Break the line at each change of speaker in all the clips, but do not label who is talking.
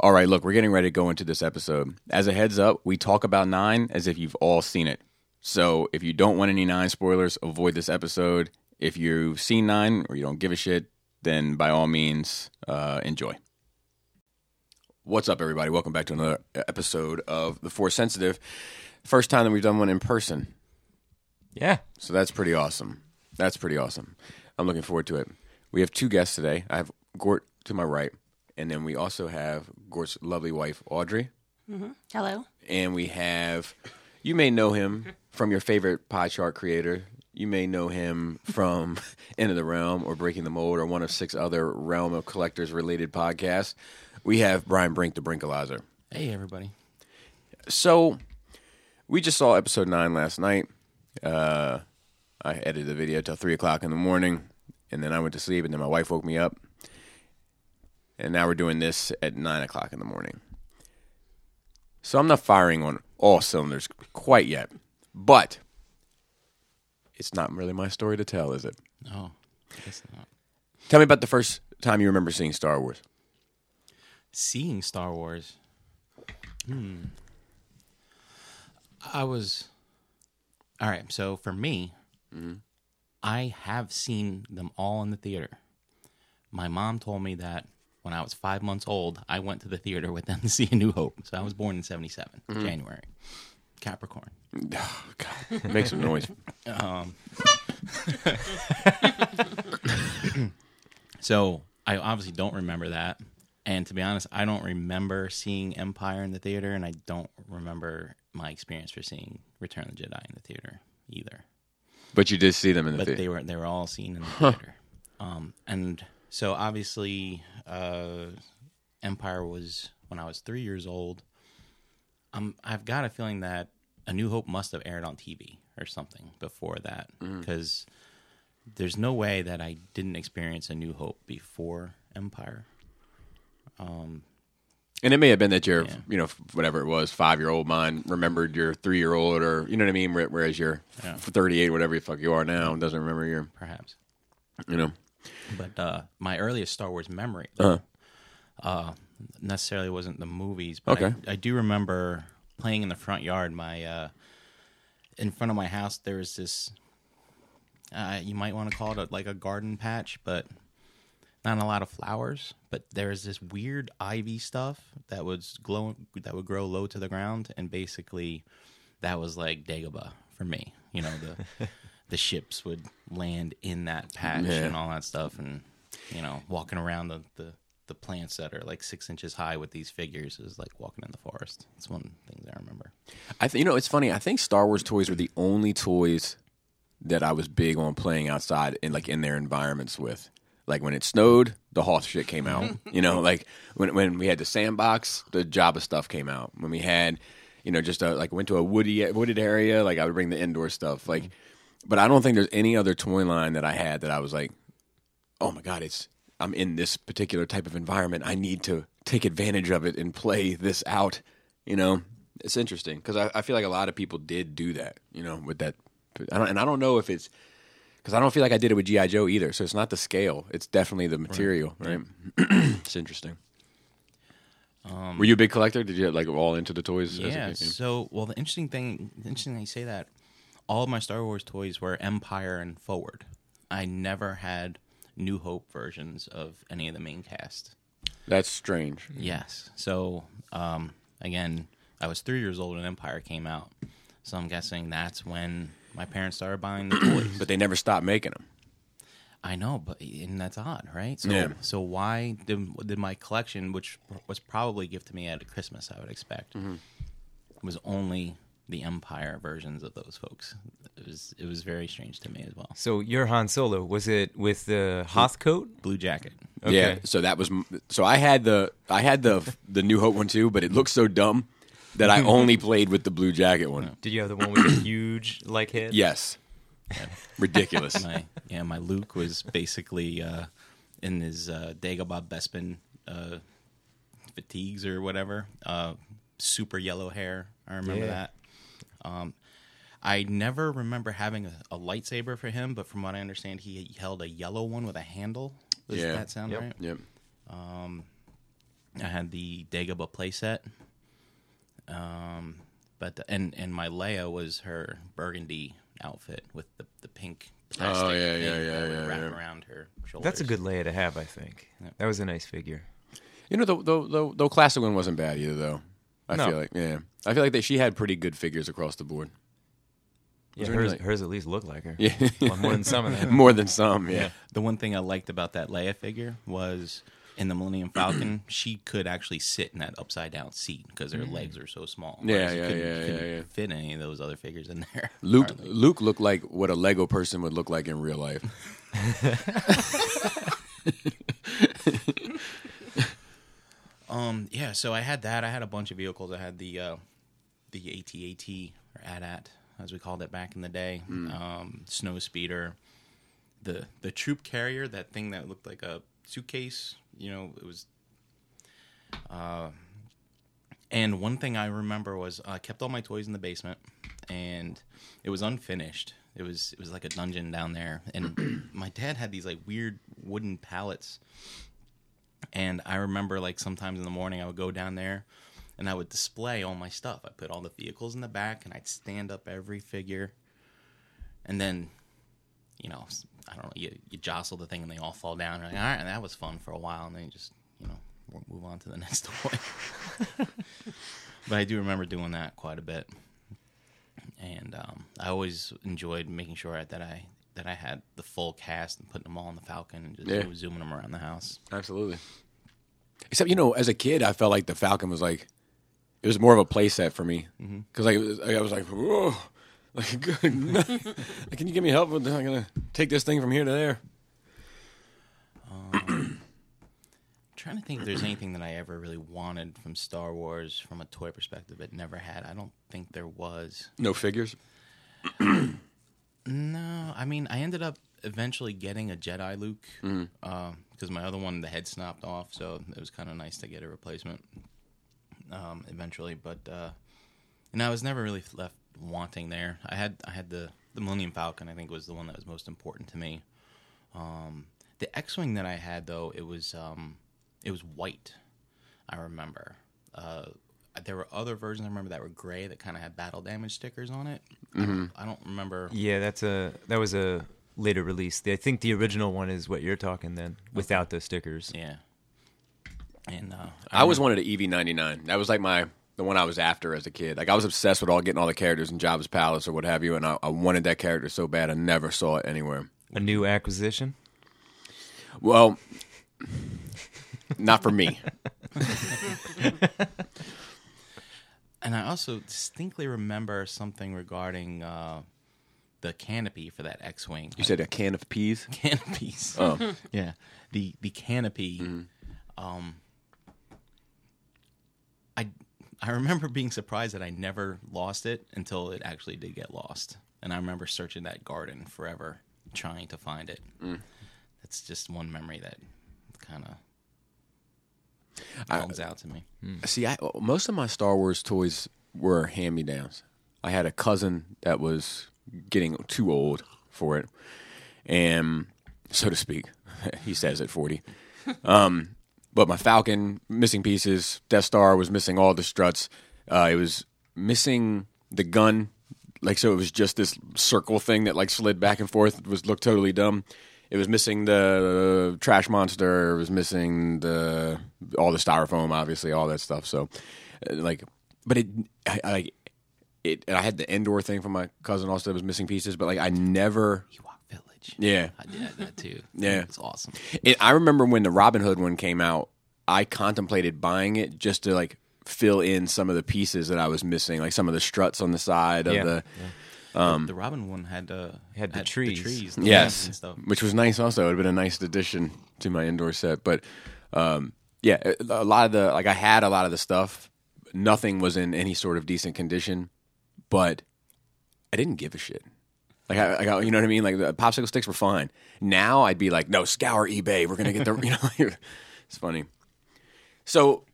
All right, look, we're getting ready to go into this episode. As a heads up, we talk about nine as if you've all seen it. So if you don't want any nine spoilers, avoid this episode. If you've seen nine or you don't give a shit, then by all means, uh, enjoy. What's up, everybody? Welcome back to another episode of The Force Sensitive. First time that we've done one in person.
Yeah.
So that's pretty awesome. That's pretty awesome. I'm looking forward to it. We have two guests today. I have Gort to my right, and then we also have Gort's lovely wife, Audrey.
Hello.
And we have, you may know him from your favorite pie chart creator. You may know him from End of the Realm or Breaking the Mold or one of six other Realm of Collectors related podcasts. We have Brian Brink, the Brinkalizer.
Hey, everybody.
So we just saw episode nine last night. Uh, I edited the video till three o'clock in the morning, and then I went to sleep, and then my wife woke me up, and now we're doing this at nine o'clock in the morning. So I'm not firing on all cylinders quite yet, but it's not really my story to tell, is it?
Oh, I guess not.
Tell me about the first time you remember seeing Star Wars.
Seeing Star Wars. Hmm. I was. All right. So for me, I have seen them all in the theater. My mom told me that when I was five months old, I went to the theater with them to see A New Hope. So I was born in 77, January. Capricorn.
Oh, God, make some noise.
So I obviously don't remember that. And to be honest, I don't remember seeing Empire in the theater, and I don't remember my experience for seeing Return of the Jedi in the theater either.
But you did see them in the
But
theater.
they were they were all seen in the theater. Um, and so obviously, uh, Empire was when I was three years old. Um, I've got a feeling that A New Hope must have aired on TV or something before that, because there's no way that I didn't experience A New Hope before Empire.
And it may have been that your,
Yeah.
you know, whatever it was, five year old mind remembered your three year old, or you know what I mean. Whereas your
Yeah.
thirty eight, whatever the fuck you are now, doesn't remember your,
perhaps.
you know.
But uh, my earliest Star Wars memory
Uh-huh.
uh, necessarily wasn't the movies, but
Okay.
I, I do remember playing in the front yard. My uh, in front of my house, there was this. Uh, you might want to call it a, like a garden patch, but not a lot of flowers. But there was this weird ivy stuff that was glow that would grow low to the ground, and basically that was like Dagobah for me. You know the the ships would land in that patch
Yeah.
and all that stuff, and you know walking around the, the the plants that are like six inches high with these figures is like walking in the forest. It's one of the things I remember.
I th- you know, it's funny. I think Star Wars toys were the only toys that I was big on playing outside in like in their environments with. Like when it snowed, the Hoth shit came out. you know, like when when we had the sandbox, the Jabba stuff came out. When we had, you know, just a, like went to a woody wooded area, like I would bring the indoor stuff. Like, but I don't think there's any other toy line that I had that I was like, oh my god, it's I'm in this particular type of environment. I need to take advantage of it and play this out. You know, it's interesting because I, I feel like a lot of people did do that. You know, with that, I don't, and I don't know if it's because I don't feel like I did it with GI Joe either. So it's not the scale; it's definitely the material. Right? it's interesting. Um, Were you a big collector? Did you get, like all into the toys? as a
Yeah. So, well, the interesting thing, the interesting thing you say that all of my Star Wars toys were Empire and Forward. I never had New Hope versions of any of the main cast.
That's strange.
Yes. So, um, again, I was three years old when Empire came out. So I'm guessing that's when my parents started buying the toys.
But they never stopped making them.
I know, but and that's odd, right? So,
Yeah.
so why did, did my collection, which was probably gifted to me at Christmas, I would expect,
Mm-hmm.
was only the Empire versions of those folks? It was it was very strange to me as well.
So your Han Solo was it with the Hoth coat?
Blue jacket.
Okay.
Yeah, so that was so I had the I had the the New Hope one too, but it looked so dumb that I only played with the blue jacket one.
Did you have the one with the huge like head?
Yes, ridiculous.
My yeah, my Luke was basically uh, in his uh, Dagobah Bespin uh, fatigues or whatever. Uh, super yellow hair. I remember
Yeah.
that. Um, I never remember having a, a lightsaber for him, but from what I understand, he held a yellow one with a handle. Does
Yeah.
that sound
Yep.
right?
Yep.
Um, I had the Dagobah playset. Um, but and and my Leia was her burgundy outfit with the the pink. Plastic
Oh, yeah,
thing
yeah, yeah, yeah,
wrap
yeah.
around her shoulders.
That's a good Leia to have, I think.
Yep.
That was a nice figure.
You know, the the the, the classic one wasn't bad either, though. I
No.
feel like, yeah, I feel like that she had pretty good figures across the board.
Yeah,
there
hers,
like-
hers at least looked like her.
Yeah,
Well, more than some of them.
more than some. Yeah,
The one thing I liked about that Leia figure was in the Millennium Falcon, she could actually sit in that upside down seat because her mm. legs are so small.
Yeah,
Whereas you
yeah,
couldn't-
yeah,
couldn't
yeah, yeah.
Fit any of those other figures in there.
Luke
hardly.
Luke looked like what a Lego person would look like in real life.
Um, yeah, so I had that. I had a bunch of vehicles. I had the uh, the AT-AT or AT-AT as we called it back in the day. Um, snow speeder, the the troop carrier, that thing that looked like a suitcase. You know, it was. Uh, and one thing I remember was I kept all my toys in the basement, and it was unfinished. It was it was like a dungeon down there, and my dad had these like weird wooden pallets and I remember like sometimes in the morning I would go down there and I would display all my stuff. I put all the vehicles in the back and I'd stand up every figure. And then, you know, I don't know, you, you jostle the thing and they all fall down. You're like, all right, that was fun for a while. And then you just, you know, move on to the next toy. but I do remember doing that quite a bit. And um, I always enjoyed making sure that I that I had the full cast and putting them all in the Falcon and just
Yeah.
zooming them around the house.
Absolutely. Except you know, as a kid, I felt like the Falcon was like it was more of a playset for me mm-hmm. because like, it was- I was like, whoa, like. Like, Can you give me help? I'm gonna take this thing from here to there.
Um, trying to think if there's anything that I ever really wanted from Star Wars from a toy perspective. It never had. I don't think there was.
No figures.
No, I mean, I ended up eventually getting a Jedi Luke because my other one, the head snapped off, so it was kind of nice to get a replacement um, eventually. But uh, and I was never really left wanting there. I had I had the the Millennium Falcon. I think was the one that was most important to me. Um, the X-wing that I had though, it was um, it was white. I remember. Uh, there were other versions I remember that were gray that kind of had battle damage stickers on it. I, don't, I don't remember.
Yeah, that's a that was a later release. I think the original one is what you're talking then, without the stickers.
Yeah. And uh,
I always wanted an EV99. That was like my the one I was after as a kid. Like I was obsessed with all getting all the characters in Jabba's palace or what have you, and I, I wanted that character so bad. I never saw it anywhere.
A new acquisition.
Well, not for me.
and I also distinctly remember something regarding uh, the canopy for that X-wing.
You said a can of peas.
canopies.
Oh,
yeah, the the canopy. Um, I I remember being surprised that I never lost it until it actually did get lost, and I remember searching that garden forever trying to find it. That's just one memory that kind of comes out to me.
See, I, most of my Star Wars toys were hand me downs. I had a cousin that was getting too old for it, and so to speak, he says at forty. Um, but my Falcon missing pieces. Death Star was missing all the struts. Uh, it was missing the gun, like so. It was just this circle thing that like slid back and forth. It was looked totally dumb. It was missing the trash monster. It was missing the all the styrofoam, obviously, all that stuff. So, uh, like, but it, I, I it, I had the indoor thing from my cousin also that was missing pieces. But like, I never,
Ewok Village.
yeah,
I did that too.
Yeah.
it's awesome.
it, I remember when the Robin Hood one came out, I contemplated buying it just to like fill in some of the pieces that I was missing, like some of the struts on the side of
Yeah.
the
the Robin one had uh,
Had the trees.
trees,
yes,
and stuff.
which was nice. Also, it would have been a nice addition to my indoor set. But um, yeah, a lot of the like I had a lot of the stuff. Nothing was in any sort of decent condition, but I didn't give a shit. Like I, I got, you know what I mean? Like the popsicle sticks were fine. Now I'd be like, no, scour eBay. We're gonna get the, you know, it's funny. So,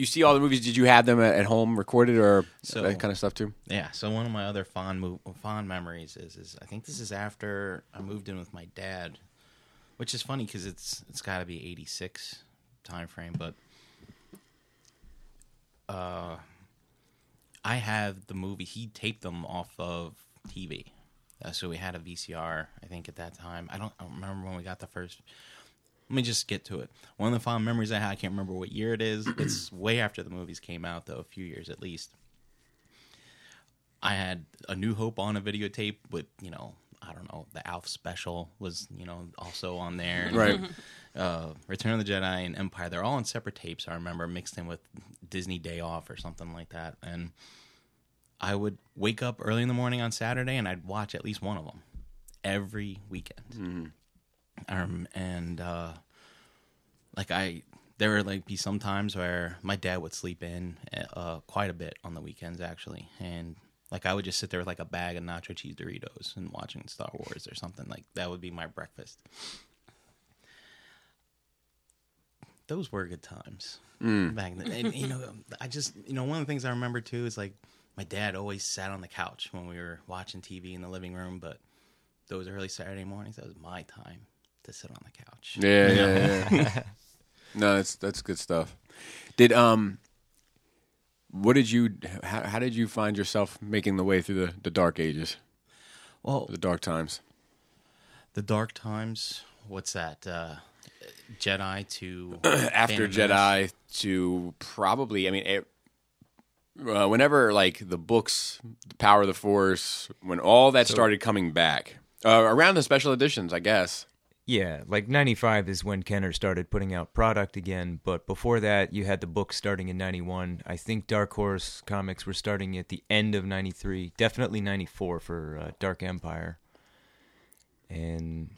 you see all the movies? Did you have them at, at home recorded or
So-
that kind of stuff too?
Yeah. So one of my other fond mov- fond memories is is I think this is after I moved in with my dad, which is funny because it's it's got to be eighty six time frame, but uh, I have the movie. He taped them off of TV, uh, so we had a VCR. I think at that time. I don't, I don't remember when we got the first. Let me just get to it. One of the fond memories I had. I can't remember what year it is. It's way after the movies came out, though, a few years at least. I had a New Hope on a videotape with you know I don't know the Alf special was you know also on there and,
Right.
uh, Return of the Jedi and Empire they're all on separate tapes I remember mixed in with Disney Day Off or something like that and I would wake up early in the morning on Saturday and I'd watch at least one of them every weekend um, and uh, like I there would like be some times where my dad would sleep in uh, quite a bit on the weekends actually. And like I would just sit there with like a bag of nacho cheese Doritos and watching Star Wars or something. Like that would be my breakfast. Those were good times. Back then. And, you know, I just you know one of the things I remember too is like my dad always sat on the couch when we were watching TV in the living room, but those early Saturday mornings that was my time to sit on the couch.
Yeah, yeah, yeah. no, that's that's good stuff. Did um, what did you? How, how did you find yourself making the way through the, the dark ages,
Well,
the dark times?
the Dark Times. What's that? Uh, Jedi to
After Jedi to probably, I mean, it, uh, whenever like the books, the Power of the Force, when all that started coming back uh, around the special editions, I guess.
Yeah, like 95 is when Kenner started putting out product again, but before that, you had the book starting in 91. I think Dark Horse comics were starting at the end of 93, definitely 94 for uh, Dark Empire. And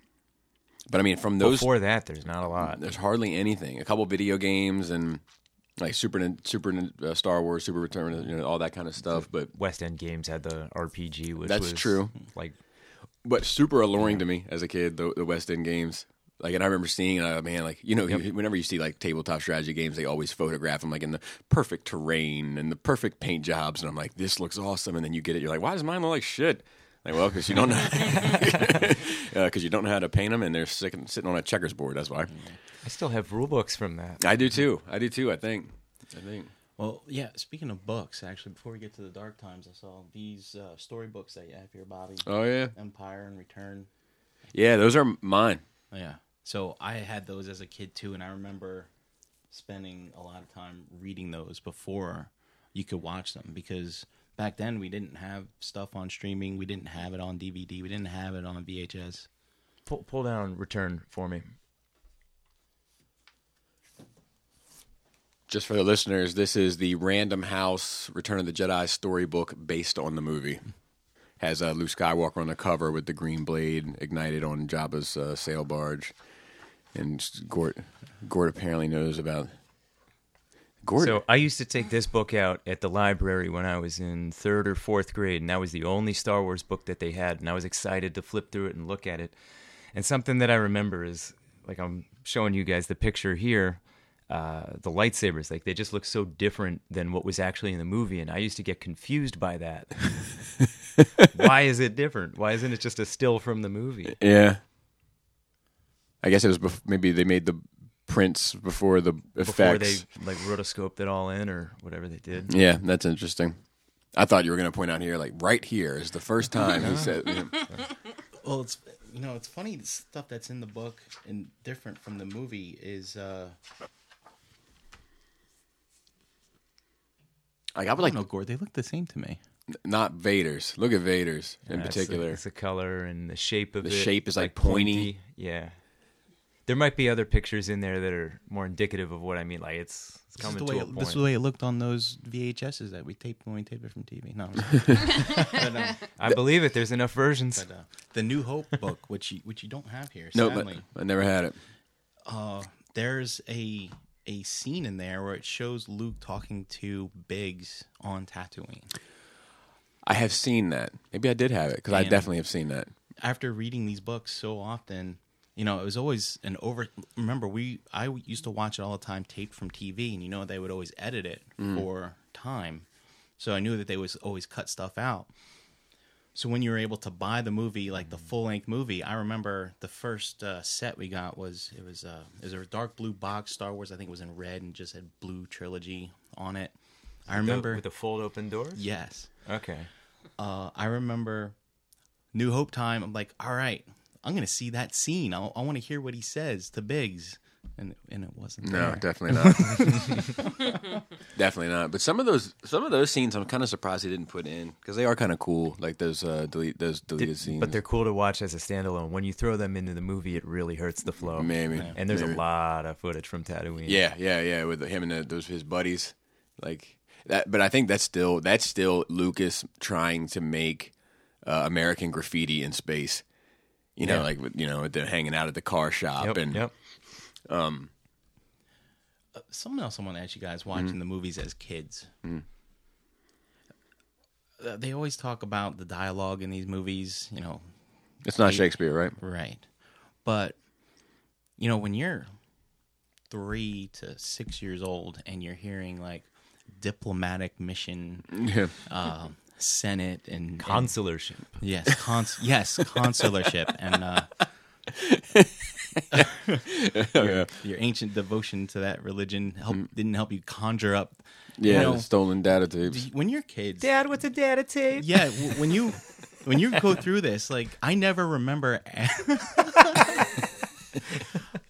But I mean, from those
before that, there's not a lot.
there's hardly anything. A couple video games and like Super Super uh, Star Wars, Super Return, you know, all that kind of stuff. But
West End Games had the RPG, which
That's
was
true.
Like,
but super alluring to me as a kid. The, the West End games. Like, and I remember seeing, uh, man, like you know, you- whenever you see like tabletop strategy games, they always photograph them like in the perfect terrain and the perfect paint jobs, and I'm like, this looks awesome. And then you get it, you're like, why does mine look like shit? Like, well, because you don't know, because you don't know how to paint them, and they're sitting sitting on a checkers board. That's why.
I still have rule books from that.
I do too. I do too. I think. I think.
Well, yeah. Speaking of books, actually, before we get to the Dark Times, I saw these uh, storybooks that you have here, Bobby.
Oh yeah,
Empire and Return.
yeah. Those are mine.
Yeah. So I had those as a kid too, and I remember spending a lot of time reading those before you could watch them because back then we didn't have stuff on streaming, we didn't have it on DVD, we didn't have it on VHS.
Pull, pull down Return for me.
Just for the listeners, this is the Random House Return of the Jedi storybook based on the movie. Has uh, Luke Skywalker on the cover with the green blade ignited on Jabba's uh, sail barge, and Gort Gort apparently knows about. Gort,
So I used to take this book out at the library when I was in third or fourth grade, and that was the only Star Wars book that they had, and I was excited to flip through it and look at it. And something that I remember is, like I'm showing you guys the picture here, uh, the lightsabers, like they just look so different than what was actually in the movie, and I used to get confused by that. Why is it different? Why isn't it just a still from the movie?
yeah. I guess it was bef- maybe they made the prints before the
Before
effects.
they like rotoscoped it all in or whatever they did.
Yeah, that's interesting. I thought you were going to point out here, like right here is the first time he said.
Well, it's you know it's funny the stuff that's in the book and different from the movie is uh
Like I would
I
like
don't know, Gort, they look the same to me.
not Vader's. Look at Vader's in
Yeah, it's
particular.
the, it's the color and the shape of
The
it.
shape is, like, pointy.
Yeah, there might be other pictures in there that are more indicative of what I mean. Like it's it's
This is,
coming
the
to
way
a
it,
point.
this is the way it looked on those VHSs that we taped when we taped it from TV. No, but, uh,
I believe it. There's enough versions.
but, uh, the New Hope book, which you which you don't have here,
no, but
sadly.
I never had it.
uh, there's a a scene in there where it shows Luke talking to Biggs on Tatooine.
I have seen that. Maybe I did have it because I definitely have seen that.
After reading these books so often, you know, it was always an over. Remember, we I used to watch it all the time, taped from TV, and you know they would always edit it mm. for time, so I knew that they was always cut stuff out. So when you were able to buy the movie, like the full length movie, I remember the first uh, set we got was it was uh, it was a dark blue box Star Wars. I think it was in red and just had blue trilogy on it. I remember.
with the fold open doors.
yes.
Okay.
Uh, I remember New Hope time. I'm like, all right, I'm gonna see that scene. I, I want to hear what he says to Biggs, and and it wasn't
No,
there.
definitely not. definitely not. But some of those some of those scenes, I'm kind of surprised they didn't put in because they are kind of cool. Like those uh, delete those deleted scenes.
But they're cool to watch as a standalone. When you throw them into the movie, it really hurts the flow.
maybe.
And there's
maybe.
a lot of footage from Tatooine.
Yeah, yeah, yeah. With him and the, those his buddies, like that. But I think that's still that's still Lucas trying to make uh, American graffiti in space. You know,
Yeah.
like you know, they're hanging out at the car shop
Yep.
and
yep.
Something else I want to ask you guys watching
Mm-hmm.
the movies as kids. Uh, they always talk about the dialogue in these movies. You know,
it's not Shakespeare, right?
Right. But you know, when you're three to six years old and you're hearing like diplomatic mission,
Yeah.
um, Senate and, and
Consularship.
yes, cons- yes, consularship and uh, your, your ancient devotion to that religion help, mm. didn't help you conjure up.
Yeah,
you know,
stolen data tapes.
when you're kids,
Dad, what's a data tape?
yeah, w- when you when you go through this, like I never remember.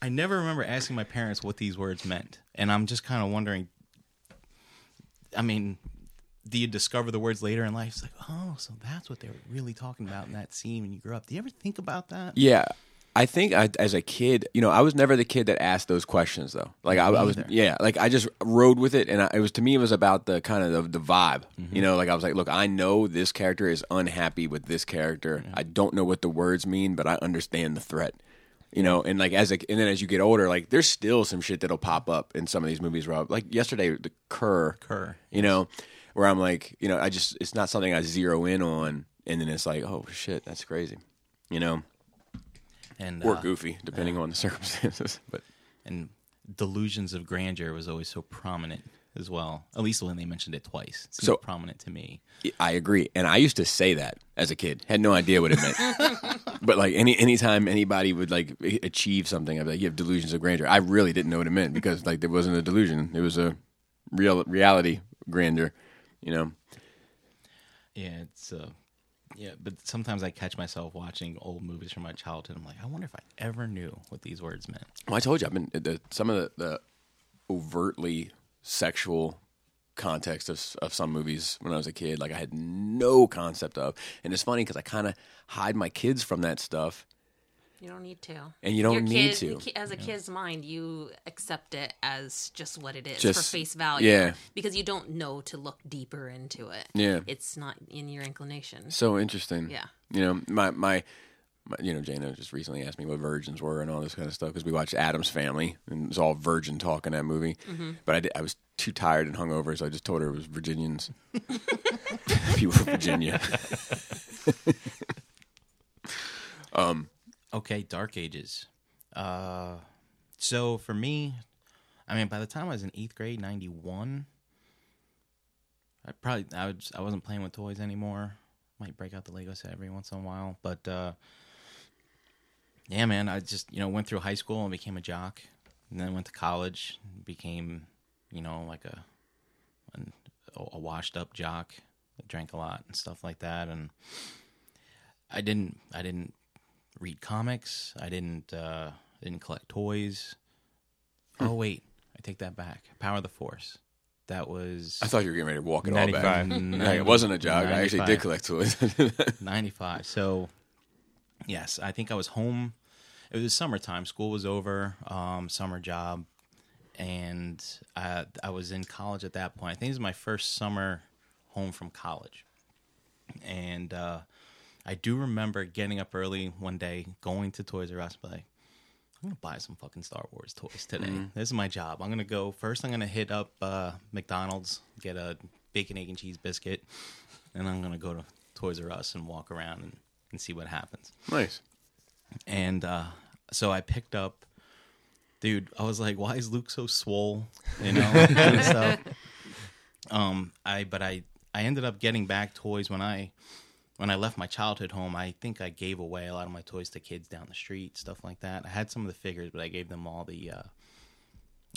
I never remember asking my parents what these words meant, and I'm just kind of wondering. I mean, do you discover the words later in life? It's like, oh, so that's what they were really talking about in that scene when you grew up. Do you ever think about that?
Yeah. I think I, as a kid, you know, I was never the kid that asked those questions though. Like I, I was, yeah, like I just rode with it, and I, it was to me, it was about the kind of the, the vibe.
Mm-hmm.
You know, like I was like, look, I know this character is unhappy with this character. I don't know what the words mean, but I understand the threat. You know, and like as a, and then as you get older, like there's still some shit that'll pop up in some of these movies. I, like yesterday, the Kerr,
Kerr,
you know, where I'm like, you know, I just it's not something I zero in on, and then it's like, oh shit, that's crazy. You know,
And
or
uh,
goofy, depending on the circumstances. But
and delusions of grandeur was always so prominent as well. At least when they mentioned it twice, it
So-
prominent to me.
I agree, and I used to say that as a kid. Had no idea what it meant. but like any anytime anybody would like achieve something, I'd be like, "You have delusions of grandeur." I really didn't know what it meant because like there wasn't a delusion; it was a real reality grandeur. You know,
Yeah, it's uh, yeah, but sometimes I catch myself watching old movies from my childhood. I'm like, I wonder if I ever knew what these words meant.
well, I told you, I've been the, some of the, the overtly sexual context of of some movies when I was a kid. Like I had no concept of, and it's funny because I kind of hide my kids from that stuff.
You don't need to.
And you don't
Your
need
kid-
to.
As a kid's mind, you accept it as just what it is
Just-
for face value.
yeah.
Because you don't know to look deeper into it.
Yeah.
It's not in your inclination.
So interesting.
Yeah.
You know, my, my, my you know, Jana just recently asked me what virgins were and all this kind of stuff because we watched Addams Family and it was all virgin talk in that movie. Mm-hmm. But I, did, I was too tired and hungover, so I just told her it was Virginians. People from Virginia.
Um, Okay, Dark Ages. Uh, so for me, I mean, by the time I was in eighth grade, ninety one, I probably I was I wasn't playing with toys anymore. Might break out the Lego set every once in a while, but uh, yeah, man, I just you know went through high school and became a jock, and then went to college, became you know like a a washed up jock, drank a lot and stuff like that, and I didn't I didn't read comics. I didn't uh, didn't collect toys. Oh wait, I take that back. Power of the Force. That was
I thought you were getting ready to walk it all back.
95.
Yeah, it wasn't a jog. I actually did collect toys.
95. So, yes, I think I was home. It was summertime. School was over, um, summer job. And I, I was in college at that point. I think it was my first summer home from college. And uh, I do remember getting up early one day, going to Toys R Us, like, I'm gonna buy some fucking Star Wars toys today. This is my job. I'm gonna go first. I'm gonna hit up uh, McDonald's, get a bacon, egg, and cheese biscuit, and I'm gonna go to Toys R Us and walk around and, and see what happens.
nice.
And uh, so I picked up, dude. I was like, why is Luke so swole? You know, and stuff. Um, I but I I ended up getting back toys when I when I left my childhood home. I think I gave away a lot of my toys to kids down the street, stuff like that. I had some of the figures, but I gave them all the uh,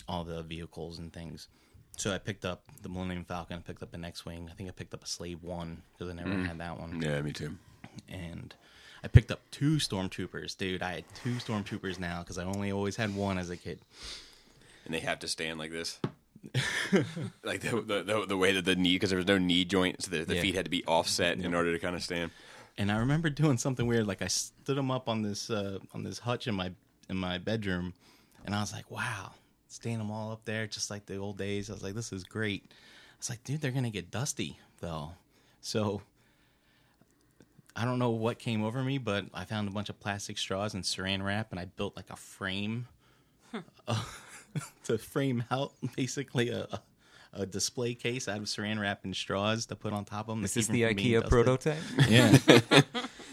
all the vehicles and things. So I picked up the Millennium Falcon. I picked up an X-wing. I think I picked up a Slave One because I never
Mm.
had that one.
Yeah, me too.
And I picked up two Stormtroopers, dude. I had two Stormtroopers now because I only always had one as a kid.
And they have to stand like this. like the, the the the way that the knee because there was no knee joint, so the, the
Yeah.
feet had to be offset in order to kind of stand.
And I remember doing something weird. Like I stood them up on this uh, on this hutch in my in my bedroom, and I was like, "Wow, standing them all up there, just like the old days." I was like, "This is great." I was like, "Dude, they're gonna get dusty though." So I don't know what came over me, but I found a bunch of plastic straws and saran wrap, and I built like a frame uh, to frame out basically a. a a display case out of saran wrap and straws to put on top of them.
This is this the IKEA prototype?
Yeah.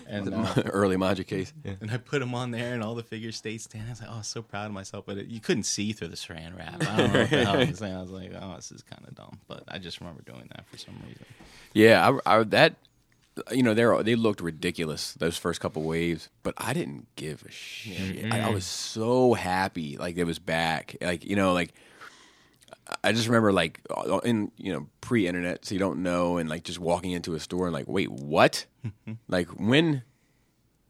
and uh,
Early Magic case.
and I put them on there, and all the figures stayed standing. I was like, oh, so proud of myself. But it, you couldn't see through the saran wrap. I don't know what the hell I was saying. I was like, oh, this is kind of dumb. But I just remember doing that for some reason.
Yeah, I, I, that you know they they looked ridiculous those first couple waves, but I didn't give a shit. I, I was so happy like it was back. Like you know like I just remember like uh, in you know pre-internet, so you don't know, and like just walking into a store and like, wait, what? like when?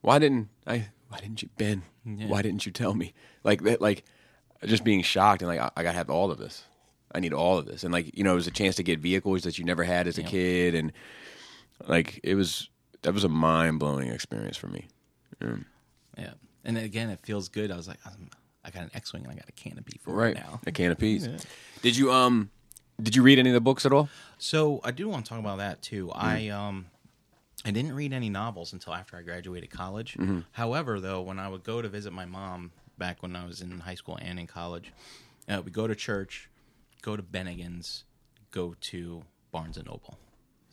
Why didn't I? Why didn't you, Ben? Why didn't you tell me? Like that, like just being shocked and like I, I gotta have all of this. I need all of this, and like you know, it was a chance to get vehicles that you never had as a
Yeah.
kid, and like it was that was a mind blowing experience for me.
Yeah. And again, it feels good. I was like, I'm, I got an X-wing and I got a canopy for
Right,
it now.
a can of peas. Did you um? Did you read any of the books at all?
So I do want to talk about that too. I um I didn't read any novels until after I graduated college. However, though, when I would go to visit my mom back when I was in high school and in college, uh, we go to church, go to Bennigan's, go to Barnes and Noble.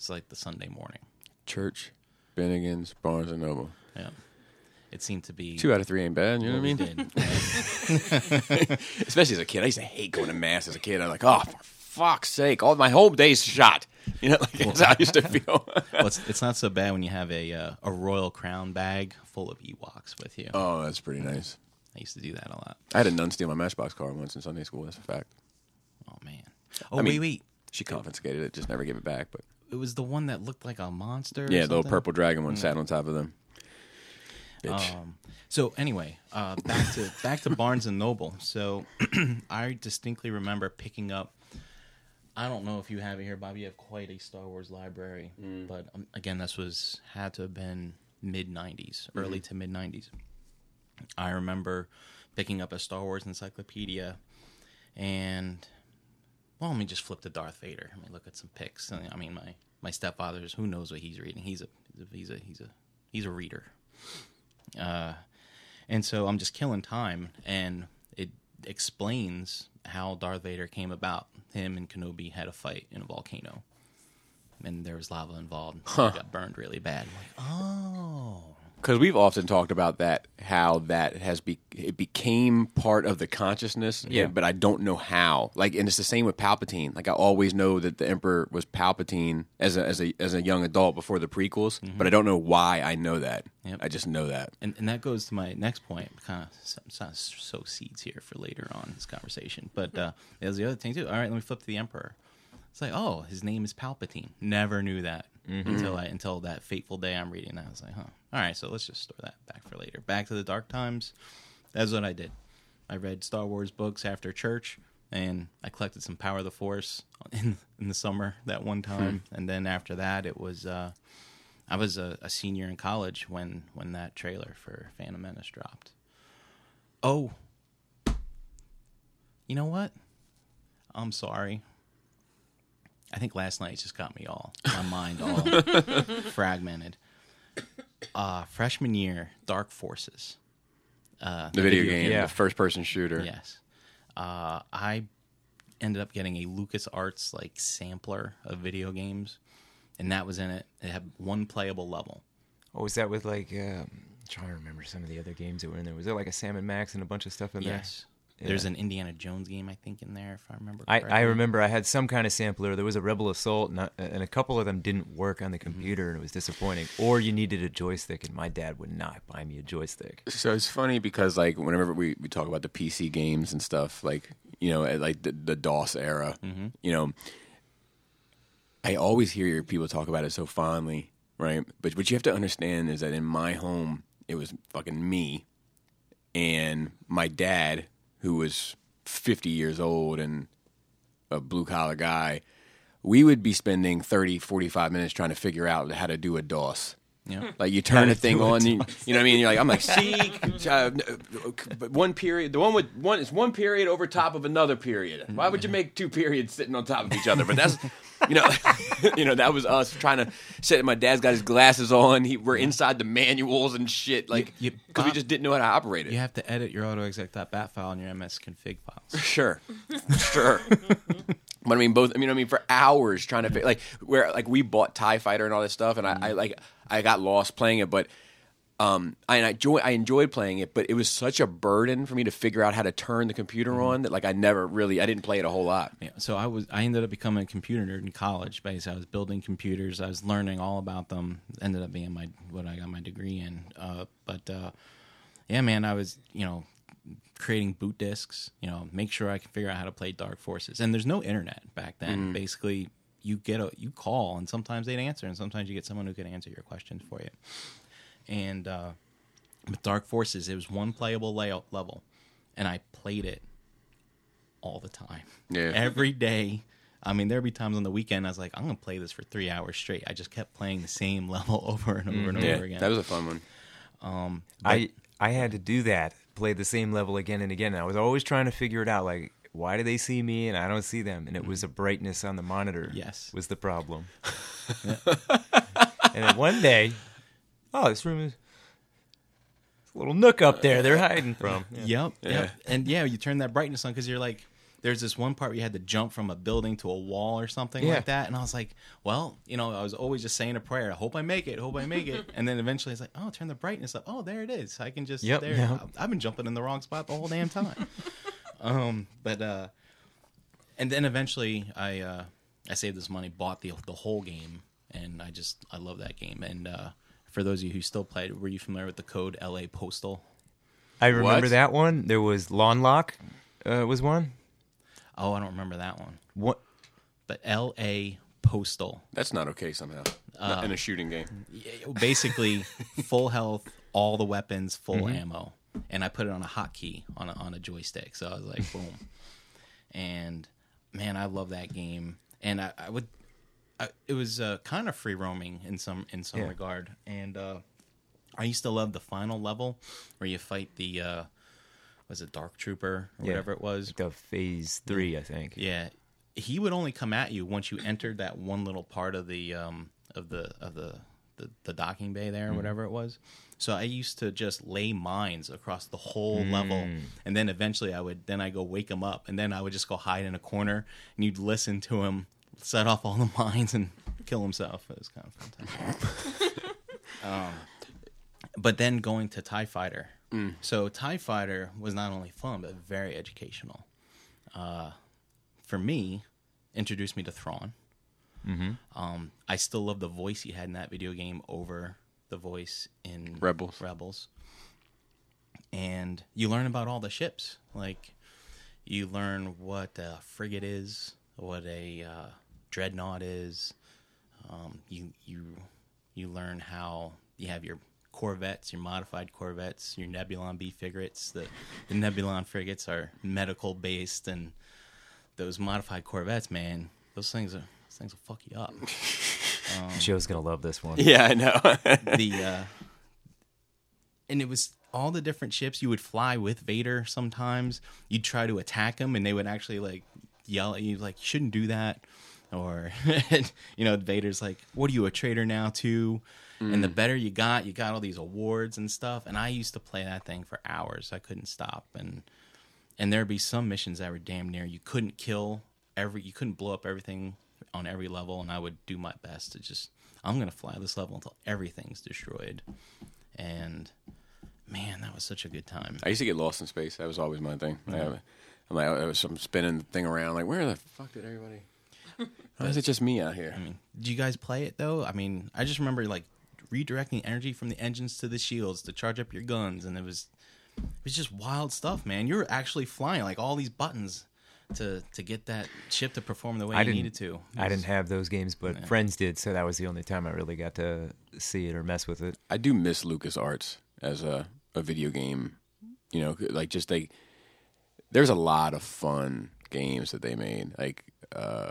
It's like the Sunday morning.
Church, Bennigan's, Barnes and Noble.
Yeah, it seemed to be
Two out of three ain't bad. You know what I mean?
did.
Especially as a kid, I used to hate going to mass as a kid. I'm like, oh, for fuck's sake, all my whole day's shot. You know, like that's how I used to feel.
well, it's, it's not so bad when you have a uh, a royal crown bag full of Ewoks with you.
oh, that's pretty nice.
I used to do that a lot.
I had a nun steal my Matchbox car once in Sunday school. That's a fact.
Oh man. Oh
I mean-
wait, wait.
She confiscated it, just never gave it back. But
It was the one that looked like a monster. or
yeah, the little purple dragon one sat on top of them. Bitch.
Um, so anyway, uh, back to back to Barnes and Noble. So I distinctly remember picking up. I don't know if you have it here, Bob. You have quite a Star Wars library, but um, again, this was had to have been mid '90s, early to mid '90s. I remember picking up a Star Wars encyclopedia, and well, let me just flip to Darth Vader. Let me look at some pics. I mean, my my stepfather's who knows what he's reading. He's a he's a he's a he's a reader. Uh, and so I'm just killing time, and it explains how Darth Vader came about. Him and Kenobi had a fight in a volcano, and there was lava involved. He got burned really bad. Like, oh,
because we've often talked about that how that has be it became part of the consciousness
Yeah.
but i don't know how like and it's the same with palpatine like i always know that the emperor was palpatine as a as a as a young adult before the prequels but i don't know why i know that
Yep.
i just know that
and and that goes to my next point. Kind of sow sow seeds here for later on in this conversation. But uh, there's the other thing too. All right, let me flip to the Emperor. It's like, oh, his name is Palpatine. Never knew that until I until that fateful day I'm reading that. I was like, huh. All right, so let's just store that back for later. Back to the Dark Times. That's what I did. I read Star Wars books after church, and I collected some Power of the Force in in the summer that one time. And then after that, it was uh, I was a, a senior in college when when that trailer for Phantom Menace dropped. Oh, you know what? I'm sorry. I think last night just got me all my mind all fragmented. Uh, freshman year, Dark Forces. Uh,
the video, game
yeah.
the first person shooter
Yes. Uh, I ended up getting a LucasArts like sampler of video games, and that was in it. It had one playable level.
Oh, was that with like? Um, trying to remember some of the other games that were in there. Was there like a Sam and Max and a bunch of stuff in there?
Yes. There's an Indiana Jones game, I think, in there, if I remember
I,
correctly.
I remember I had some kind of sampler. There was a Rebel Assault, and, I- and a couple of them didn't work on the computer, and it was disappointing. Or you needed a joystick, and my dad would not buy me a joystick.
so it's funny because like whenever we, we talk about the pc games and stuff like you know, like the, the DOS era.
Mm-hmm.
You know, I always hear people talk about it so fondly, right? But what you have to understand is that in my home, it was fucking me and my dad, who was 50 years old and a blue collar guy. We would be spending 30, 45 minutes trying to figure out how to do a DOS.
Yeah. Hmm.
Like you turn a thing on, you, you know what I mean? You're like, I'm like, see, uh, uh one period, the one with one is one period over top of another period. Why would you mm-hmm. make two periods sitting on top of each other? But that's, you know, you know, that was us trying to sit. My dad's got his glasses on. He, we're inside the manuals and shit, like because we just didn't know how to operate it.
You have to edit your autoexec.bat file in your MS config files.
Sure, sure. But I mean, both. I mean, I mean, for hours trying to like where like we bought Tie Fighter and all this stuff, and I, mm-hmm. I like I got lost playing it, but um, I, and I enjoy I enjoyed playing it, but it was such a burden for me to figure out how to turn the computer on that like I never really I didn't play it a whole lot.
Yeah, so I was I ended up becoming a computer nerd in college. Basically, I was building computers. I was learning all about them. Ended up being my what I got my degree in. Uh, but uh, yeah, man, I was you know creating boot disks. You know, make sure I can figure out how to play Dark Forces. And there's no internet back then. Basically, you get a you call, and sometimes they'd answer, and sometimes you get someone who could answer your questions for you. And uh, with Dark Forces, it was one playable layout level, and I played it all the time.
Yeah.
Every day. I mean, there'd be times on the weekend I was like, I'm gonna play this for three hours straight. I just kept playing the same level over and over and
Yeah,
over again.
that was a fun one.
Um, I I had to do that, play the same level again and again. And I was always trying to figure it out, like why do they see me and I don't see them? And it was mm-hmm. a brightness on the monitor.
Yes.
was the problem. and then one day, oh, this room is a little nook up there. They're hiding from. Yeah.
Yep, yep. And yeah, you turn that brightness on because you're like, there's this one part where you had to jump from a building to a wall or something
Yeah.
like that. And I was like, well, you know, I was always just saying a prayer. I hope I make it. Hope I make it. and then eventually it's like, oh, turn the brightness up. Oh, there it is. I can just,
Yep,
there.
yep.
I've been jumping in the wrong spot the whole damn time. um, but, uh, and then eventually I, uh, I saved this money, bought the, the whole game. And I just, I love that game. And, uh, for those of you who still played, were you familiar with the code LA Postal?
I remember
What?
that one. There was Lawn Lock, uh, was one.
Oh, I don't remember that one.
What?
But L.A. Postal,
That's not okay somehow Not in a shooting game.
basically full health, all the weapons, full ammo, and I put it on a hotkey on a, on a joystick. So I was like, boom. And man, I love that game. And I, I would, I, it was uh, kind of free roaming in some in some
Yeah.
regard. And uh, I used to love the final level where you fight the uh, was it Dark Trooper or
Yeah.
whatever it was.
The phase three, I think.
Yeah, he would only come at you once you entered that one little part of the um of the of the the, the docking bay there, or whatever it was. So I used to just lay mines across the whole mm. level, and then eventually I would then I go wake him up, and then I would just go hide in a corner, and you'd listen to him set off all the mines and kill himself. It was kind of fantastic. um, but then going to Tie Fighter. Mm. So Tie Fighter was not only fun but very educational uh, for me, introduced me to Thrawn. Mm-hmm. Um, I still love the voice he had in that video game over the voice in
Rebels.
Rebels. And you learn about all the ships. Like, you learn what a frigate is, what a uh, dreadnought is. Um, you you you learn how you have your corvettes, your modified corvettes, your Nebulon B frigates. The the Nebulon frigates are medical based, and those modified corvettes, man, those things are things will fuck you up.
Joe's gonna love this one.
Yeah, I know.
the uh and it was all the different ships you would fly with Vader sometimes. You'd try to attack him and they would actually like yell at you like you shouldn't do that. Or you know Vader's like what are you a traitor now too? And the better you got you got all these awards and stuff. And I used to play that thing for hours. I couldn't stop. And and there'd be some missions that were damn near you couldn't kill every you couldn't blow up everything on every level and I would do my best to just I'm gonna fly this level until everything's destroyed and man that was such a good time
I used to get lost in space. That was always my thing. I I'm like, I was I'm spinning the thing around. Like, where the fuck did everybody? Why is it just me out here?
I mean do you guys play it though I mean I just remember like redirecting energy from the engines to the shields to charge up your guns and it was it was just wild stuff man you're actually flying like all these buttons to to get that chip to perform the way
I
you
didn't-
needed to.
I didn't have those games, but friends did, so that was the only time I really got to see it or mess with it.
I do miss LucasArts as a, a video game. You know, like just like there's a lot of fun games that they made. Like, uh,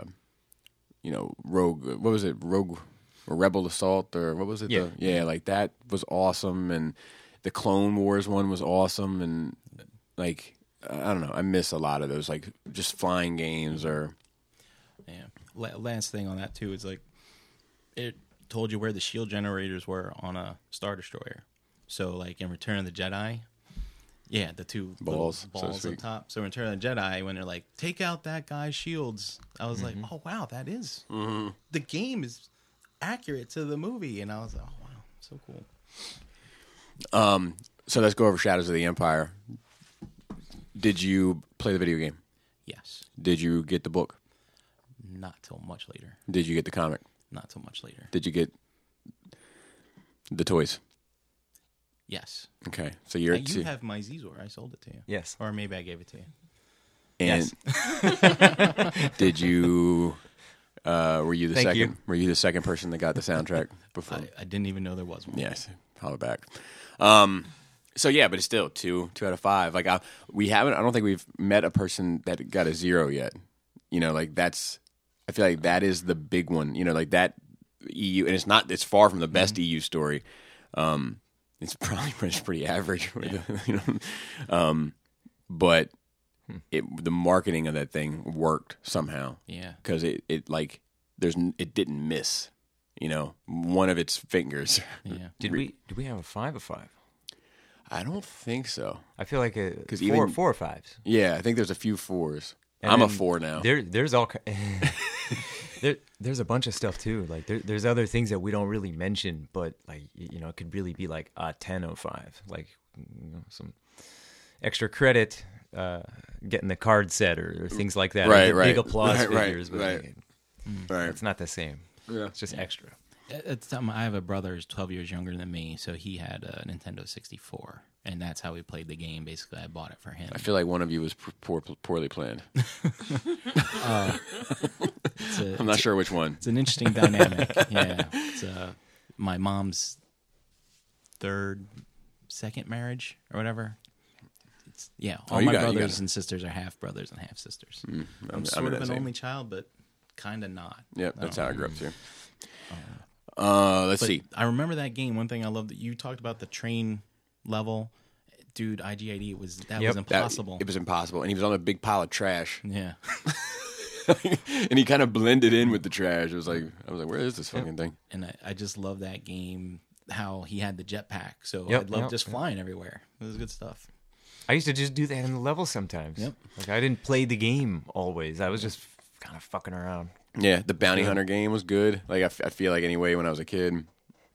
you know, Rogue. What was it? Rogue or Rebel Assault or what was it?
Yeah.
The- yeah. Like that was awesome, and the Clone Wars one was awesome, and like I don't know. I miss a lot of those like just flying games or
Yeah. Last thing on that too is like it told you where the shield generators were on a star destroyer. So like in Return of the Jedi, yeah, the two little
Balls, so
balls up top. So in Return of the Jedi, when they're like, take out that guy's shields, I was
Mm-hmm.
like, oh wow, that is the game is accurate to the movie, and I was like, oh wow, so cool.
Um, so. Let's go over Shadows of the Empire. Did you play the video game?
Yes,
Did you get the book?
not till much later.
Did you get the comic?
Not till much later.
Did you get the toys?
Yes,
Okay, so you're
Uh, you have my Xizor. I sold it to you.
Yes.
or maybe I gave it to you.
and did you? Uh, were you the
Thank
second?
you.
Were you the second person that got the soundtrack before?
I, I didn't even know there was one.
Yes, holler back. Um, so yeah, but it's still two, two out of five. Like I, we haven't. I don't think we've met a person that got a zero yet. You know, like that's. I feel like that is the big one. You know, like that EU, and it's not. It's far from the best EU story. Um, it's probably pretty, pretty average. You know, um, but it the marketing of that thing worked somehow
Yeah.
because it, it like there's it didn't miss. You know, one of its fingers.
Yeah.
Did we? Did we have a five or five?
I don't think so.
I feel like a four,
even-
four or fives.
Yeah, I think there's a few fours.
And
I'm a four now.
There, there's all. there, there's a bunch of stuff too. Like there, there's other things that we don't really mention, but like you know, it could really be like a ten oh five, like you know, some extra credit, uh, getting the card set or, or things like that.
Right, right.
Big applause
Right, right,
figures, but
right.
like,
Right.
it's not the same.
Yeah.
It's just extra.
At at the time, I have a brother who's 12 years younger than me, so he had a Nintendo 64, and that's how we played the game. Basically, I bought it for him.
I feel like one of you was p- poor, poorly planned.
Uh, it's, a,
I'm not sure which one.
it's an interesting dynamic. yeah, it's uh, my mom's third, second marriage or whatever. It's, yeah, oh, all
Oh,
my
got
brothers and sisters are half brothers and half sisters.
Mm, I'm,
I'm
I'm
sort of an
same-
only child, but kind of not.
Yep,
I
that's
don't
how I grew up too. Um, Uh, let's
But
see.
I remember that game. One thing I love that you talked about the train level, dude. IG88 was that
Yep.
was
That-
impossible.
it was impossible, and he was on a big pile of trash,
yeah,
and he kind of blended in with the trash. It was like I was like, "Where is this fucking thing?"
and I, I just love that game. How he had the jetpack, so
Yep,
I'd love
yep,
just
yep.
flying everywhere. It was good stuff.
I used to just do that in the level sometimes.
Yep.
Like I didn't play the game always. I was just kind of fucking around.
Yeah, the bounty hunter game was good. Like I, f- I feel like anyway when I was a kid.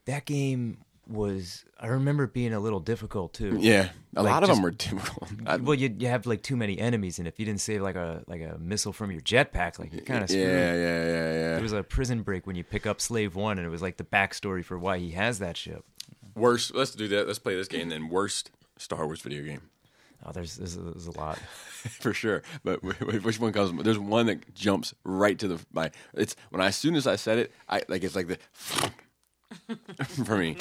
That game was. I remember it being a little difficult too.
Yeah, a
Like,
lot of
just-
them were difficult. I,
Well, you you have like too many enemies, and if you didn't save like a like a missile from your jetpack, like you're kind of
yeah,
screwed.
yeah, yeah, yeah.
There was a prison break when you pick up Slave One, and it was like the backstory for why he has that ship.
Worst. Let's do that. Let's play this game then. Worst Star Wars video game
Oh, there's there's, there's a lot.
for sure. But wh- wh- which one comes? There's one that jumps right to the my. It's when I as soon as I said it, I like it's like the for me.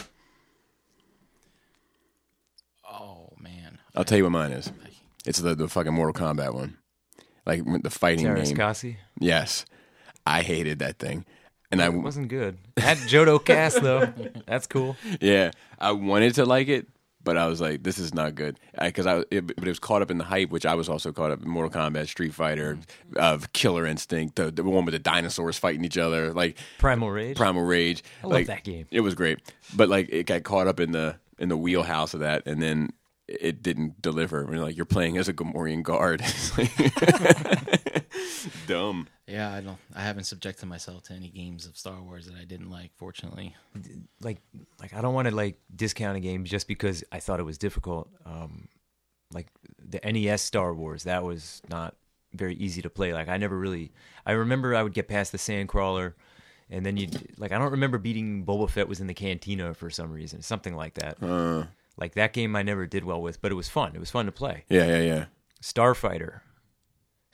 Oh man,
I'll tell you what mine is. It's the the fucking Mortal Kombat one, like the fighting game. Yes, I hated that thing, and I
It wasn't good. Had Jodo Kast though. That's cool.
yeah I wanted to like it, but I was like, this is not good because I, it, but it was caught up in the hype, which I was also caught up in Mortal Kombat, Street Fighter, uh, Killer Instinct, the, the one with the dinosaurs fighting each other, like
Primal Rage.
Primal Rage.
I love
like,
that game.
It was great, but like it got caught up in the in the wheelhouse of that, and then it didn't deliver. When like you're playing as a Gamorrean guard, dumb.
yeah. I don't. I haven't subjected myself to any games of Star Wars that I didn't like. Fortunately,
like like I don't want to like discount a game just because I thought it was difficult. Um, like the NES Star Wars, that was not very easy to play. Like I never really. I remember I would get past the Sandcrawler, and then you like I don't remember beating Boba Fett was in the cantina for some reason, something like that.
Uh,
Like that game I never did well with, but it was fun. It was fun to play.
yeah, yeah, yeah.
Starfighter.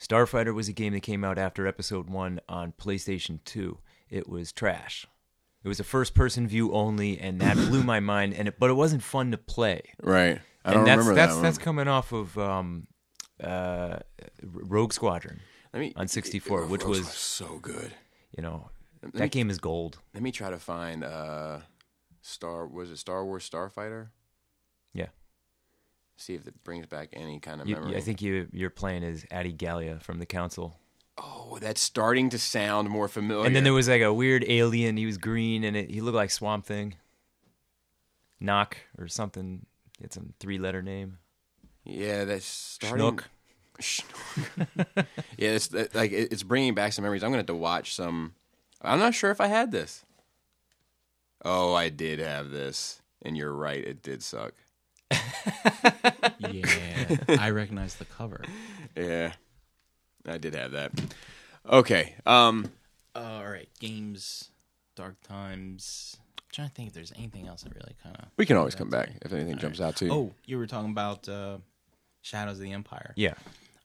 Starfighter was a game that came out after Episode One on PlayStation Two. It was trash. It was a first-person view only, and that blew my mind. And it, but it wasn't fun to play.
Right. I
and
don't
that's,
remember
that's,
that one.
That's coming off of um, uh, Rogue Squadron
Let me,
on 64, which
Rogue
was
Squadron's so good.
you know
me-
that game is gold.
Let me try to find uh Star was it Star Wars Starfighter?
Yeah.
See if it brings back any kind of
You,
memory.
I think you you're playing as Adi Gallia from the Council.
Oh, that's starting to sound more familiar.
And then there was like a weird alien. He was green and it, he looked like Swamp Thing. Knock or something. It's a three letter name.
yeah, that's starting.
Schnook.
Yeah, it's that- like it's bringing back some memories. I'm gonna have to watch some. I'm not sure if I had this. Oh, I did have this, and you're right. It did suck.
Yeah, I recognize the cover.
Yeah, I did have that. Okay. Um.
All right, games, Dark Times. I'm trying to think if there's anything else that really kind of.
We can always come back if anything jumps out to you.
Oh, you were talking about uh, Shadows of the Empire.
Yeah.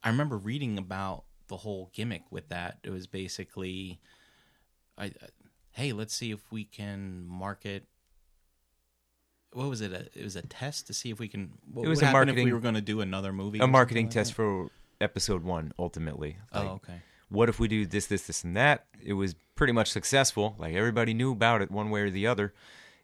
I remember reading about the whole gimmick with that. It was basically, I, uh, hey, let's see if we can market. What was it? A, it was a test to see if we can. What
It was
would
a
happen if we were going to do another movie.
A marketing
like
test for episode one, ultimately. Like,
Oh, okay.
What if we do this, this, this, and that? It was pretty much successful. Like everybody knew about it one way or the other.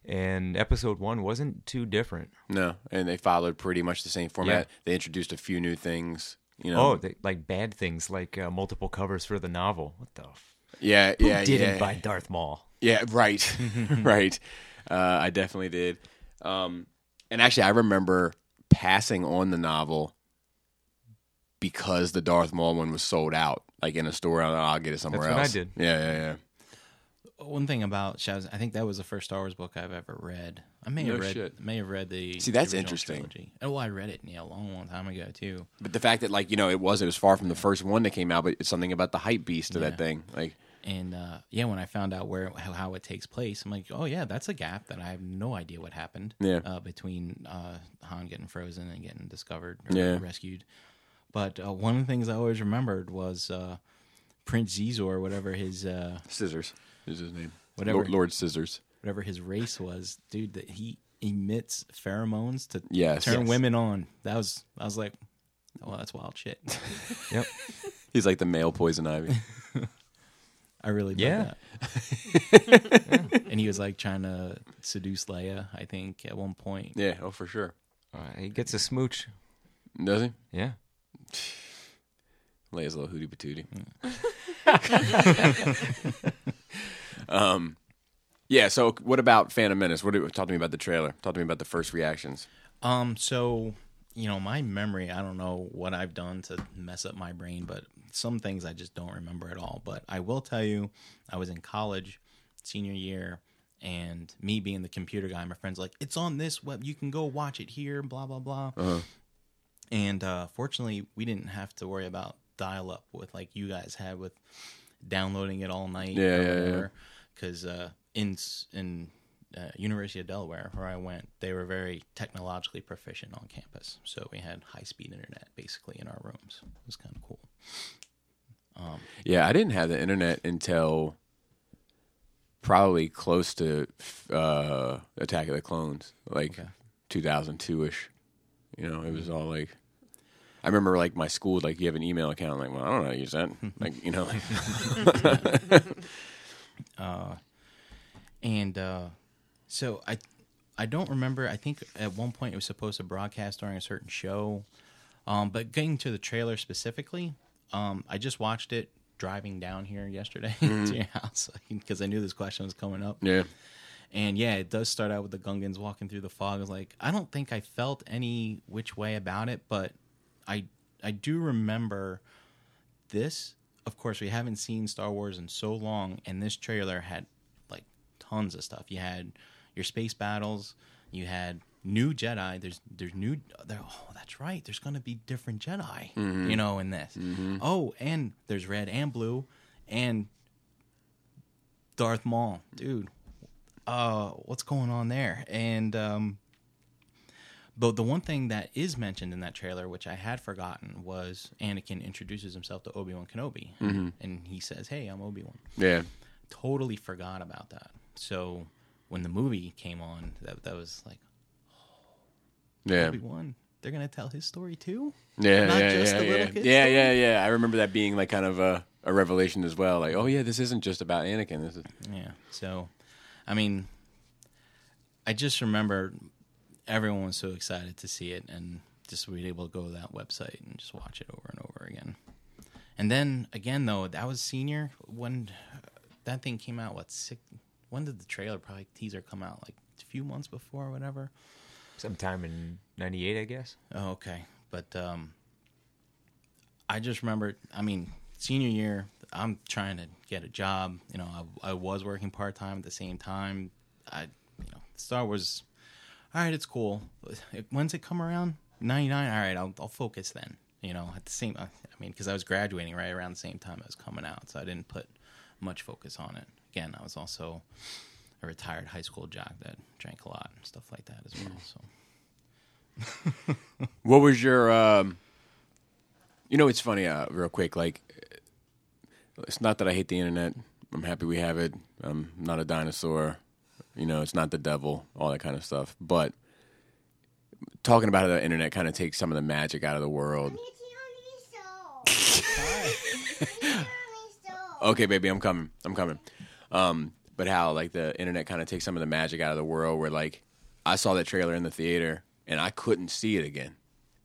And episode one wasn't too different.
No, and they followed pretty much the same format.
Yeah.
They introduced a few new things. You know.
Oh, they, like bad things, like uh, multiple covers for the novel. What the? F-
yeah,
Who
yeah,
didn't
yeah.
buy Darth Maul?
Yeah, right, right. Uh, I definitely did. Um, and actually, I remember passing on the novel because the Darth Maul one was sold out, like in a store. I'll, I'll get it somewhere
That's what I did.
Yeah, yeah, yeah.
One thing about Shadows, I think that was the first Star Wars book I've ever read. I may
No
have read,
shit.
may have read the.
See, that's
original
interesting.
Trilogy. Oh, well, I read it yeah, a long, long time ago too.
But the fact that, like, you know, it was it was far from the first one that came out, but it's something about the hype beast of
Yeah.
that thing. Like,
And uh, yeah, when I found out where how, how it takes place, I'm like, oh yeah, that's a gap that I have no idea what happened.
Yeah.
Uh, between uh, Han getting frozen and getting discovered or
Yeah.
rescued. But uh, one of the things I always remembered was uh, Prince Xizor, whatever his uh,
Scissors is his name.
Whatever.
Lord, Lord Scissors.
whatever his race was, dude, that he emits pheromones to
Yes.
turn
Yes.
women on. That was I was like, well, that's wild shit.
Yep.
He's like the male poison ivy.
I really dug
Yeah.
that. And he was like trying to seduce Leia, I think, at one point.
yeah, oh for sure.
Uh, he gets a smooch.
Does he?
Yeah.
Leia's a little hootie patootie.
Mm.
um, yeah. So, what about Phantom Menace? What? do- Talk to me about the trailer. Talk to me about the first reactions.
Um, so you know, my memory, I don't know what I've done to mess up my brain, but some things I just don't remember at all. But I will tell you, I was in college, senior year, and me being the computer guy, my friends like, it's on this web, you can go watch it here, blah blah blah.
Uh-huh.
And uh, fortunately, we didn't have to worry about dial up with like you guys had with downloading it all night.
Yeah, yeah, yeah.
Because uh, in in uh, University of Delaware, where I went, they were very technologically proficient on campus. So we had high speed internet basically in our rooms. It was kind of cool.
Yeah, I didn't have the internet until probably close to uh, Attack of the Clones, like
Okay.
2002 ish. You know, it was all like. I remember like my school, like you have an email account. like, well, I don't know how to use that. like, you know,
And uh, so I I don't remember. I think at one point it was supposed to broadcast during a certain show. Um, but getting to the trailer specifically, um, I just watched it driving down here yesterday to your house because I knew this question was coming up.
yeah,
And yeah, it does start out with the Gungans walking through the fog. I was like, I don't think I felt any which way about it, but I I do remember this. Of course, we haven't seen Star Wars in so long, and this trailer had like tons of stuff. You had your space battles, you had new Jedi. There's there's new. There, oh, that's right. There's gonna be different Jedi, you know, in this. Oh, and there's red and blue, and Darth Maul, dude uh what's going on there and um But the one thing that is mentioned in that trailer, which I had forgotten, was Anakin introduces himself to Obi Wan Kenobi, and he says, "Hey, I'm Obi Wan."
Yeah.
Totally forgot about that. So when the movie came on, that that was like
Yeah.
Obi Wan. They're gonna tell his story too.
Yeah,
Not
yeah,
just
yeah,
the
yeah. yeah, yeah, yeah. I remember that being like kind of a, a revelation as well. Like, oh yeah, this isn't just about Anakin. This is
Yeah. So, I mean, I just remember everyone was so excited to see it, and just be able to go to that website and just watch it over and over again. And then again, though, that was senior when that thing came out. What six? When did the trailer probably teaser come out? Like a few months before, or whatever.
Sometime in '98, I guess.
Oh, okay. But um, I just remember, I mean, senior year, I'm trying to get a job. You know, I, I was working part time at the same time. I, you know, Star Wars. All right, it's cool. When's it come around? Ninety nine. All right, I'll I'll focus then. You know, at the same. I mean, because I was graduating right around the same time it was coming out, so I didn't put much focus on it. Again, I was also a retired high school jock that drank a lot and stuff like that as well. So.
What was your? Um, you know, it's funny. Uh, real quick, like, it's not that I hate the internet. I'm happy we have it. I'm not a dinosaur. You know, it's not the devil. All that kind of stuff. But talking about the internet kind of takes some of the magic out of the world. Okay, baby, I'm coming. I'm coming. Um, but how like the internet kind of takes some of the magic out of the world. Where like I saw that trailer in the theater and I couldn't see it again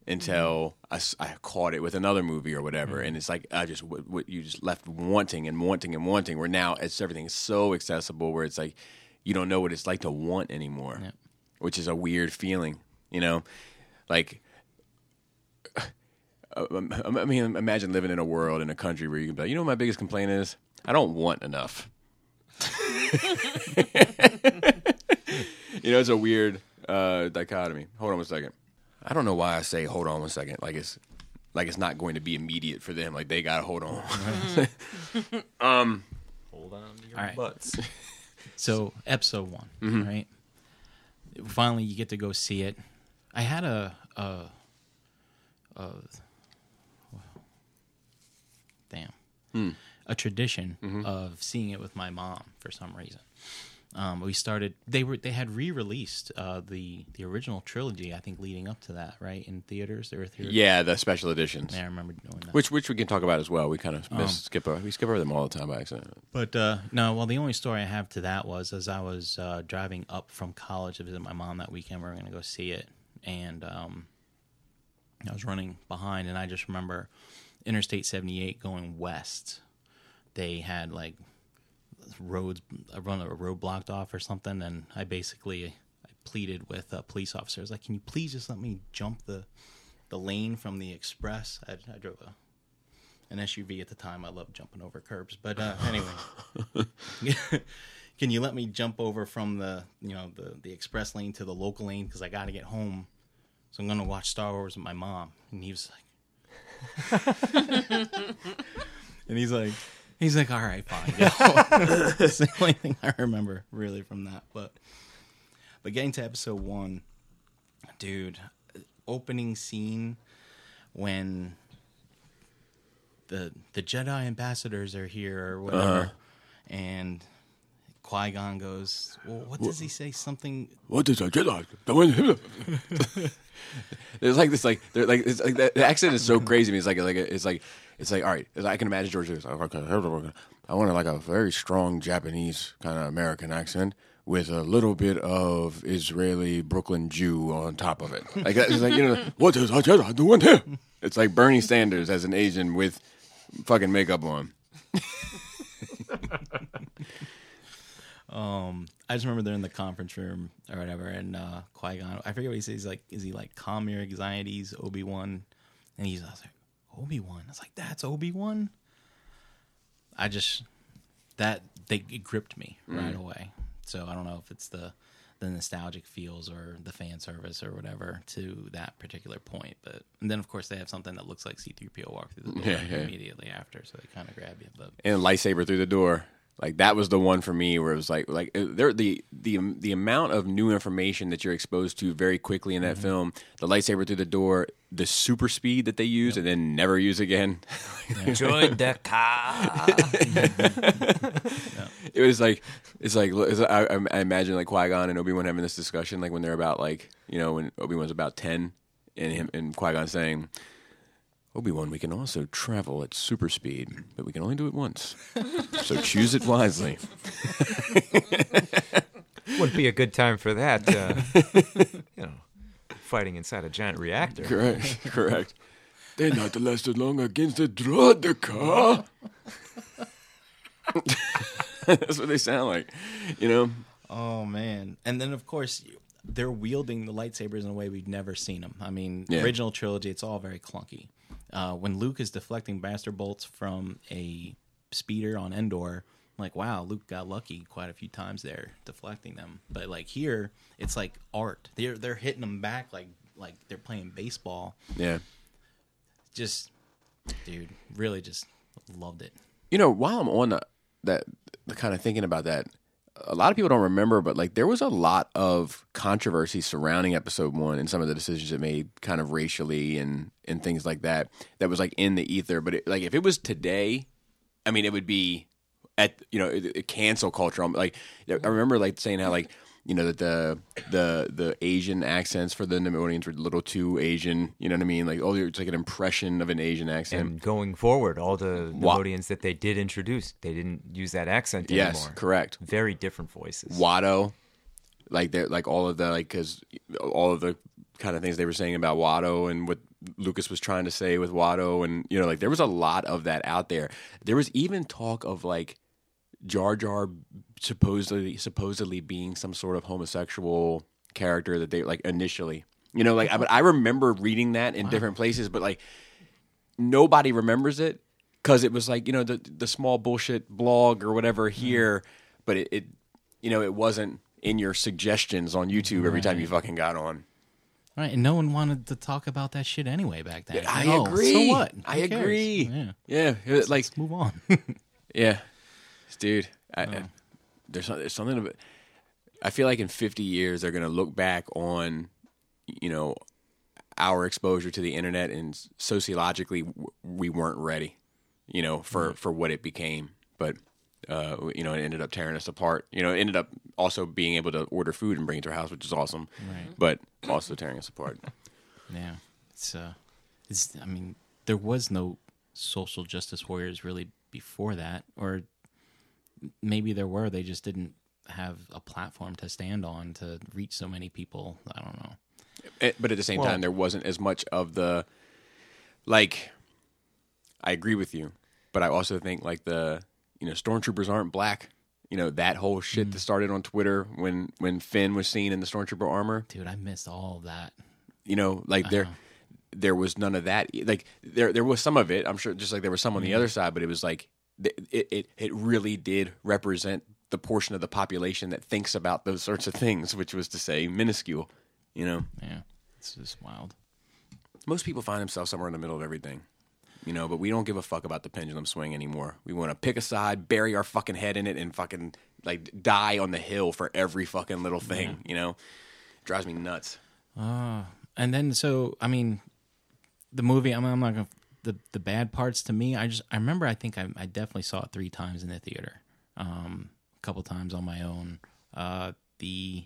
until I caught it with another movie or whatever. And it's like I just what, what you just left wanting and wanting and wanting. Where now it's everything's so accessible. Where it's like you don't know what it's like to want anymore,
Yep.
which is a weird feeling. You know, like um, I mean, imagine living in a world in a country where you can be like, you know, what my biggest complaint is I don't want enough. you know, it's a weird uh, dichotomy. Hold on one second. I don't know why I say hold on one second. Like it's like it's not going to be immediate for them. Like they gotta hold on.
Um, hold on to your
All right.
butts.
So episode one, mm-hmm. right? Finally, you get to go see it. I had a, a, a damn, hmm. A tradition of seeing it with my mom for some reason. Um, we started. They were they had re-released uh, the the original trilogy. I think leading up to that, right in theaters. There were theaters.
yeah, the special editions,
Yeah, I remember doing that.
which which we can talk about as well. We kind of miss skip over, we skip over them all the time by accident.
But uh, no, well, the only story I have to that was as I was uh, driving up from college to visit my mom that weekend, we were going to go see it, and um, I was running behind, and I just remember Interstate 78 going west. They had like roads, I run a road blocked off or something, and I basically I pleaded with uh, police officers like, "Can you please just let me jump the the lane from the express?" I, I drove a an SUV at the time. I love jumping over curbs, but uh, anyway, can you let me jump over from the you know the the express lane to the local lane because I got to get home, so I'm gonna watch Star Wars with my mom. And he was like, and he's like, he's like, all right, fine. Go. That's the only thing I remember really from that. But but getting to episode one, dude, opening scene when the the Jedi ambassadors are here or whatever, uh-huh. and Qui Gon goes, well, what does he say? Something.
What is a Jedi? There's like this, like they're like it's like the, the accent is so crazy. to me. It's like like it's like it's like all right. I can imagine George Lucas. I want like a very strong Japanese kind of American accent with a little bit of Israeli Brooklyn Jew on top of it. Like it's like you know what is Jedi doing here? It's like Bernie Sanders as an Asian with fucking makeup on.
Um, I just remember they're in the conference room or whatever, and uh, Qui Gon. I forget what he says. Like, is he like calm your anxieties, Obi Wan? And he's like, Obi Wan. I was like, that's Obi Wan. I just that they it gripped me mm. right away. So I don't know if it's the the nostalgic feels or the fan service or whatever to that particular point. But and then of course they have something that looks like C three PO walk through the door
Yeah, yeah.
immediately after, so they kind of grab you. But
And lightsaber through the door. Like that was the one for me where it was like like uh, there the the the amount of new information that you're exposed to very quickly in that
Mm-hmm.
film, the lightsaber through the door, the super speed that they use and then never use again.
Join the car.
it was like it's like it's, I, I imagine like Qui Gon and Obi Wan having this discussion like when they're about like you know when Obi Wan's about ten and him and Qui Gon saying. Obi Wan, we can also travel at super speed, but we can only do it once. so choose it wisely.
Wouldn't be a good time for that. Uh, you know, fighting inside a giant reactor.
Correct. Correct. They're not to last as long against the Droideka. That's what they sound like. You know?
Oh man! And then of course they're wielding the lightsabers in a way we've never seen them. I mean,
Yeah.
original trilogy, it's all very clunky. Uh, when Luke is deflecting blaster bolts from a speeder on Endor, like wow, Luke got lucky quite a few times there deflecting them. But like here, it's like art. They're they're hitting them back like like they're playing baseball.
Yeah.
Just, dude, really just loved it.
You know, while I'm on the, that, the kind of thinking about that, a lot of people don't remember, but like there was a lot of controversy surrounding episode one and some of the decisions it made, kind of racially and and things like that. That was like in the ether. But it, like if it was today, I mean, it would be at you know cancel culture. I'm like I remember like saying how like you know that the the the Asian accents for the Neimoidians were a little too Asian. You know what I mean? Like oh, it's like an impression of an Asian accent.
And going forward, all the
Wa-
that they did introduce, they didn't use that accent
yes,
anymore.
Yes, correct.
Very different voices.
Watto, like they like all of the like because all of the kind of things they were saying about Watto and what Lucas was trying to say with Watto, and you know like there was a lot of that out there. There was even talk of like Jar Jar supposedly supposedly being some sort of homosexual character that they like initially. You know, like I, but I remember reading that in different places, but like nobody remembers it because it was like you know the the small bullshit blog or whatever mm-hmm. here, but it, it you know it wasn't in your suggestions on YouTube every time you fucking got on.
Right, and no one wanted to talk about that shit anyway back then.
I
Oh,
agree.
So what?
I
cares?
agree.
Yeah.
Yeah, it- like
Let's move on.
yeah, dude. I, I- there's, there's something about. I feel like in 50 years they're gonna look back on, you know, our exposure to the internet and sociologically we weren't ready, you know, for for what it became. But uh, you know, it ended up tearing us apart. You know, it ended up also being able to order food and bring it to our house, which is awesome.
Right.
But also tearing us apart.
yeah, it's uh, it's. I mean, there was no social justice warriors really before that, or maybe there were. They just didn't have a platform to stand on to reach so many people. I don't know.
Eh, but at the same
Well-
time, there wasn't as much of the like. I agree with you, but I also think like the you know stormtroopers aren't black. You know that whole shit that started on Twitter when when Finn was seen in the stormtrooper armor.
Dude, I missed all of that.
You know, like there there was none of that. Like there there was some of it. I'm sure, just like there was some on the other side, but it was like th- it it it really did represent the portion of the population that thinks about those sorts of things, which was to say minuscule. You know.
Yeah, it's just wild.
most people find themselves somewhere in the middle of everything, you know. But we don't give a fuck about the pendulum swing anymore. We want to pick a side, bury our fucking head in it, and fucking like die on the hill for every fucking little thing. You know, drives me nuts. Oh.
And then so I mean, the movie. I'm, I'm not gonna the the bad parts to me. I just I remember. I think I, I definitely saw it three times in the theater, um, a couple times on my own. Uh, the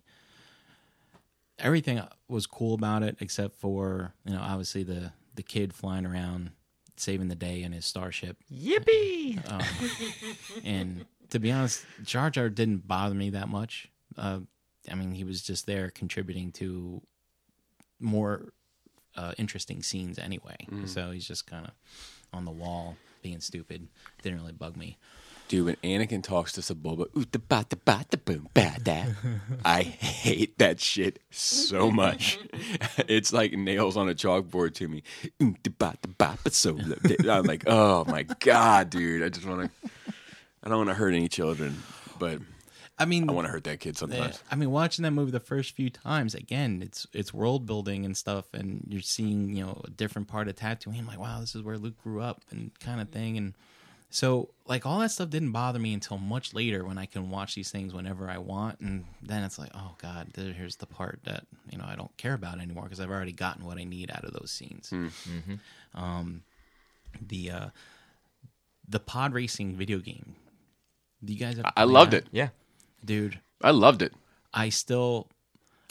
everything was cool about it except for you know obviously the the kid flying around saving the day in his starship
Yippee!
and to be honest, Jar Jar didn't bother me that much. Uh, I mean, he was just there contributing to more uh, interesting scenes anyway. So he's just kind of on the wall being stupid. Didn't really bug me.
Dude, when Anakin talks to Sebulba, "Ooh, da ba da ba da boom ba da," I hate that shit so much. it's like nails on a chalkboard to me. Ooh, da ba da ba ba so. I'm like, oh my god, dude! I just want to. I don't want to hurt any children, but
I mean,
I want to hurt that kid sometimes.
I mean, watching that movie the first few times, again, it's it's world building and stuff, and you're seeing you know a different part of Tatooine. I'm like, wow, this is where Luke grew up, and kind of thing. And So like all that stuff didn't bother me until much later when I can watch these things whenever I want, and then it's like, oh god, there- here's the part that you know I don't care about anymore because I've already gotten what I need out of those scenes. Um, the uh, the pod racing video game. Do you guys? Have
I, I loved it.
Yeah.
Dude.
I loved it.
I still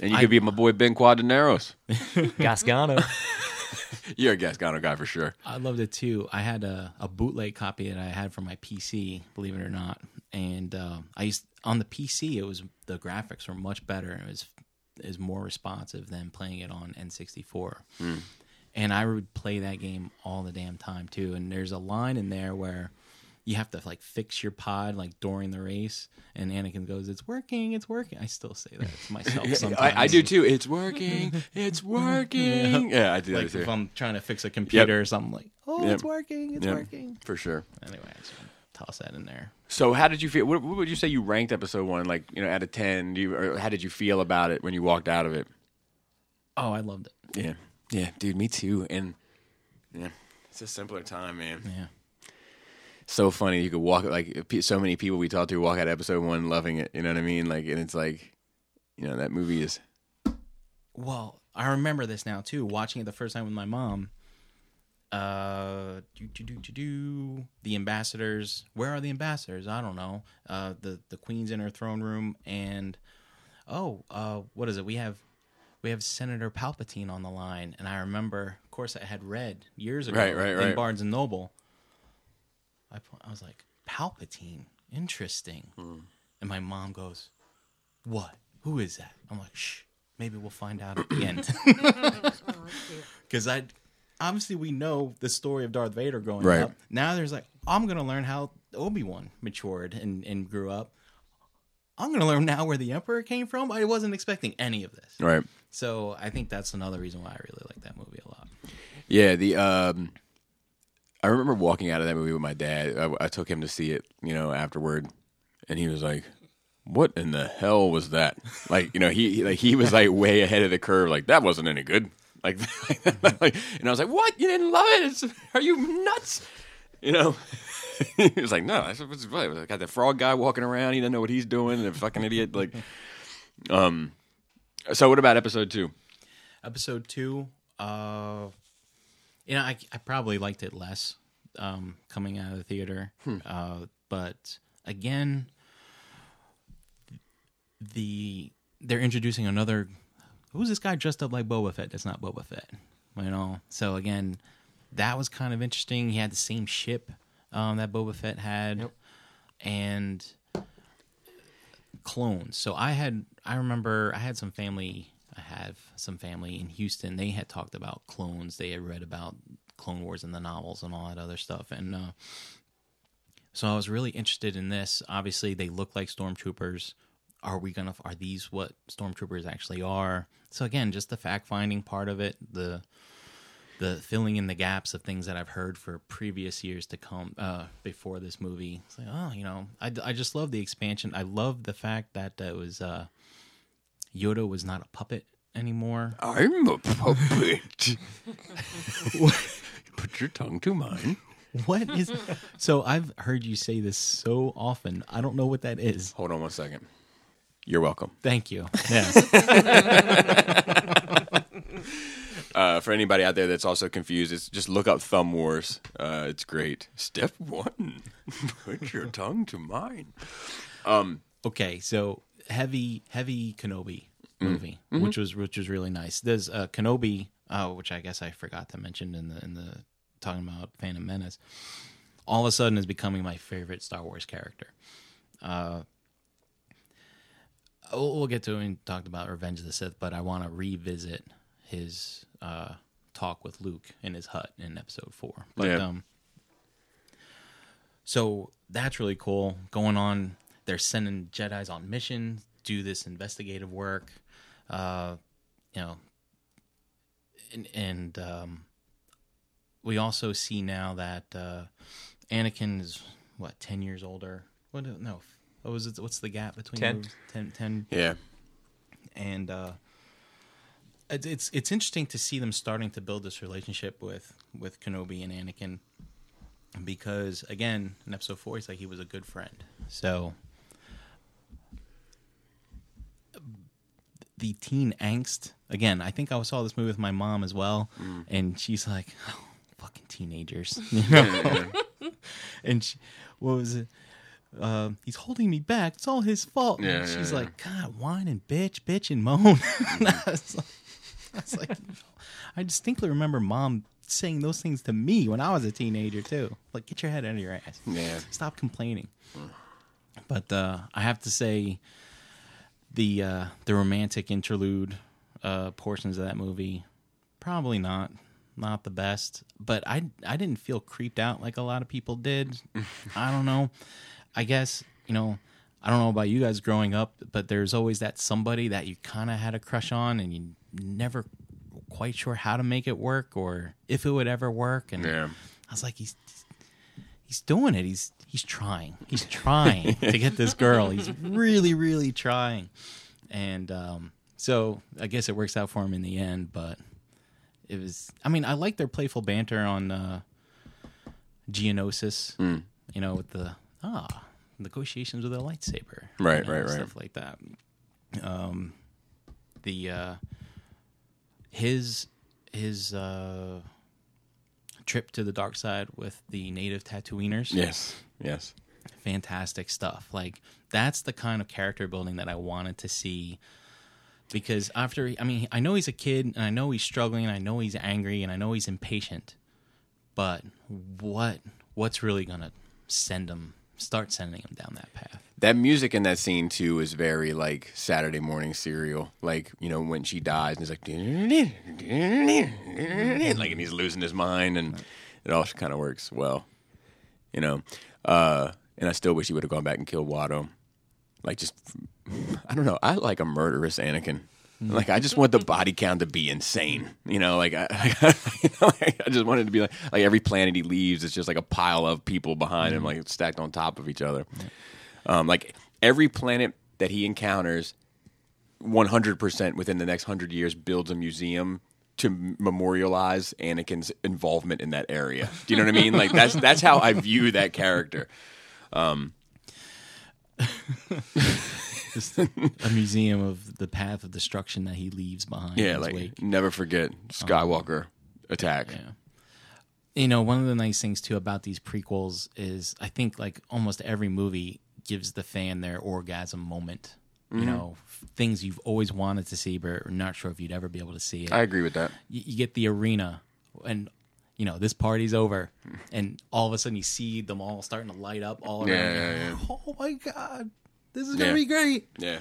And you
I-
could be my boy Ben Quadinaros.
Gasgano.
You're a Gasgano guy for sure.
I loved it too. I had a, a bootleg copy that I had for my PC, believe it or not. And uh, I used on the PC. It was the graphics were much better. It was is more responsive than playing it on N64. And I would play that game all the damn time too. And there's a line in there where you have to like fix your pod like during the race, and Anakin goes, "It's working, it's working." I still say that to myself sometimes.
I, I do too. It's working. It's working. Yeah, I do
Like if I'm trying to fix a computer or something, like, "Oh,
Yep.
it's working, it's
Yep.
working."
for sure.
Anyway, I just toss that in there.
So, how did you feel? What, what would you say you ranked episode one? Like, you know, out of ten, do you, or how did you feel about it when you walked out of it?
Oh, I loved it.
Yeah, yeah, dude, me too. And yeah, it's a simpler time, man.
Yeah.
So funny. You could walk like so many people we talked to walk out of episode one loving it. You know what I mean? Like, and it's like, you know, that movie is.
Well, I remember this now too. Watching it the first time with my mom. Uh, do do do do do. The ambassadors. Where are the ambassadors? I don't know. Uh, the the queen's in her throne room, and oh, uh, what is it? We have we have Senator Palpatine on the line, and I remember, of course, I had read years ago
Right, right,
in
right.
Barnes and Noble. I I was like Palpatine, interesting,
Hmm.
and my mom goes, "What? Who is that?" I'm like, "Shh, maybe we'll find out at the end." Because I obviously we know the story of Darth Vader growing
Right.
up. Now there's like, I'm gonna learn how Obi Wan matured and and grew up. I'm gonna learn now where the Emperor came from. I wasn't expecting any of this.
Right.
So I think that's another reason why I really like that movie a lot.
Yeah, the um, I remember walking out of that movie with my dad. I, I took him to see it, you know, afterward, and he was like, "What in the hell was that?" Like, you know, he he- like he was like way ahead of the curve. Like that wasn't any good. Like, like and I was like, "What? You didn't love it? It's, are you nuts?" You know. he was like, "No, I said, what's what? I got the frog guy walking around. He doesn't know what he's doing. The fucking idiot." Like, um. So what about episode two?
Episode two, uh, you know, I, I probably liked it less um, coming out of the theater, uh, but again, the they're introducing another. Who's this guy dressed up like Boba Fett? That's not Boba Fett, you know. So again, that was kind of interesting. He had the same ship um, that Boba Fett had, and clones. So I had I remember I had some family I have some family in Houston. They had talked about clones. They had read about Clone Wars in the novels and all that other stuff. And uh, so I was really interested in this. Obviously, they look like stormtroopers. Are we gonna? Are these what stormtroopers actually are? So again, just the fact finding part of it, the the filling in the gaps of things that I've heard for previous years to come uh, before this movie. It's like, oh, you know, I, I just love the expansion. I love the fact that it was uh, Yoda was not a puppet anymore.
I'm a puppet. Put your tongue to mine.
What is? so I've heard you say this so often. I don't know what that is.
Hold on one second. You're welcome.
Thank you. Yes.
Uh, for anybody out there that's also confused, it's just look up Thumb Wars. Uh, it's great. Step one: put your tongue to mine.
Um, okay, so heavy, heavy Kenobi movie, which was which was really nice. There's uh, Kenobi, uh, which I guess I forgot to mention in the in the talking about Phantom Menace. All of a sudden, is becoming my favorite Star Wars character. Uh, we'll, we'll get to it and talked about Revenge of the Sith, but I want to revisit his uh, talk with Luke in his hut in Episode Four. But
Yeah.
um, so that's really cool. Going on, they're sending Jedi's on missions, do this investigative work. Uh, you know, and, and um, we also see now that uh, Anakin is what ten years older. What? No, what was it? What's the gap between
Ten.
movies? 10, 10
Yeah,
and uh, it- it's it's interesting to see them starting to build this relationship with with Kenobi and Anakin. because again, in episode four, he's like he was a good friend. So the teen angst again. I think I saw this movie with my mom as well, and she's like, oh, "Fucking teenagers," you know? and she, what was it? Uh, he's holding me back. It's all his fault.
Yeah, yeah,
she's
yeah.
like, God, whine and bitch, bitch and moan. And I, was like, I was like, I distinctly remember mom saying those things to me when I was a teenager too. Like, get your head out of your ass.
Yeah.
Stop complaining. But uh, I have to say, the uh, the romantic interlude uh, portions of that movie probably not not the best. But I I didn't feel creeped out like a lot of people did. I don't know. I guess you know. I don't know about you guys growing up, but there's always that somebody that you kind of had a crush on, and you never quite sure how to make it work or if it would ever work. And
Yeah.
I was like, he's he's doing it. He's he's trying. He's trying to get this girl. He's really, really trying. And um, so I guess it works out for him in the end. But it was. I mean, I like their playful banter on uh, Geonosis. You know, with the ah negotiations with a lightsaber.
Right,
you know,
right, right.
Stuff like that. Um, the uh, his his uh, trip to the dark side with the native Tatooiners.
Yes. Yes.
Fantastic stuff. Like that's the kind of character building that I wanted to see. Because after, I mean, I know he's a kid, and I know he's struggling, and I know he's angry, and I know he's impatient. But what what's really gonna send him start sending him down that path?
That music in that scene too is very like Saturday morning serial. Like you know when she dies and he's like like and he's losing his mind and it all kind of works well. You know, uh, and I still wish he would have gone back and killed Watto. Like just I don't know. I like a murderous Anakin. Like I just want the body count to be insane, you know. Like I, you know, like, I just wanted to be like, like every planet he leaves, it's just like a pile of people behind him, like stacked on top of each other. Um, like every planet that he encounters, one hundred percent within the next hundred years builds a museum to memorialize Anakin's involvement in that area. Do you know what I mean? Like that's that's how I view that character.
Just a museum of the path of destruction that he leaves behind.
Yeah, like
wake.
never forget Skywalker attack.
Yeah. You know, one of the nice things too about these prequels is I think like almost every movie gives the fan their orgasm moment.
Mm-hmm.
You know, things you've always wanted to see, but are not sure if you'd ever be able to see it.
I agree with that.
you, you get the arena, and you know this party's over, and all of a sudden you see them all starting to light up all around.
Yeah, yeah, yeah.
Oh my god, this is gonna be great!
Yeah.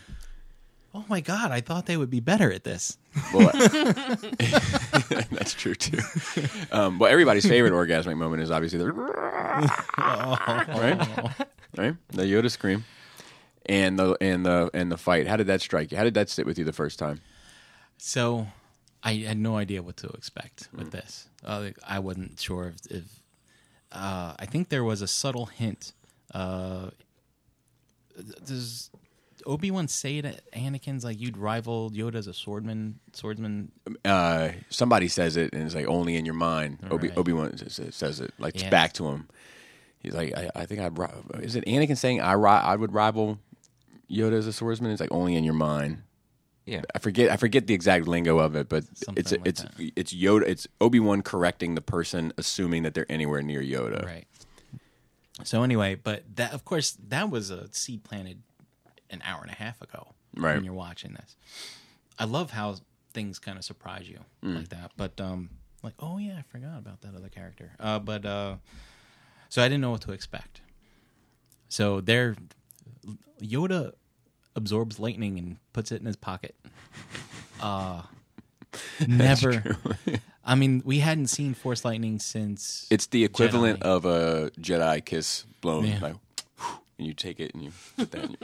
Oh my god, I thought they would be better at this.
Well, that's true too. Um, well, everybody's favorite orgasmic moment is obviously the right, right, the Yoda scream, and the and the and the fight. How did that strike you? How did that sit with you the first time?
So I had no idea what to expect with this. Uh, like, I wasn't sure if, if uh, I think there was a subtle hint. Uh, does Obi Wan say to Anakin's like you'd rival Yoda as a swordman? Swordsman?
Uh, somebody says it, and it's like only in your mind. Obi. Obi Wan says it, like
Yeah.
back to him. He's like, I, I think I ri- is it Anakin saying I ri- I would rival Yoda as a swordsman? It's like only in your mind.
Yeah.
I forget I forget the exact lingo of it, but it's
like
it's
that.
it's Yoda. It's Obi Wan correcting the person, assuming that they're anywhere near Yoda.
Right. So anyway, but that of course that was a seed planted an hour and a half ago.
Right.
When you're watching this, I love how things kind of surprise you
Mm.
like that. But um, like oh yeah, I forgot about that other character. Uh, but uh, so I didn't know what to expect. So there, Yoda absorbs lightning and puts it in his pocket. Uh never. I mean, we hadn't seen Force lightning since
It's the equivalent
Jedi.
of a Jedi kiss blown,
Yeah.
like, and you take it and you put that. In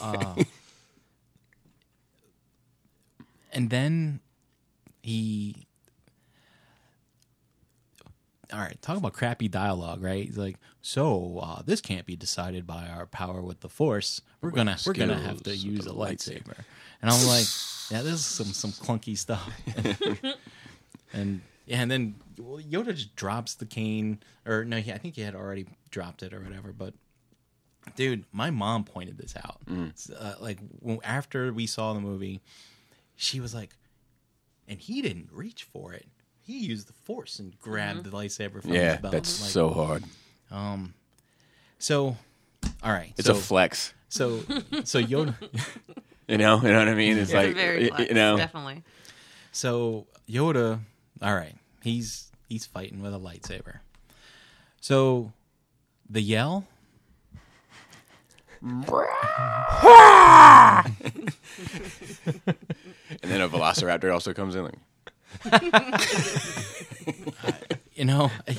your,
and then he all right talk about crappy dialogue right he's like so uh, this can't be decided by our power with the force we're gonna we're gonna have to
skills
use
with
a lightsaber and i'm like yeah this is some some clunky stuff and Yeah, and then well, Yoda just drops the cane, or no, he, I think he had already dropped it or whatever. But dude, my mom pointed this out. Uh, like after we saw the movie, she was like, and he didn't reach for it. He used the force and grabbed the lightsaber from
Yeah,
his belt.
that's
Like,
so hard.
Um, So, all right.
It's
so,
a flex.
So, so Yoda.
You know, you know what I mean? It's
It's
like
very flex,
you know,
definitely.
So Yoda, all right, he's he's fighting with a lightsaber. So the yell,
and then a velociraptor also comes in. Like,
you know, I,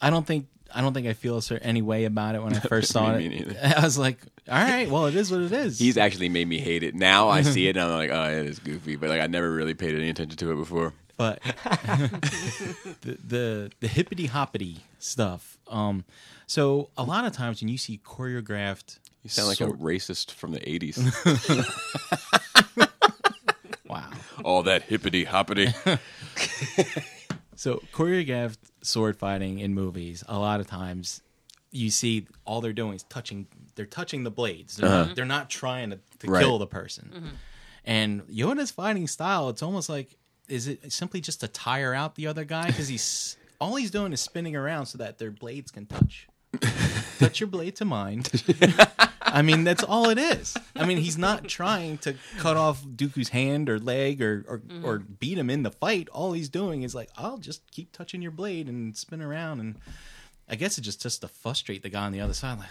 I don't think I don't think I feel a certain any way about it when I first saw
Me
it. I was like, all right, well, it is what it is.
he's actually made me hate it. Now I see it and I'm like, oh, it is goofy. But like I never really paid any attention to it before.
But the, the the hippity hoppity stuff. Um, so a lot of times when you see choreographed,
You sound like
sword-
a racist from the 80s.
wow.
All that hippity hoppity.
So choreographed sword fighting in movies, a lot of times you see all they're doing is touching. They're touching the blades. They're, not, they're not trying to, to
Right.
kill the person. And Yoda's fighting style, it's almost like is it simply just to tire out the other guy because he's all he's doing is spinning around so that their blades can touch. touch your blade to mine. I mean, that's all it is. I mean, he's not trying to cut off Dooku's hand or leg or or, or beat him in the fight. All he's doing is like, I'll just keep touching your blade and spin around. And I guess it's just just to frustrate the guy on the other side. Like,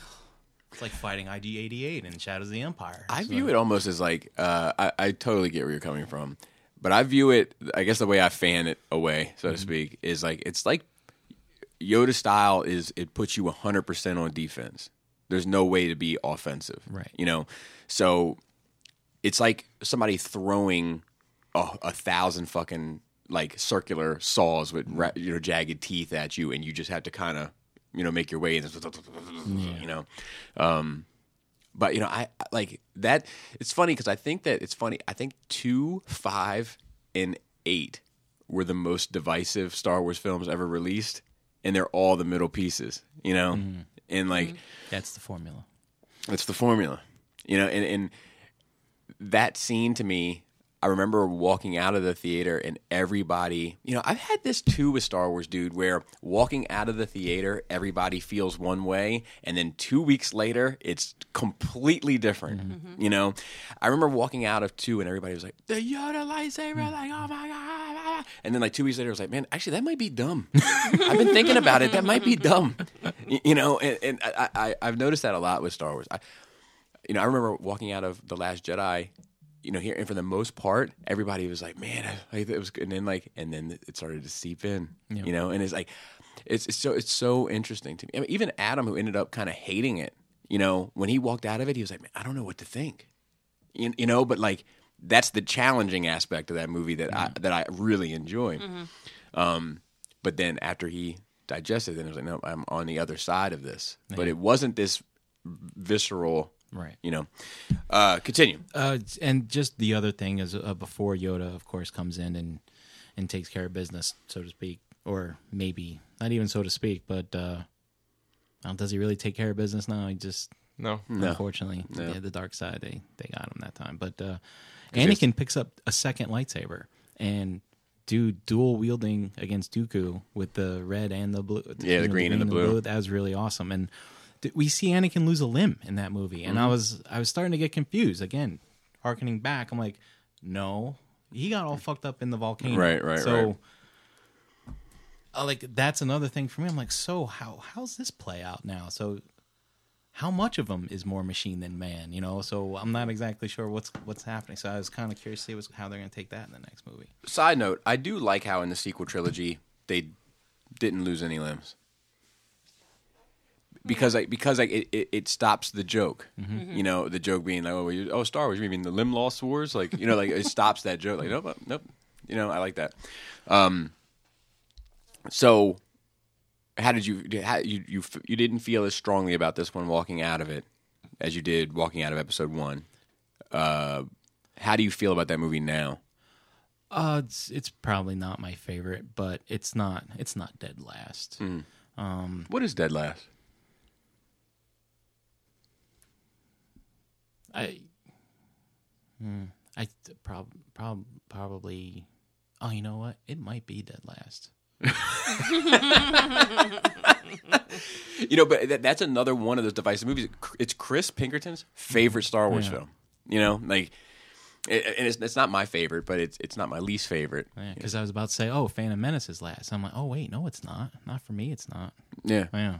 it's like fighting IG88 in Shadows of the Empire.
I
So-
view it almost as like uh, I, I totally get where you're coming from, but I view it. I guess the way I fan it away, so to speak, is like it's like Yoda style is it puts you 100 percent on defense. There's no way to be offensive,
Right.
You know, so it's like somebody throwing a, a thousand fucking like circular saws with ra- you know jagged teeth at you, and you just have to kind of you know make your way, in, you know. Um, but you know, I I- like that. It's funny because I think that it's funny. I think two, five, and eight were the most divisive Star Wars films ever released, and they're all the middle pieces. You know, mm-hmm. and like mm-hmm.
That's the formula.
That's the formula. You know, and, and that scene to me, I remember walking out of the theater and everybody, you know, I've had this too with Star Wars, dude, where walking out of the theater, everybody feels one way, and then two weeks later, it's completely different. Mm-hmm. You know, I remember walking out of two and everybody was like, the Yoda lightsaber, mm. like, oh my God. And then, like, two weeks later, I was like, man, actually, that might be dumb. I've been thinking about it. That might be dumb. You know, and, and I, I, I've noticed that a lot with Star Wars. I, you know, I remember walking out of the Last Jedi. You know, here and for the most part, everybody was like, "Man, I, I- it was," good." and then like, and then it started to seep in.
Yeah.
You know, and it's like, it's, it's so it's so interesting to me. I mean, even Adam, who ended up kind of hating it, you know, when he walked out of it, he was like, "Man, I don't know what to think." You, you know, but like that's the challenging aspect of that movie that I that I really enjoy. Um, but then after he digested, it, then it was like, no, I'm on the other side of this. But it wasn't this visceral,
Right.
you know. Uh, continue.
Uh, and just the other thing is uh, before Yoda, of course, comes in and and takes care of business, so to speak, or maybe not even so to speak, but uh, does he really take care of business now? He just
No.
unfortunately,
No.
yeah, the dark side they they got him that time. But uh, Anakin picks up a second lightsaber and do dual wielding against Dooku with the red and the blue.
Yeah, the
you know,
green and the blue.
That was really awesome. And th- we see Anakin lose a limb in that movie, and I
Mm-hmm.
was I was starting to get confused again. Harkening back, I'm like, no, he got all fucked up in the volcano.
Right, right,
so,
right.
uh, like that's another thing for me. I'm like, so how how's this play out now? So how much of them is more machine than man? You know, so I'm not exactly sure what's what's happening. So I was kind of curious to see how they're going to take that in the next movie.
Side note: I do like how in the sequel trilogy they didn't lose any limbs because like because like it, it, it stops the joke. You know, the joke being like, oh, you, oh, Star Wars, you mean the limb loss wars? Like, you know, like it stops that joke. Like, nope, nope. You know, I like that. Um, so how did you how, you you you didn't feel as strongly about this one walking out of it as you did walking out of episode one? Uh, how do you feel about that movie now?
Uh, it's it's probably not my favorite, but it's not it's not dead last.
What is Dead Last?
I, hmm, I prob, prob, probably. Oh, you know what? It might be dead last.
You know, but that, that's another one of those divisive movies. It's Chris Pinkerton's favorite Star Wars
Yeah.
film. You know, like, it, and it's, it's not my favorite, but it's it's not my least favorite.
Because I was about to say, oh, Phantom Menace is last. I'm like, oh wait, no, it's not. Not for me. It's not.
Yeah,
Yeah,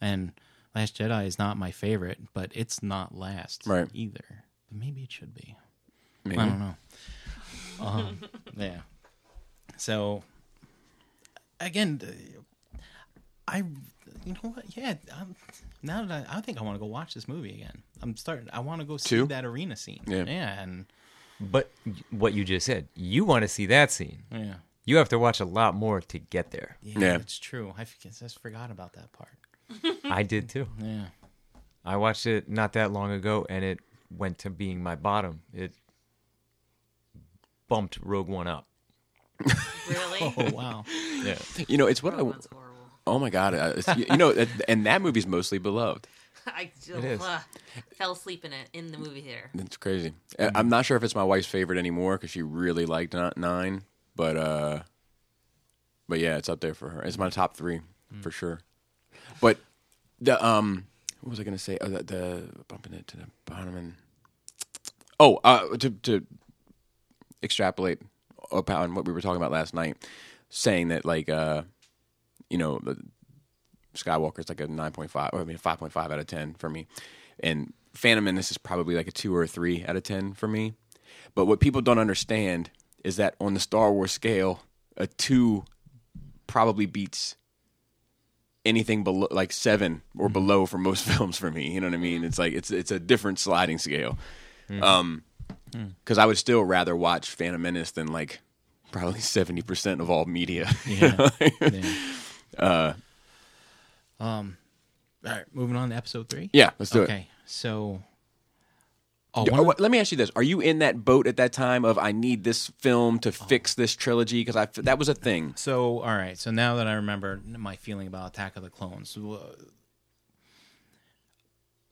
and Last Jedi is not my favorite, but it's not last
Right.
either. Maybe it should be.
maybe.
I don't know. Um, yeah. So again, I you know what? Yeah. I'm, now that I, I think I want to go watch this movie again. I'm starting. I want to go see
Two?
that arena scene.
Yeah.
Yeah. And
But what you just said, you want to see that scene.
yeah.
You have to watch a lot more to get there.
Yeah,
Yeah.
it's true. I f- just forgot about that part.
I did too.
Yeah.
I watched it not that long ago, and it went to being my bottom. It bumped Rogue One up.
Really?
Oh wow.
Yeah,
You know, it's what I.
Rogue One's horrible.
Oh my god! uh, it's- you know, and that movie's mostly beloved.
I
It is.
uh, fell asleep in it in the movie theater.
It's crazy. I- I'm not sure if it's my wife's favorite anymore because she really liked Nine, but uh, but yeah, it's up there for her. It's my top three for sure. But the um, what was I gonna say? Oh, the, the bumping it to the bottom and oh, uh, to to extrapolate upon what we were talking about last night, saying that like uh, you know, the Skywalker's like a nine point five, I mean five point five out of ten for me, and Phantom Menace is probably like a two or a three out of ten for me. But what people don't understand is that on the Star Wars scale, a two probably beats anything below like seven or below for most films for me. You know what I mean? It's like it's it's a different sliding scale. Um, because I would still rather watch Phantom Menace than like probably seventy percent of all media.
Yeah. yeah. um. All right. Moving on to episode three.
yeah, let's do it.
Okay. So. Oh,
Do- oh, let me ask you this: Are you in that boat at that time of I need this film to fix this trilogy? Because I that was a thing.
So, all right. So now that I remember my feeling about Attack of the Clones,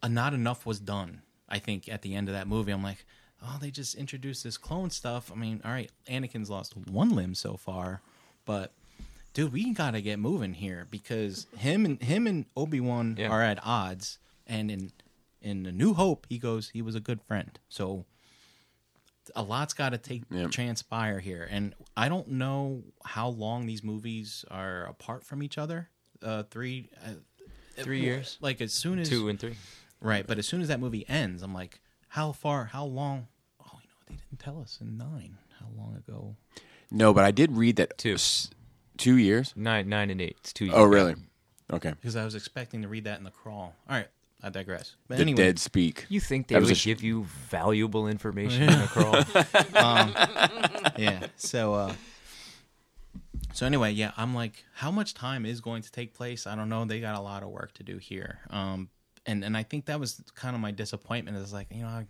uh, not enough was done. I think at the end of that movie, I'm like, oh, they just introduced this clone stuff. I mean, all right, Anakin's lost one limb so far, but dude, we gotta get moving here because him and him and Obi Wan
Yeah.
are at odds, and in in A New Hope, he goes, he was a good friend. So a lot's got to take
Yep.
transpire here, and I don't know how long these movies are apart from each other. Uh, three, uh,
Three years?
Like as soon as
two and three.
right, but as soon as that movie ends, I'm like, how far? How long? Oh, you know, they didn't tell us in nine. How long ago?
No, but I did read that
Two.
s- two years.
Nine, nine and eight. It's two years.
Oh, really? Okay.
Because I was expecting to read that in the crawl. All right, I digress. But
The
anyway,
dead speak.
You think they would
sh-
give you valuable information in a crawl?
yeah. So, uh, so anyway, yeah, I'm like, how much time is going to take place? I don't know. They got a lot of work to do here. Um, and and I think that was kind of my disappointment. Is like, you know, I, I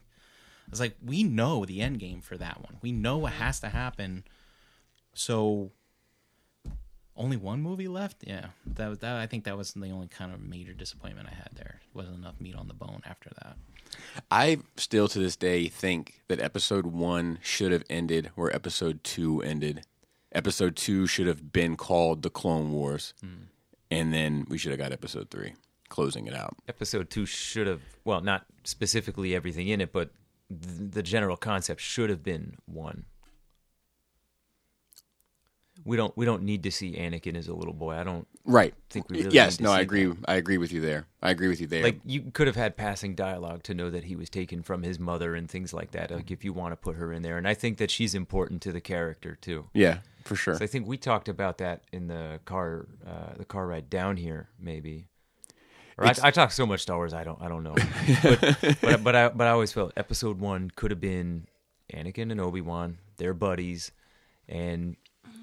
was like, we know the end game for that one. We know what has to happen. So, only one movie left. Yeah, that was that. I think that was the only kind of major disappointment I had there. Wasn't enough meat on the bone after that.
I still to this day think that episode one should have ended where episode two ended. Episode two should have been called the Clone Wars, hmm. and then we should have got episode three, closing it out.
Episode two should have, well, not specifically everything in it, but th- the general concept should have been one. We don't. We don't need to see Anakin as a little boy. I don't
Right.
think we really.
yes.
need to
No. I agree.
that.
I agree with you there. I agree with you there.
Like you could have had passing dialogue to know that he was taken from his mother and things like that. Like if you want to put her in there, and I think that she's important to the character too.
yeah, for sure.
So I think we talked about that in the car, uh, the car ride down here, maybe. Or I, I talk so much Star Wars, I don't, I don't know. but, but, but I, but I always felt Episode One could have been Anakin and Obi Wan, they're buddies, and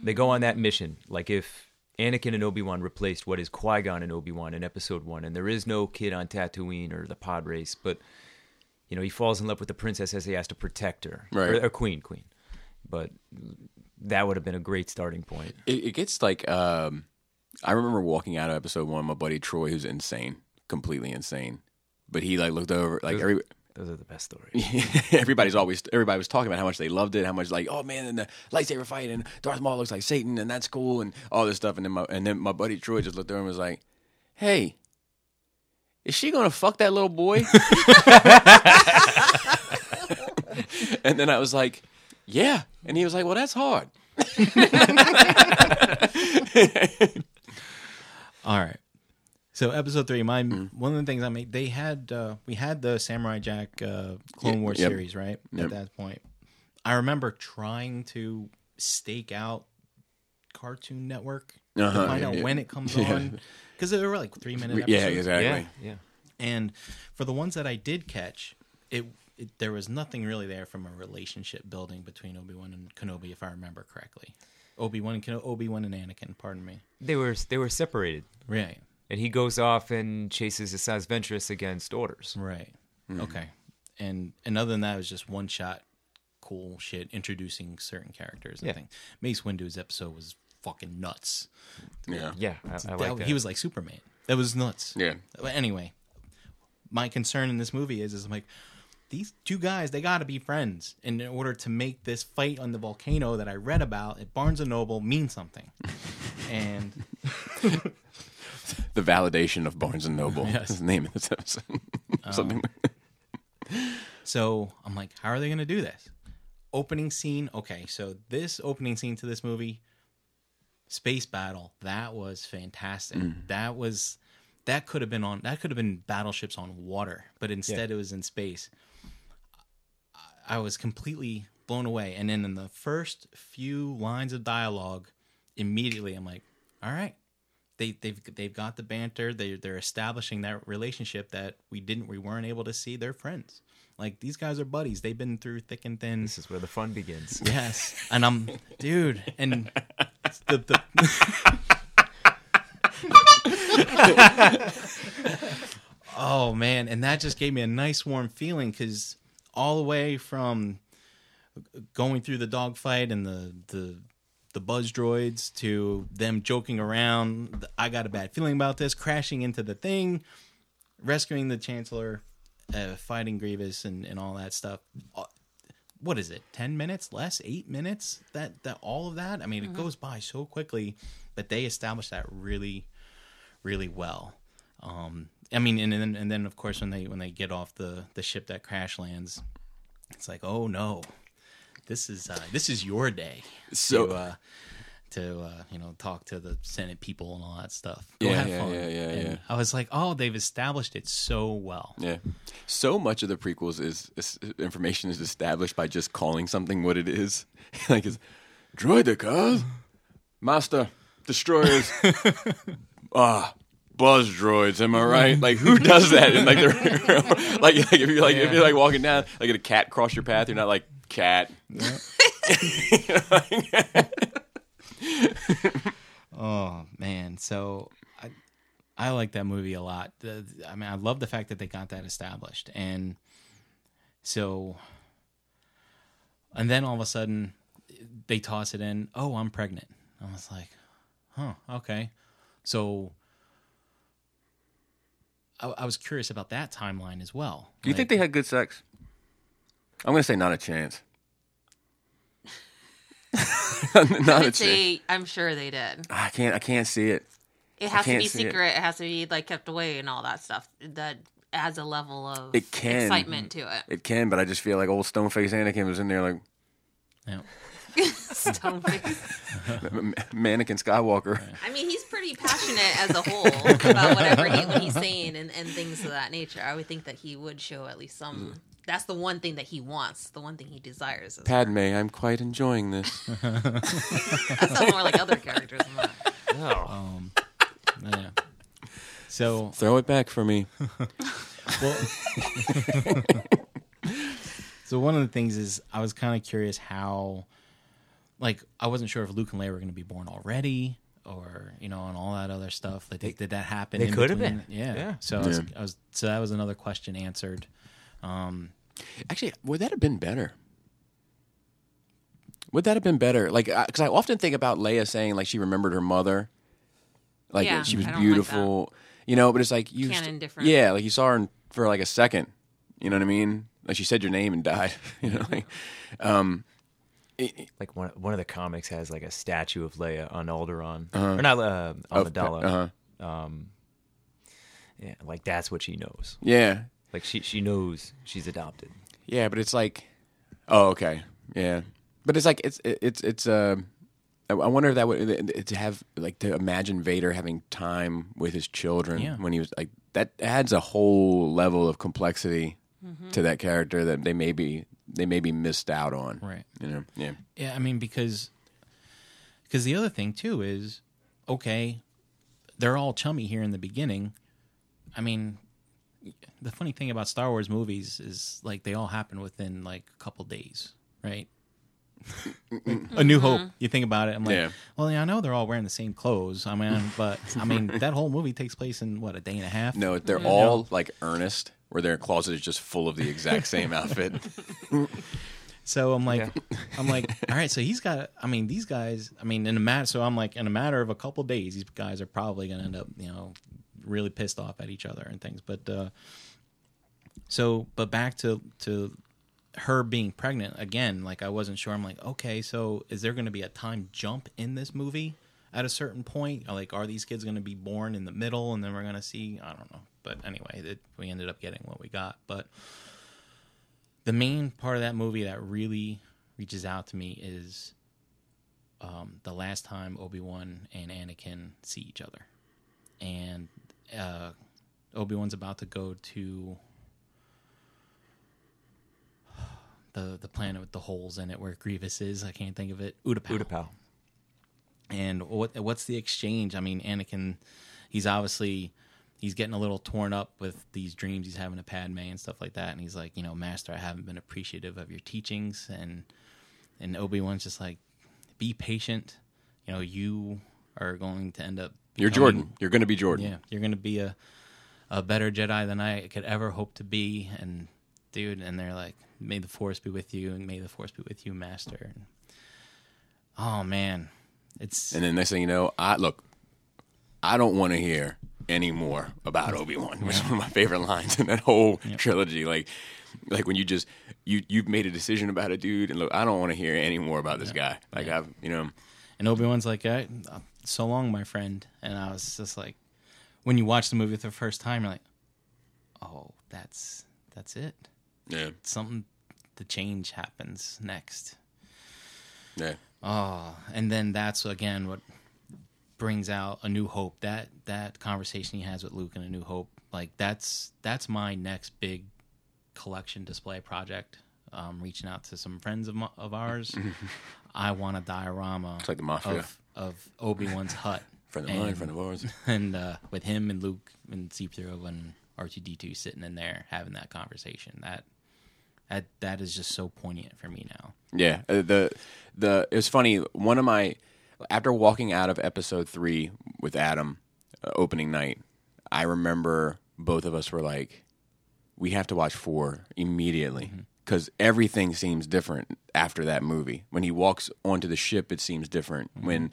they go on that mission. Like if Anakin and Obi Wan replaced what is Qui Gon and Obi Wan in Episode One, and there is no kid on Tatooine or the pod race, but you know he falls in love with the princess as he has to protect her,
Right.
or, or queen, queen. but that would have been a great starting point.
It, it gets like um, I remember walking out of episode one. My buddy Troy, who's insane, completely insane, but he like looked over like every.
Those are the best stories.
everybody's always everybody was talking about how much they loved it, how much like oh man, and the lightsaber fight and Darth Maul looks like Satan and that's cool and all this stuff. And then my and then my buddy Troy just looked over and was like, "Hey, is she gonna fuck that little boy?" and then I was like, "Yeah," and he was like, "Well, that's hard."
All right. So episode three, my one of the things I made, they had uh, we had the Samurai Jack uh, Clone
Yeah,
Wars
yep.
series, right?
Yep.
At that point, I remember trying to stake out Cartoon Network
Uh-huh,
to find
yeah,
out
yeah.
when it comes
Yeah.
on because they were like three minute episodes.
Yeah, exactly.
Yeah, yeah.
And for the ones that I did catch, it, it there was nothing really there from a relationship building between Obi Wan and Kenobi, if I remember correctly. Obi Wan and Ken- Obi Wan and Anakin. Pardon me.
They were they were separated,
Right.
And he goes off and chases Asajj Ventress against orders.
Right. Hmm. Okay. And and other than that, it was just one shot, cool shit, introducing certain characters. I
Yeah.
think Mace Windu's episode was fucking nuts.
Yeah,
Yeah, I, I
That-
like that.
He was like Superman. That was nuts.
yeah.
But anyway, my concern in this movie is, is I'm like, these two guys, they got to be friends in order to make this fight on the volcano that I read about at Barnes and Noble mean something. and
The validation of Barnes and Noble
Yes.
name of this episode. Something.
Um, so I'm like, how are they going to do this? Opening scene. Okay, so this opening scene to this movie, space battle. That was fantastic. Mm. That was that could have been on that could have been battleships on water, but instead it was in space. I was completely blown away. And then in the first few lines of dialogue, immediately I'm like, all right. They they've they've got the banter. They they're establishing that relationship that we didn't we weren't able to see. They're friends. Like these guys are buddies. They've been through thick and thin.
this is where the fun begins.
Yes, and I'm, dude, and the, the oh man, and that just gave me a nice warm feeling because all the way from going through the dogfight and the the the buzz droids to them joking around, I got a bad feeling about this, crashing into the thing, rescuing the Chancellor, uh, fighting Grievous, and and all that stuff. What is it? 10 minutes? Less? 8 minutes? That that all of that? I mean it goes by so quickly but they established that really really well. Um i mean and then and then of course when they when they get off the the ship that crash lands it's like oh no this is uh this is your day
So-
to uh to uh, you know talk to the Senate people and all that stuff. Go
Yeah,
have
yeah,
fun.
yeah, yeah,
And
yeah.
I was like, oh, they've established it so well.
Yeah. So much of the prequels is, is information is established by just calling something what it is. like it's droidekas, master destroyers, ah, buzz droids. Am I right? Like who does that? And like like, like if you're like if you're like walking down, like a cat cross your path, you're not like cat.
Oh man, so I I like that movie a lot. The, I mean, I love the fact that they got that established, and so, and then all of a sudden, they toss it in. Oh, I'm pregnant. I was like, huh, okay. So, I, I was curious about that timeline as well.
Do you think they had good sex? I'm gonna say not a chance. not
I
a
would
chance.
say I'm sure they did.
I can't. I can't see it.
It has to be
see it.
secret. It. has to be like kept away and all that stuff. That adds a level of
It can.
excitement to it.
It can, but I just feel like old Stoneface Anakin was in there like
Yeah.
Stoneface.
M- Mannequin Skywalker.
I mean, he's pretty passionate as a whole about whatever he, what he's saying and, and things of that nature. I would think that he would show at least some. Mm. That's the one thing that he wants. The one thing he desires. Is
Padme, I'm quite enjoying this.
that sounds more like other characters. Than that.
Oh,
Yeah. So
Throw it back for me.
Well, so one of the things is I was kind of curious how, like, I wasn't sure if Luke and Leia were going to be born already, or you know, and all that other stuff. Like, did, did that happen?
they
in
could have
between?
been.
Yeah.
Yeah.
So I was, I was, so that was another question answered.
Actually, would that have been better? Would that have been better? Like, because I often think about Leia saying like she remembered her mother, like
Yeah,
she was
I don't like
beautiful, you know. But it's like you,
Canon
st-
different.
yeah, like you saw her in, for like a second. You know what I mean? Like she said your name and died. You know, like, um,
Like one one of the comics has like a statue of Leia on Alderaan, or not uh, Amidala.
uh-huh.
Yeah, like that's what she knows.
Yeah,
Like she she knows she's adopted.
yeah, but it's like, oh, okay, yeah, but it's like it's it's it's uh. I I wonder if that would to have like to imagine Vader having time with his children
Yeah.
when he was like that adds a whole level of complexity to that character that they maybe they maybe missed out on.
Right.
You know. Yeah.
Yeah, I mean because because the other thing too is okay, they're all chummy here in the beginning. I mean, the funny thing about Star Wars movies is like they all happen within like a couple days, right? a New Hope. Mm-hmm. You think about it, I'm like,
Yeah.
well, yeah, I know they're all wearing the same clothes. I mean, but I mean that whole movie takes place in what a day and a half.
No, they're all like earnest, where their closet is just full of the exact same outfit.
So I'm like,
Yeah.
I'm like, all right. So he's got. I mean, these guys. I mean, in a matter. So I'm like, in a matter of a couple days, these guys are probably going to end up, you know, really pissed off at each other and things. But uh so, but back to to her being pregnant again. Like I wasn't sure. I'm like, okay, so is there going to be a time jump in this movie at a certain point? Like, are these kids going to be born in the middle, and then we're going to see? I don't know. But anyway, it, we ended up getting what we got. But the main part of that movie that really reaches out to me is um, the last time Obi Wan and Anakin see each other, and uh, Obi Wan's about to go to the the planet with the holes in it where Grievous is. I can't think of it. Utapau.
Utapau.
And what what's the exchange? I mean, Anakin, he's obviously he's getting a little torn up with these dreams he's having of Padme and stuff like that. And he's like, you know, Master, I haven't been appreciative of your teachings. And and Obi Wan's just like, be patient. You know, you are going to end up.
You're Jordan. You're going to be Jordan.
Yeah, you're going to be a a better Jedi than I could ever hope to be. And dude, and they're like, may the Force be with you, and may the Force be with you, Master. And, oh man, it's
And then next thing you know, I look. I don't want to hear any more about Obi Wan, which is one of my favorite lines in that whole trilogy. Like, like when you just you you've made a decision about a dude, and look, I don't want to hear any more about this guy. Like I've you know,
And Obi Wan's like, "Eh, "So long, my friend." And I was just like, when you watch the movie for the first time, you're like, "Oh, that's that's it.
yeah,
Something, the change happens next."
yeah,
Oh, and then that's again what brings out a new hope. That that conversation he has with Luke in a new hope, like that's that's my next big collection display project. Um, reaching out to some friends of, of ours, I want a diorama.
It's like the Mafia.
of, of Obi Wan's hut,
friend of mine,
and,
friend of ours.
and uh, with him and Luke and C-3PO and R2D2 sitting in there having that conversation. That that that is just so poignant for me now.
Yeah, uh, the the it was funny. One of my after walking out of episode three with Adam uh, opening night, I remember both of us were like, "We have to watch four immediately." Because everything seems different after that movie. When he walks onto the ship, it seems different. When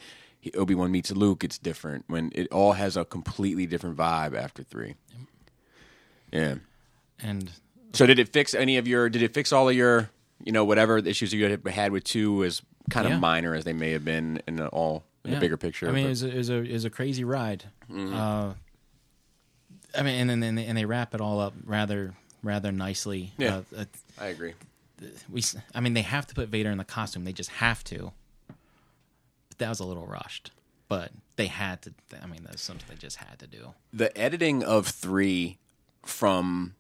Obi Wan meets Luke, it's different. When it all has a completely different vibe after three. Yeah.
And
So did it fix any of your? Did it fix all of your? You know, whatever issues you had with two, as kind of
Yeah.
minor as they may have been in the all in the bigger picture.
I mean,
but-
it was, a, it was a it was a crazy ride.
Mm-hmm.
Uh, I mean, and then and they, and they wrap it all up rather rather nicely.
Yeah.
Uh, uh,
I agree.
we, I mean, they have to put Vader in the costume. They just have to. But that was a little rushed. But they had to. I mean, that's something they just had to do.
The editing of three from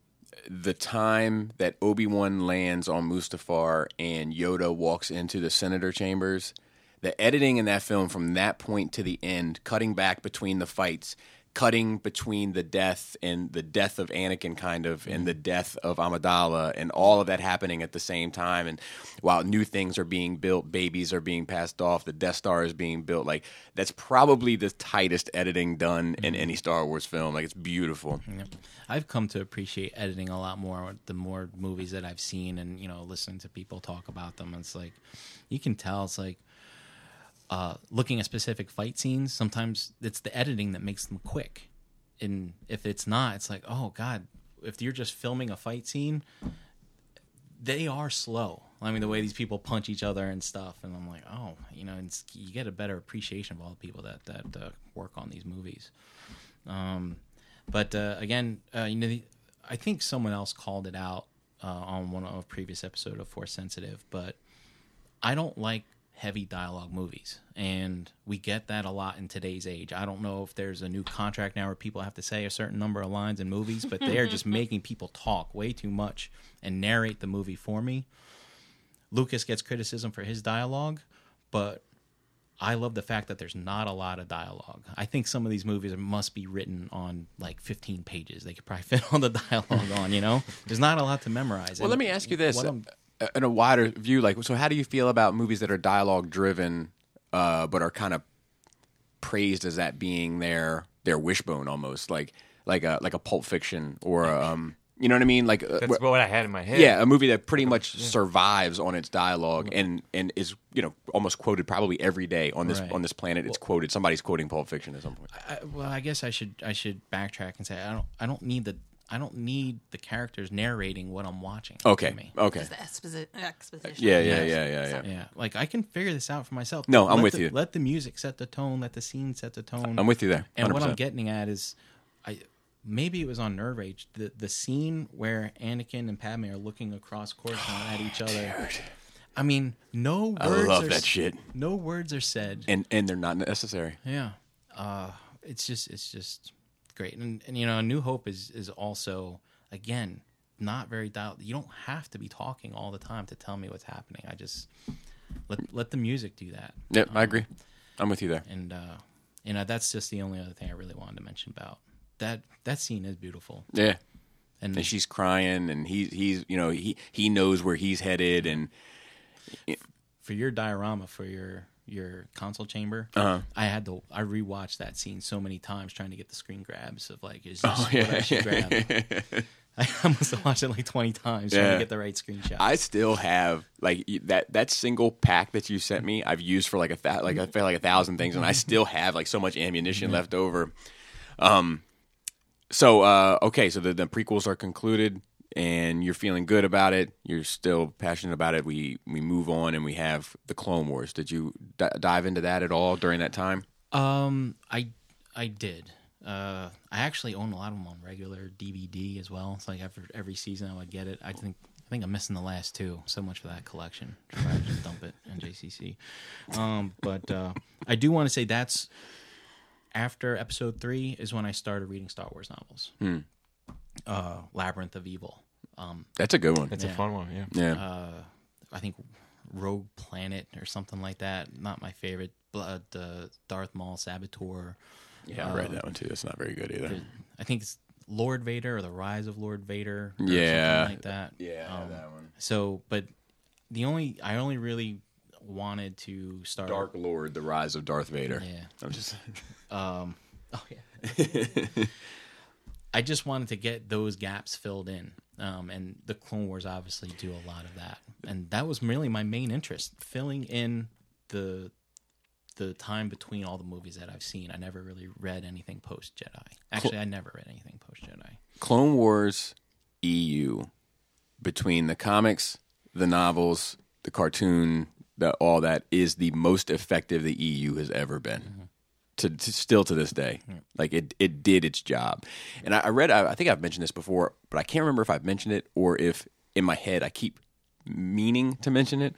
the time that Obi Wan lands on Mustafar and Yoda walks into the senator chambers, the editing in that film from that point to the end, cutting back between the fights, cutting between the death and the death of Anakin, kind of, and the mm. death of Amidala, and all of that happening at the same time. And while new things are being built, babies are being passed off, the Death Star is being built. Like that's probably the tightest editing done in mm. any Star Wars film. Like it's beautiful.
Yep. I've come to appreciate editing a lot more the more movies that I've seen and you know listening to people talk about them. It's like you can tell it's like uh, looking at specific fight scenes. Sometimes it's the editing that makes them quick, and if it's not, it's like oh god. If you're just filming a fight scene, they are slow. I mean, the way these people punch each other and stuff, and I'm like, oh, you know, you get a better appreciation of all the people that that uh, work on these movies. Um, but uh, again, uh, you know, the, I think someone else called it out uh, on one of a previous episode of Force Sensitive, but I don't like heavy dialogue movies, and we get that a lot in today's age. I don't know if there's a new contract now where people have to say a certain number of lines in movies, but they are just making people talk way too much and narrate the movie for me. Lucas gets criticism for his dialogue, but I love the fact that there's not a lot of dialogue. I think some of these movies must be written on like 15 pages. They could probably fit all the dialogue on, you know? There's not a lot to memorize.
Well,
And
let me ask you this:
what I'm-
in a wider view, like, so how do you feel about movies that are dialogue driven, uh, but are kind of praised as that being their their wishbone almost, like like a like a Pulp Fiction or a, um, you know what I mean, like uh,
That's what I had in my head.
yeah, a movie that pretty much survives on its dialogue and and is you know almost quoted probably every day on this
Right.
on this planet. It's quoted. Somebody's quoting Pulp Fiction at some point.
I, well, I guess I should I should backtrack and say I don't I don't need the I don't need the characters narrating what I'm watching.
Okay,
me.
okay,
Just the exposi- exposition.
yeah, yeah, yeah, yeah, yeah.
Yeah, like I can figure this out for myself.
No, I'm
Let
with
the-
you.
Let the music set the tone. Let the scene set the tone.
I'm with you there.
And what I'm getting at is, I maybe it was on Nerve Age the the scene where Anakin and Padme are looking across Coruscant at each other. I mean, no
I
words.
love
are
that shit.
No words are said.
and and they're not necessary.
Yeah, uh, it's just it's just great, and and you know, A New Hope is is also again not very dialed. You don't have to be talking all the time to tell me what's happening. I just let let the music do that.
Yep, I agree. I'm with you there.
and uh, you know that's just the only other thing I really wanted to mention about that. That scene is beautiful,
Yeah.
and,
and she's crying and he's he's you know he he knows where he's headed and
for your diorama for your your console chamber,
Uh-huh.
I had to I rewatched that scene so many times trying to get the screen grabs of like is this
Oh,
what I should grab. I must have watched it like twenty times trying to get the right screenshot.
I still have like that that single pack that you sent me I've used for like a th- like I feel like a thousand things and I still have like so much ammunition left over um so uh okay so the, the prequels are concluded and you're feeling good about it you're still passionate about it we we move on and we have the clone wars did you d- dive into that at all during that time
Um, I I did. Uh, I actually own a lot of them on regular DVD as well. It's like every every season I would get it. I think I think I'm missing the last two. So much for that collection. Should probably just dump it in JCC. Um, but uh, I do want to say that's after Episode Three is when I started reading Star Wars novels. Hmm. Uh, Labyrinth of Evil. Um,
that's a good one
That's
Yeah.
a fun one. Yeah.
yeah
uh, I think Rogue Planet or something like that. Not my favorite. Blood, uh, Darth Maul Saboteur.
yeah I read that one too that's not very good either
I think it's Lord Vader or the Rise of Lord Vader. Or
Yeah.
something like that.
yeah
Um,
that one
So, but the only I only really wanted to start.
Dark Lord, the rise of Darth Vader.
Yeah.
I'm just
Um. Oh yeah. I just wanted to get those gaps filled in. Um, and the Clone Wars obviously do a lot of that, and that was really my main interest, filling in the the time between all the movies that I've seen. I never really read anything post Jedi. Actually, I never read anything post Jedi.
Clone Wars EU between the comics, the novels, the cartoon, the all that is the most effective the EU has ever been. To, to still to this day, like it, it did its job. And I, I read, I, I think I've mentioned this before, but I can't remember if I've mentioned it or if in my head I keep meaning to mention it.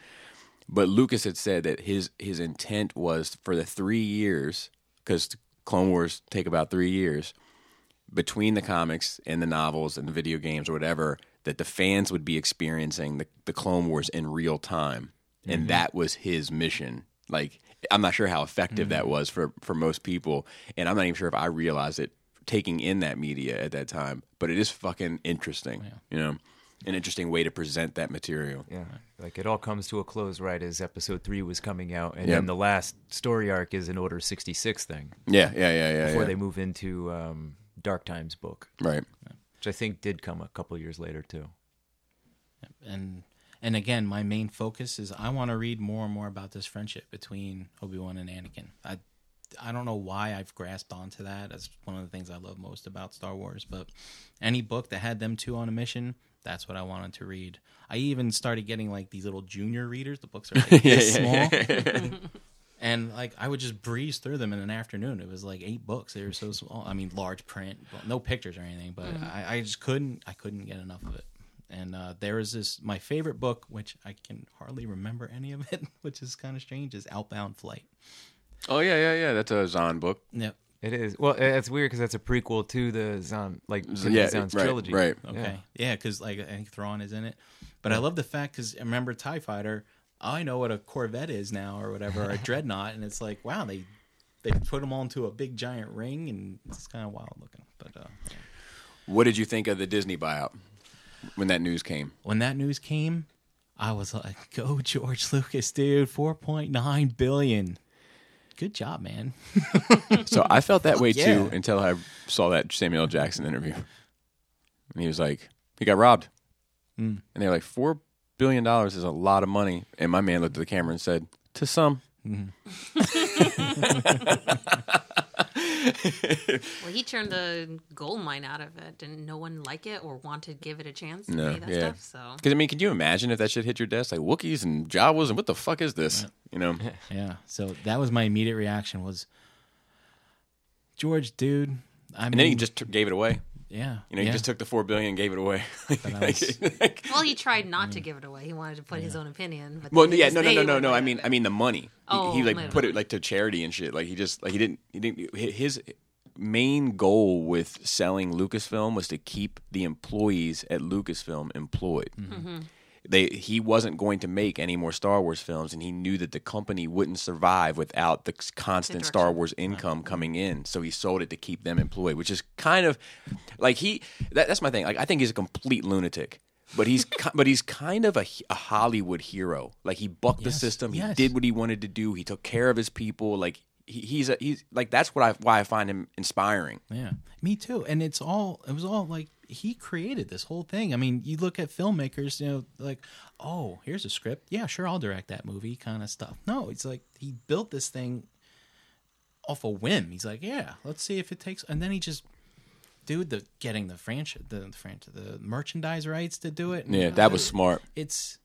But Lucas had said that his his intent was for the three years, because Clone Wars take about three years, between the comics and the novels and the video games or whatever, that the fans would be experiencing the, the Clone Wars in real time. And mm-hmm. that was his mission. Like, I'm not sure how effective that was for, for most people. And I'm not even sure if I realized it taking in that media at that time, but it is fucking interesting. You know, an interesting way to present that material.
Yeah, like it all comes to a close right as episode three was coming out, and
Yep.
then the last story arc is an Order sixty six thing
Yeah, yeah, yeah, yeah.
before
yeah.
they move into um, Dark Times book,
right.
which I think did come a couple years later too.
and and again, my main focus is I want to read more and more about this friendship between Obi Wan and Anakin. I I don't know why I've grasped onto that. That's one of the things I love most about Star Wars. But any book that had them two on a mission, that's what I wanted to read. I even started getting like these little junior readers. The books are like this small. And like I would just breeze through them in an afternoon. It was like eight books. They were so small. I mean, large print, no pictures or anything. But mm-hmm. I, I just couldn't. I couldn't get enough of it. And uh, there is this my favorite book, which I can hardly remember any of it, which is kind of strange. Is Outbound Flight.
Oh yeah, yeah, yeah. That's a Zahn book.
Yep.
It is well. It's weird because that's a prequel to the Zahn, like
So, yeah,
Zahn's
right,
trilogy.
right.
Okay. Yeah, because like I think Thrawn is in it. But I love the fact because I remember Tie Fighter. I know what a Corvette is now, or whatever, or a dreadnought, and it's like, wow, they they put them all into a big giant ring, and it's kind of wild looking. But uh,
What did you think of the Disney buyout when that news came?
when that news came, I was like, "Go George Lucas, dude! Four point nine billion. Good job, man."
So I felt that way
yeah.
too until I saw that Samuel L. Jackson interview, and he was like, "He got robbed,"
Mm.
and they're like, four billion dollars is a lot of money." And my man looked at the camera and said, "To some."
Well, he turned a gold mine out of it. Didn't no one like it or want to give it a chance to
No,
pay that
yeah.
stuff? So
Because I mean, can you imagine if that shit hit your desk, like Wookiees and Jawas, and what the fuck is this? You know?
Yeah. So that was my immediate reaction was, George, dude. I mean,
And then he just t- gave it away.
Yeah,
You know,
yeah.
he just took the four billion and gave it away.
But I was-
well, he tried not to give it away. He wanted to put his own opinion. But
Well, yeah, no, no, no, no, no. I mean. I mean the money. He,
Oh,
he like put it like to charity and shit. Like he just like he didn't he didn't his main goal with selling Lucasfilm was to keep the employees at Lucasfilm employed.
Mm-hmm.
They he wasn't going to make any more Star Wars films, and he knew that the company wouldn't survive without the constant. Star Wars income coming in. So he sold it to keep them employed, which is kind of like he. That, that's my thing. Like I think he's a complete lunatic. But he's but he's kind of a, a Hollywood hero. Like he bucked the system. He
yes.
did what he wanted to do. He took care of his people. Like he, he's a, he's like that's what I why I find him inspiring.
Yeah, me too. And it's all it was all like he created this whole thing. I mean, you look at filmmakers, you know, like, oh, here's a script. Yeah, sure, I'll direct that movie, kind of stuff. No, it's like he built this thing off a whim. He's like, yeah, let's see if it takes. And then he just, dude, the getting the franchise, the, the franchise, the merchandise rights to do it.
Yeah, that was smart.
It's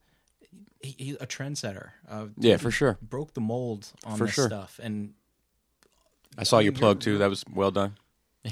he, he's a trendsetter. Uh,
Yeah, for sure.
broke the mold on
For
this
sure.
stuff, and
I saw your plug too. That was well done.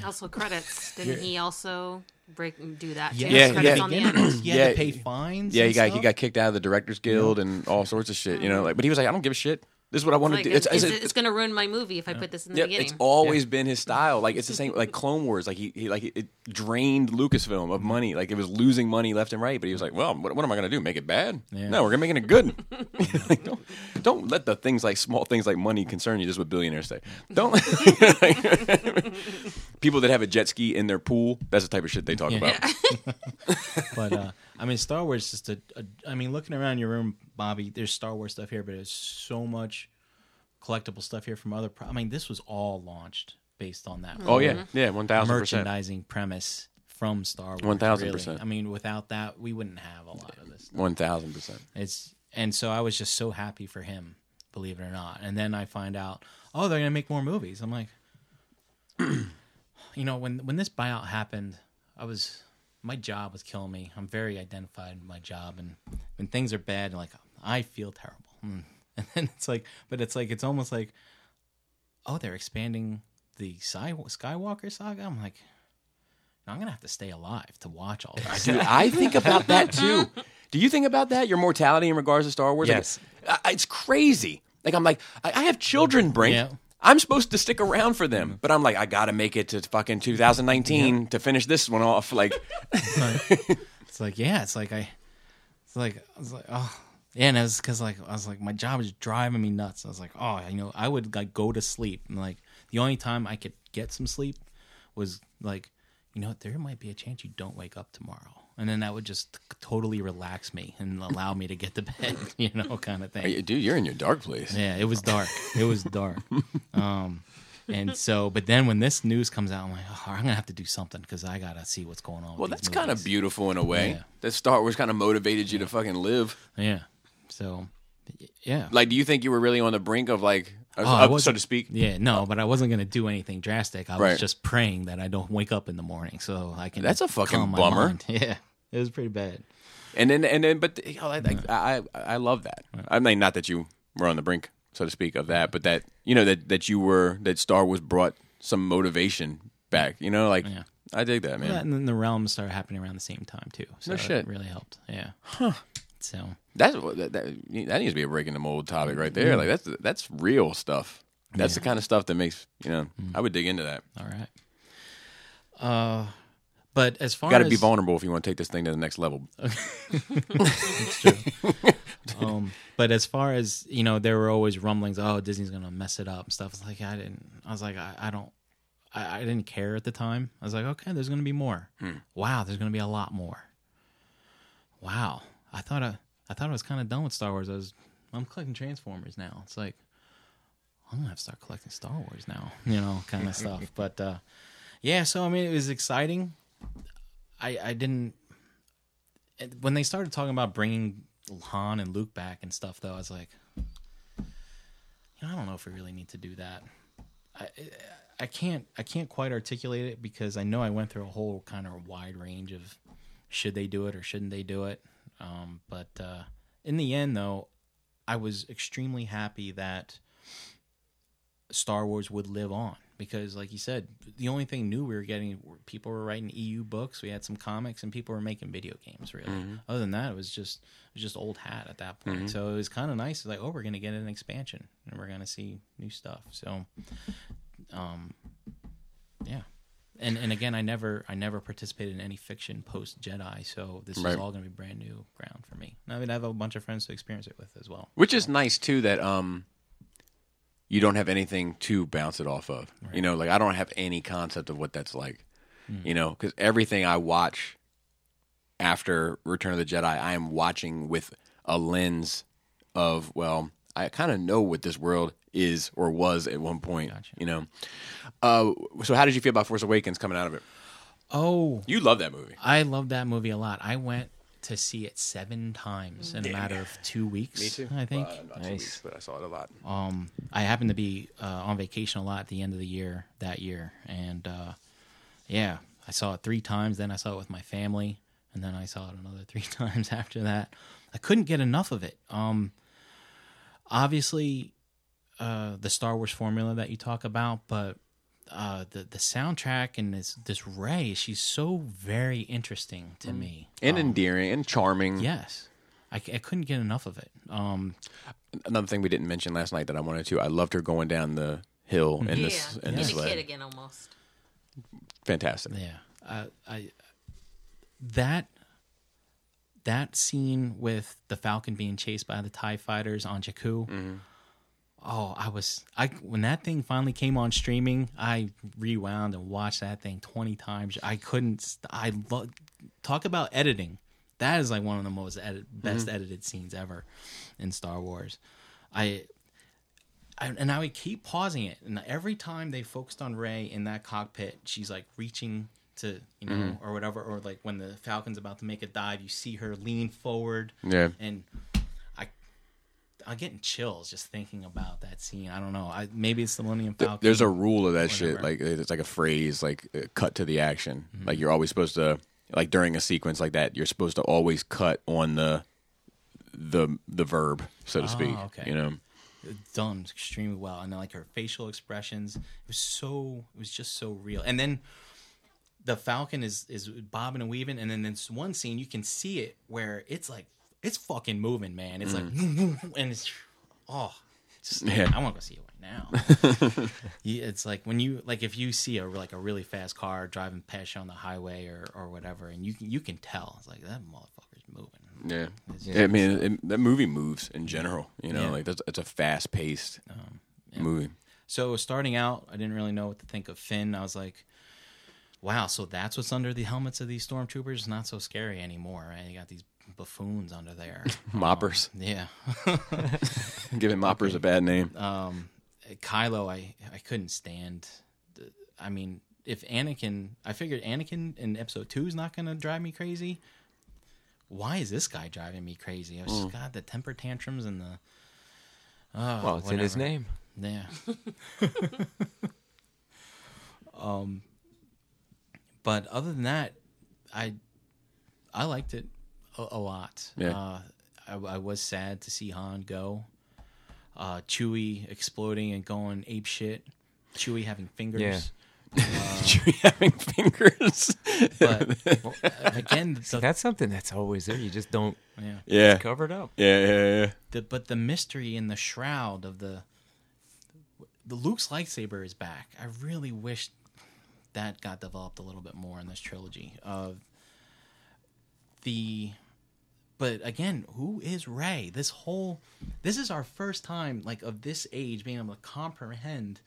also credits. Didn't he also break do that? Too?
yeah,
Yeah, yeah.
on the end.
he had
Yeah.
to pay fines.
Yeah, he
and
got he got kicked out of the Directors Guild and all sorts of shit. You know, uh-huh. like but he was like, I don't give a shit. This is what I want
Like,
to do. It's,
it's,
it's,
it's, it's going to ruin my movie if I put this in the
Yep,
beginning.
it's always been his style. Like it's the same like Clone Wars. Like he, he like it drained Lucasfilm of money. Like it was losing money left and right. But he was like, well, what, what am I going to do? Make it bad?
Yeah.
No, we're gonna make it good. Like, don't, don't let the things like small things like money concern you. This is what billionaires say. Don't. People that have a jet ski in their pool. That's the type of shit they talk
Yeah.
about.
but uh, I mean, Star Wars is just a, a. I mean, looking around your room, Bobby, there's Star Wars stuff here, but there's so much collectible stuff here from other. Pro- I mean, this was all launched based on that.
Oh yeah, yeah, one thousand percent.
merchandising premise from Star Wars.
1000%.
I mean, without that, we wouldn't have a lot of this.
One thousand percent.
It's and so I was just so happy for him, believe it or not. And then I find out, oh, they're gonna make more movies. I'm like, you know, when when this buyout happened, I was my job was killing me. I'm very identified with my job, and when things are bad, like I feel terrible. Mm. And then it's like, but it's like it's almost like, oh, they're expanding the Skywalker saga. I'm like. I'm gonna have to stay alive to watch all this.
Dude, I think about that too. Do you think about that? Your mortality in regards to Star Wars?
Yes.
I- it's crazy. Like I'm like, I, have children, Brink.
Yeah.
I'm supposed to stick around for them, but I'm like, I gotta make it to fucking 2019 to finish this one off. Like,
It's like, yeah, it's like I, it's like I was like, oh, yeah, and it was because like I was like, my job is driving me nuts. I was like, oh, you know, I would like go to sleep, and like the only time I could get some sleep was like, you know, there might be a chance you don't wake up tomorrow, and then that would just totally relax me and allow me to get to bed, you know, kind of thing.
Hey, Dude, you're in your dark place.
Yeah, it was dark. It was dark. Um, and so, but then when this news comes out, I'm like, oh, I'm gonna have to do something because I gotta see what's going on.
Well, that's kind of beautiful in a way.
Yeah.
That Star Wars kind of motivated you to fucking live.
Yeah. So, yeah.
Like, do you think you were really on the brink of like,
Oh,
up, so to speak?
Yeah, no, but I wasn't gonna do anything drastic. I was just praying that I don't wake up in the morning so I can.
That's a fucking bummer.
mind. Yeah, it was pretty bad.
And then, and then, but you know, I, I, I, I love that. I mean, not that you were on the brink, so to speak, of that, but that you know that that you were that Star Wars brought some motivation back. You know, like
Yeah.
I dig that, man.
That, and then the realms started happening around the same time too. So
No shit.
It really helped. Yeah. Huh. So
That's that, that, that needs to be a breaking the mold topic right there. Like that's that's real stuff. That's the kind of stuff that makes you know. I would dig into that.
all right. Uh, but as far
Got to be vulnerable if you want to take this thing to the next level.
It's true. um, but as far as you know, there were always rumblings. Oh, Disney's gonna mess it up and stuff. It's like I didn't. I was like, I, I don't. I, I didn't care at the time. I was like, okay, there's gonna be more. Wow, there's gonna be a lot more. Wow, I thought I, I thought I was kind of done with Star Wars. I was. I'm collecting Transformers now. It's like I'm gonna have to start collecting Star Wars now. You know, kind of stuff. But uh, yeah, so I mean, it was exciting. I I didn't when they started talking about bringing Han and Luke back and stuff, though, I was like, you know, I don't know if we really need to do that. I I can't I can't quite articulate it because I know I went through a whole kind of wide range of should they do it or shouldn't they do it. Um, but uh, in the end, though, I was extremely happy that Star Wars would live on because, like you said, the only thing new we were getting were people were writing EU books. We had some comics, and people were making video games. Really, other than that, it was just it was just old hat at that point. So it was kind of nice. Like, oh, we're gonna get an expansion, and we're gonna see new stuff. So, um, yeah. And and again, I never I never participated in any fiction post Jedi, so this
Right.
is all going to be brand new ground for me. And I mean, I have a bunch of friends to experience it with as well.
Which is nice too that um you don't have anything to bounce it off of. You know, like I don't have any concept of what that's like. You know, cuz everything I watch after Return of the Jedi, I am watching with a lens of well, I kind of know what this world is or was at one point,
Gotcha.
you know. Uh so how did you feel about Force Awakens coming out of it?
Oh,
You love that movie.
I love that movie a lot. I went to see it seven times in a matter of two weeks. Me too. I think.
Nice.
but I saw it a lot.
Um, I happened to be uh, on vacation a lot at the end of the year that year, and uh, yeah, I saw it three times. Then I saw it with my family, and then I saw it another three times after that. I couldn't get enough of it. Um, obviously, uh, the Star Wars formula that you talk about, but uh, the the soundtrack and this this Rey, she's so very interesting to me.
And endearing and charming.
Yes, I couldn't get enough of it. Um,
another thing we didn't mention last night that I wanted to. I loved her going down the hill in
Yeah,
this in
being
this
a kid again almost.
Fantastic.
Yeah, I, I that that scene with the Falcon being chased by the Tie Fighters on Jakku. Mm-hmm. Oh, I was I when that thing finally came on streaming, I rewound and watched that thing twenty times. I couldn't. I lo- talk about editing. That is like one of the most edit, best mm-hmm. edited scenes ever in Star Wars. I I, and I would keep pausing it, and every time they focused on Rey in that cockpit, she's like reaching to you know or whatever, or like when the Falcon's about to make a dive, you see her lean forward,
Yeah.
and I I'm getting chills just thinking about that scene. I don't know, I maybe it's the Millennium Falcon.
There's a rule of that shit. Like it's like a phrase, like uh, cut to the action. Like you're always supposed to, like during a sequence like that, you're supposed to always cut on the the the verb, so to speak.
okay.
You know.
done extremely well, and then, like her facial expressions, it was so it was just so real. And then the Falcon is is bobbing and weaving, and then there's one scene you can see it where it's like it's fucking moving, man. It's like mm. and it's oh, just,
Yeah.
I want to go see it right now. Yeah, it's like when you like if you see a like a really fast car driving past you on the highway or or whatever, and you can you can tell it's like that motherfucker's moving.
Yeah.
Yeah.
I mean, it, that movie moves in general. You know,
Yeah.
like that's it's a fast paced um, movie.
So starting out, I didn't really know what to think of Finn. I was like, wow, so that's what's under the helmets of these stormtroopers. Not so scary anymore, right? You got these buffoons under there.
Moppers.
yeah.
Giving moppers a bad name.
um, Kylo, I I couldn't stand. the- I mean, if Anakin, I figured Anakin in Episode Two is not going to drive me crazy. Why is this guy driving me crazy? I was just got the temper tantrums and the. Oh,
Well, it's in his name.
Yeah. um, but other than that, I I liked it a, a lot.
Yeah.
Uh, I, I was sad to see Han go. Uh, Chewie exploding and going ape shit. Chewie having fingers.
Yeah.
Chewie having fingers.
But again, the,
That's something that's always there. You just don't
yeah.
yeah.
cover it up.
Yeah, yeah, yeah.
the but the mystery in the shroud of the the Luke's lightsaber is back. I really wish that got developed a little bit more in this trilogy. Of the but again, who is Rey? This whole this is our first time like of this age being able to comprehend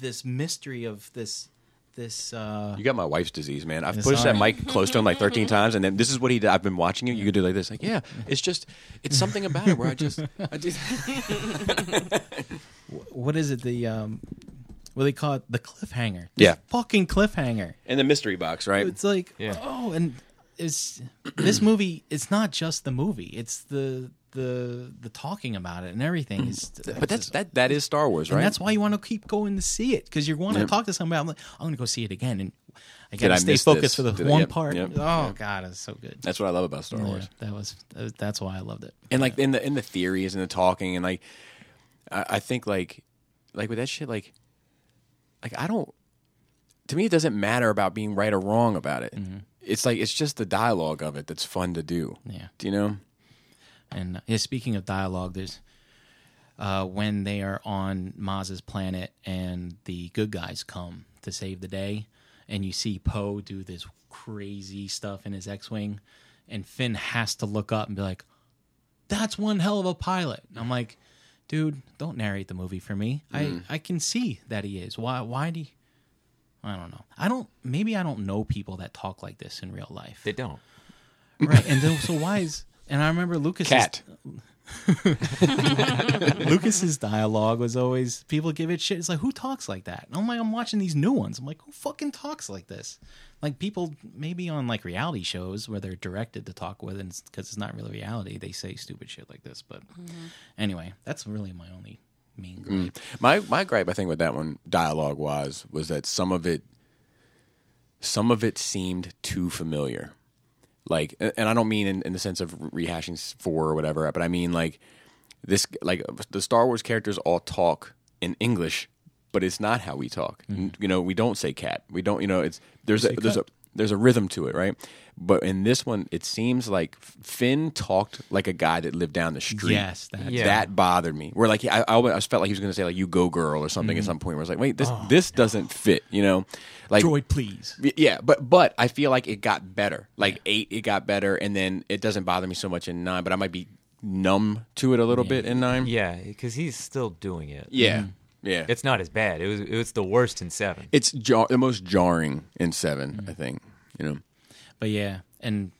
this mystery of this this uh
You got my wife's disease, man. I've pushed that mic close to him like 13 times, and then this is what he did. I've been watching you. You could do like this, like, yeah, it's just, it's something about it where I just, I just
what is it the um what they call it the cliffhanger. This
Yeah.
fucking cliffhanger.
in the mystery box, right?
It's like,
Yeah.
oh, and it's this movie. It's not just the movie. It's the the the talking about it and everything. Is
But that's that. That is Star Wars,
and
right?
that's why you want to keep going to see it because you want to
Yeah.
talk to somebody. I'm like, I'm going to go see it again, and I
Did
got
I
to stay
miss
focused
this?
for the
Did I-
one
yep,
part.
yep,
oh
yep.
god, it's so good.
That's what I love about Star
Yeah,
Wars.
that was uh, that's why I loved it.
and like in the in the theories and the talking and like I, I think like like with that shit like like I don't to me it doesn't matter about being right or wrong about it. It's like it's just the dialogue of it that's fun to do.
Yeah.
Do you know?
And uh, yeah, speaking of dialogue, there's uh, when they are on Maz's planet and the good guys come to save the day, and you see Poe do this crazy stuff in his X-wing, and Finn has to look up and be like, "That's one hell of a pilot." And I'm like, "Dude, don't narrate the movie for me. I mm. I can see that he is. Why why do?" You, I don't know. I don't. Maybe I don't know people that talk like this in real life.
They don't.
right. And then, so why is? And I remember Lucas.
Cat.
Lucas's dialogue was always people give it shit. It's like who talks like that? And I'm like, I'm watching these new ones. I'm like, who fucking talks like this? Like people maybe on like reality shows where they're directed to talk with, and because it's not really reality, they say stupid shit like this. But mm-hmm. anyway, that's really my only main mm. gripe.
My my gripe, I think, with that one dialogue wise was that some of it, some of it seemed too familiar. Like, and I don't mean in, in the sense of rehashing four or whatever, but I mean like this, like the Star Wars characters all talk in English, but it's not how we talk. N- You know, we don't say cat. We don't. You know, it's there's a, there's a. there's a rhythm to it, right? But in this one, it seems like Finn talked like a guy that lived down the street.
Yes, that's
Yeah.
That bothered me. Where like I, I always felt like he was going to say like "you go girl" or something at mm-hmm. some point. Where I was like, wait, this oh, this doesn't fit. You know, like
droid, please.
yeah, but but I feel like it got better. Like eight, it got better, and then it doesn't bother me so much in nine. But I might be numb to it a little bit in nine.
Yeah, because he's still doing it.
yeah, mm-hmm. Yeah.
It's not as bad. It was it was the worst in seven.
it's jar- the most jarring in 7 mm. I think. You know,
But yeah, and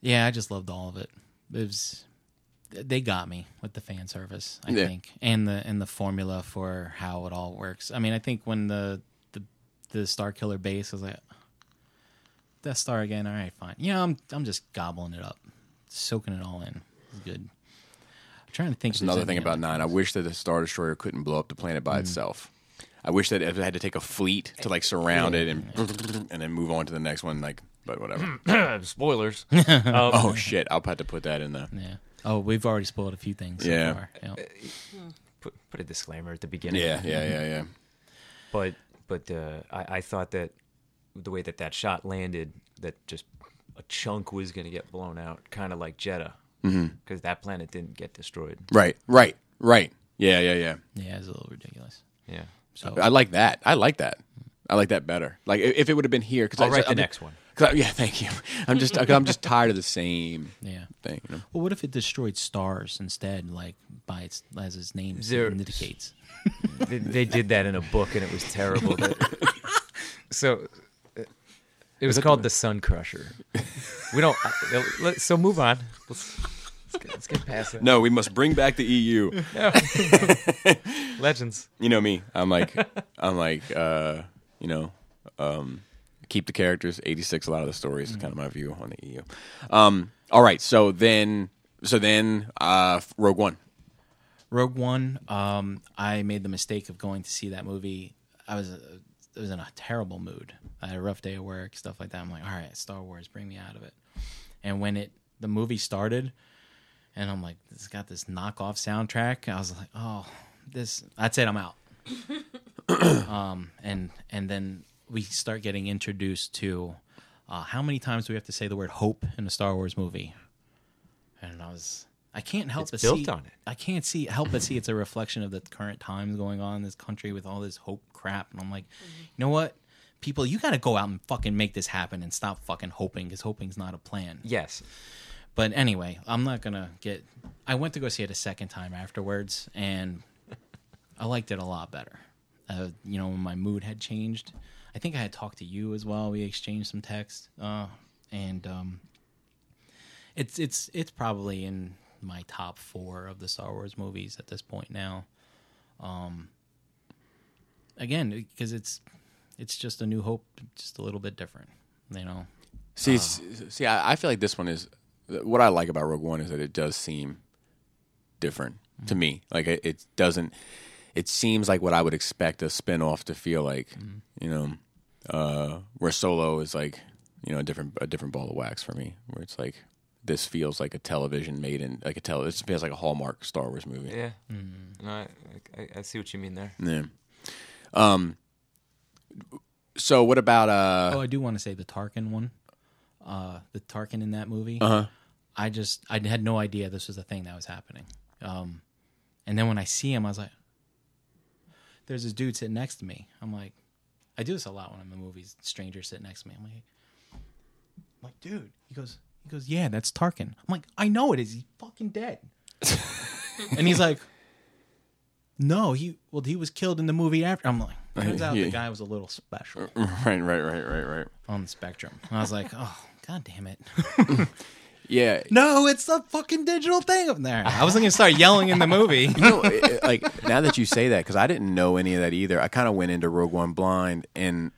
yeah, I just loved all of it. It was they got me with the fan service, I
Yeah.
think, and the and the formula for how it all works. I mean, I think when the the the Star Killer base was like Death Star again, all right, fine. You know, I'm I'm just gobbling it up, soaking it all in. It's good. I'm trying to think.
That's
if there's
another thing about
other
nine. I wish that the Star Destroyer couldn't blow up the planet by itself. I wish that it had to take a fleet to like surround it and and then move on to the next one. Like, but whatever.
Spoilers. Um,
oh shit! I'll have to put that in there.
Yeah. Oh, we've already spoiled a few things. So
Yeah.
Far. Yeah.
put, put a disclaimer at the beginning.
Yeah, yeah, yeah, yeah.
But but uh, I, I thought that the way that that shot landed, that just a chunk was going to get blown out, kind of like Jedha, Mm-hmm. because that planet didn't get destroyed.
Right, right, right. Yeah, yeah, yeah.
Yeah, it's a little ridiculous.
Yeah.
So
I like that. I like that. I like that better. Like if it would have been here, because
I'll write the next one.
I, yeah, thank you. I'm just, I'm just tired of the same
yeah.
thing. You know?
Well, what if it destroyed stars instead, like by its as its name
There-
indicates?
they, they did that in a book, and it was terrible. That- So it was called the Sun Crusher. We don't. Uh, let- so move on. Let's, let's, get, let's get past it.
No, we must bring back the EU.
Legends.
You know me. I'm like, I'm like, uh, you know, um, keep the characters. 86. A lot of the stories is kind of my view on the EU. Um, all right. So then, so then, uh, Rogue One.
Rogue One. Um, I made the mistake of going to see that movie. I was, uh, I was in a terrible mood. I had a rough day at work, stuff like that. I'm like, all right, Star Wars, bring me out of it. And when it, the movie started, and I'm like, it's got this knockoff soundtrack. I was like, oh, this. That's it. I'm out. um, and and then we start getting introduced to uh, how many times do we have to say the word hope in a Star Wars movie? And I was, I can't help
It's
but
built
see,
on it.
I can't see help but see it's a reflection of the current times going on in this country with all this hope crap. And I'm like, you know what? People, you got to go out and fucking make this happen and stop fucking hoping because hoping's not a plan.
Yes.
But anyway, I'm not gonna get. I went to go see it a second time afterwards, and I liked it a lot better. Uh, you know, when my mood had changed. I think I had talked to you as well. We exchanged some text, uh, and um, it's it's it's probably in my top four of the Star Wars movies at this point now. Um, again, because it's it's just a New Hope, just a little bit different. You know,
See, s- see, I, I feel like this one is what I like about Rogue One is that it does seem different to me. Like it, it doesn't. It seems like what I would expect a spin-off to feel like. You know, uh, where Solo is like, you know, a different a different ball of wax for me. Where it's like this feels like a television made in like a tele. This feels like a Hallmark Star Wars movie.
Yeah. No, I, I, I see what you mean there.
Yeah. Um. So what about uh?
Oh, I do want to say the Tarkin one. Uh, the Tarkin in that movie.
Uh huh.
I just I had no idea this was a thing that was happening. Um, and then when I see him, I was like, "There's this dude sitting next to me." I'm like, I do this a lot when I'm in movies. Stranger sitting next to me. I'm like, I'm like, dude. He goes, he goes, yeah, that's Tarkin. I'm like, I know it is. He's fucking dead. and he's like, no, he well he was killed in the movie after. I'm like, turns out the guy was a little special
Right. Right. Right. Right. Right.
on the spectrum. And I was like, oh god damn it.
Yeah.
No, it's a fucking digital thing up there. I was gonna start yelling in the movie.
you know, it- it- like now that you say that, because I didn't know any of that either. I kind of went into Rogue One blind, and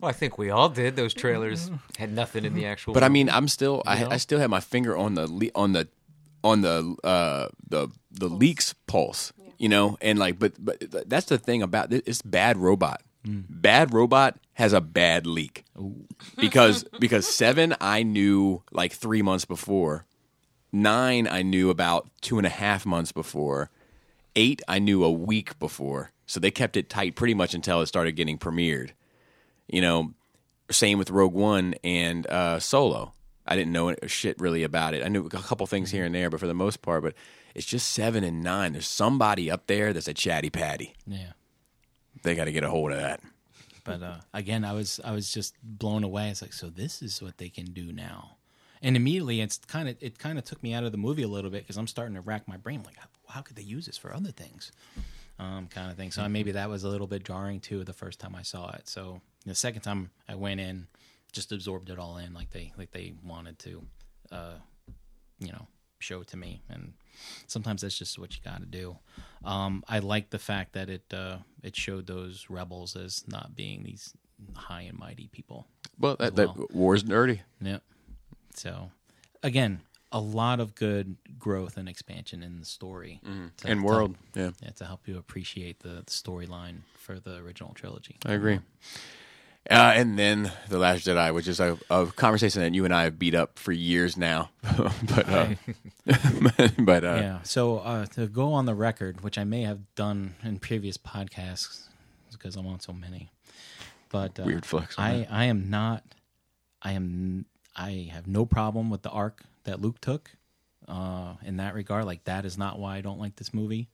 Well, I think we all did. Those trailers had nothing in the actual.
but I mean, I'm still, I, I still have my finger on the le- on the on the uh the the leaks pulse, you know, and like, but but that's the thing about it, it's bad robot. Bad robot has a bad leak because because seven I knew like three months before, nine I knew about two and a half months before, eight I knew a week before. So they kept it tight pretty much until it started getting premiered. You know, same with Rogue One and uh, Solo. I didn't know shit really about it. I knew a couple things here and there, but for the most part, but it's just seven and nine. There's somebody up there that's a chatty patty.
Yeah.
They got to get a hold of that.
But uh, again, I was I was just blown away. It's like, so this is what they can do now, and immediately it's kind of it kind of took me out of the movie a little bit because I'm starting to rack my brain like, how, how could they use this for other things, um, kind of thing. So maybe that was a little bit jarring too the first time I saw it. So the second time I went in, just absorbed it all in like they like they wanted to, uh, you know, show it to me. And sometimes that's just what you got to do. Um, I like the fact that it uh, it showed those rebels as not being these high and mighty people.
Well, that,
Well.
that war's nerdy.
Yep. So again, a lot of good growth and expansion in the story to-
And
to-
world, yeah,
yeah, to help you appreciate the, the storyline for the original trilogy.
I agree. Uh, and then the Last Jedi, which is a, a conversation that you and I have beat up for years now, but uh, but uh,
yeah. So uh, to go on the record, which I may have done in previous podcasts because I'm on so many, but uh,
Weird flex
I
that.
I am not. I am. I have no problem with the arc that Luke took. Uh, in that regard, like that is not why I don't like this movie.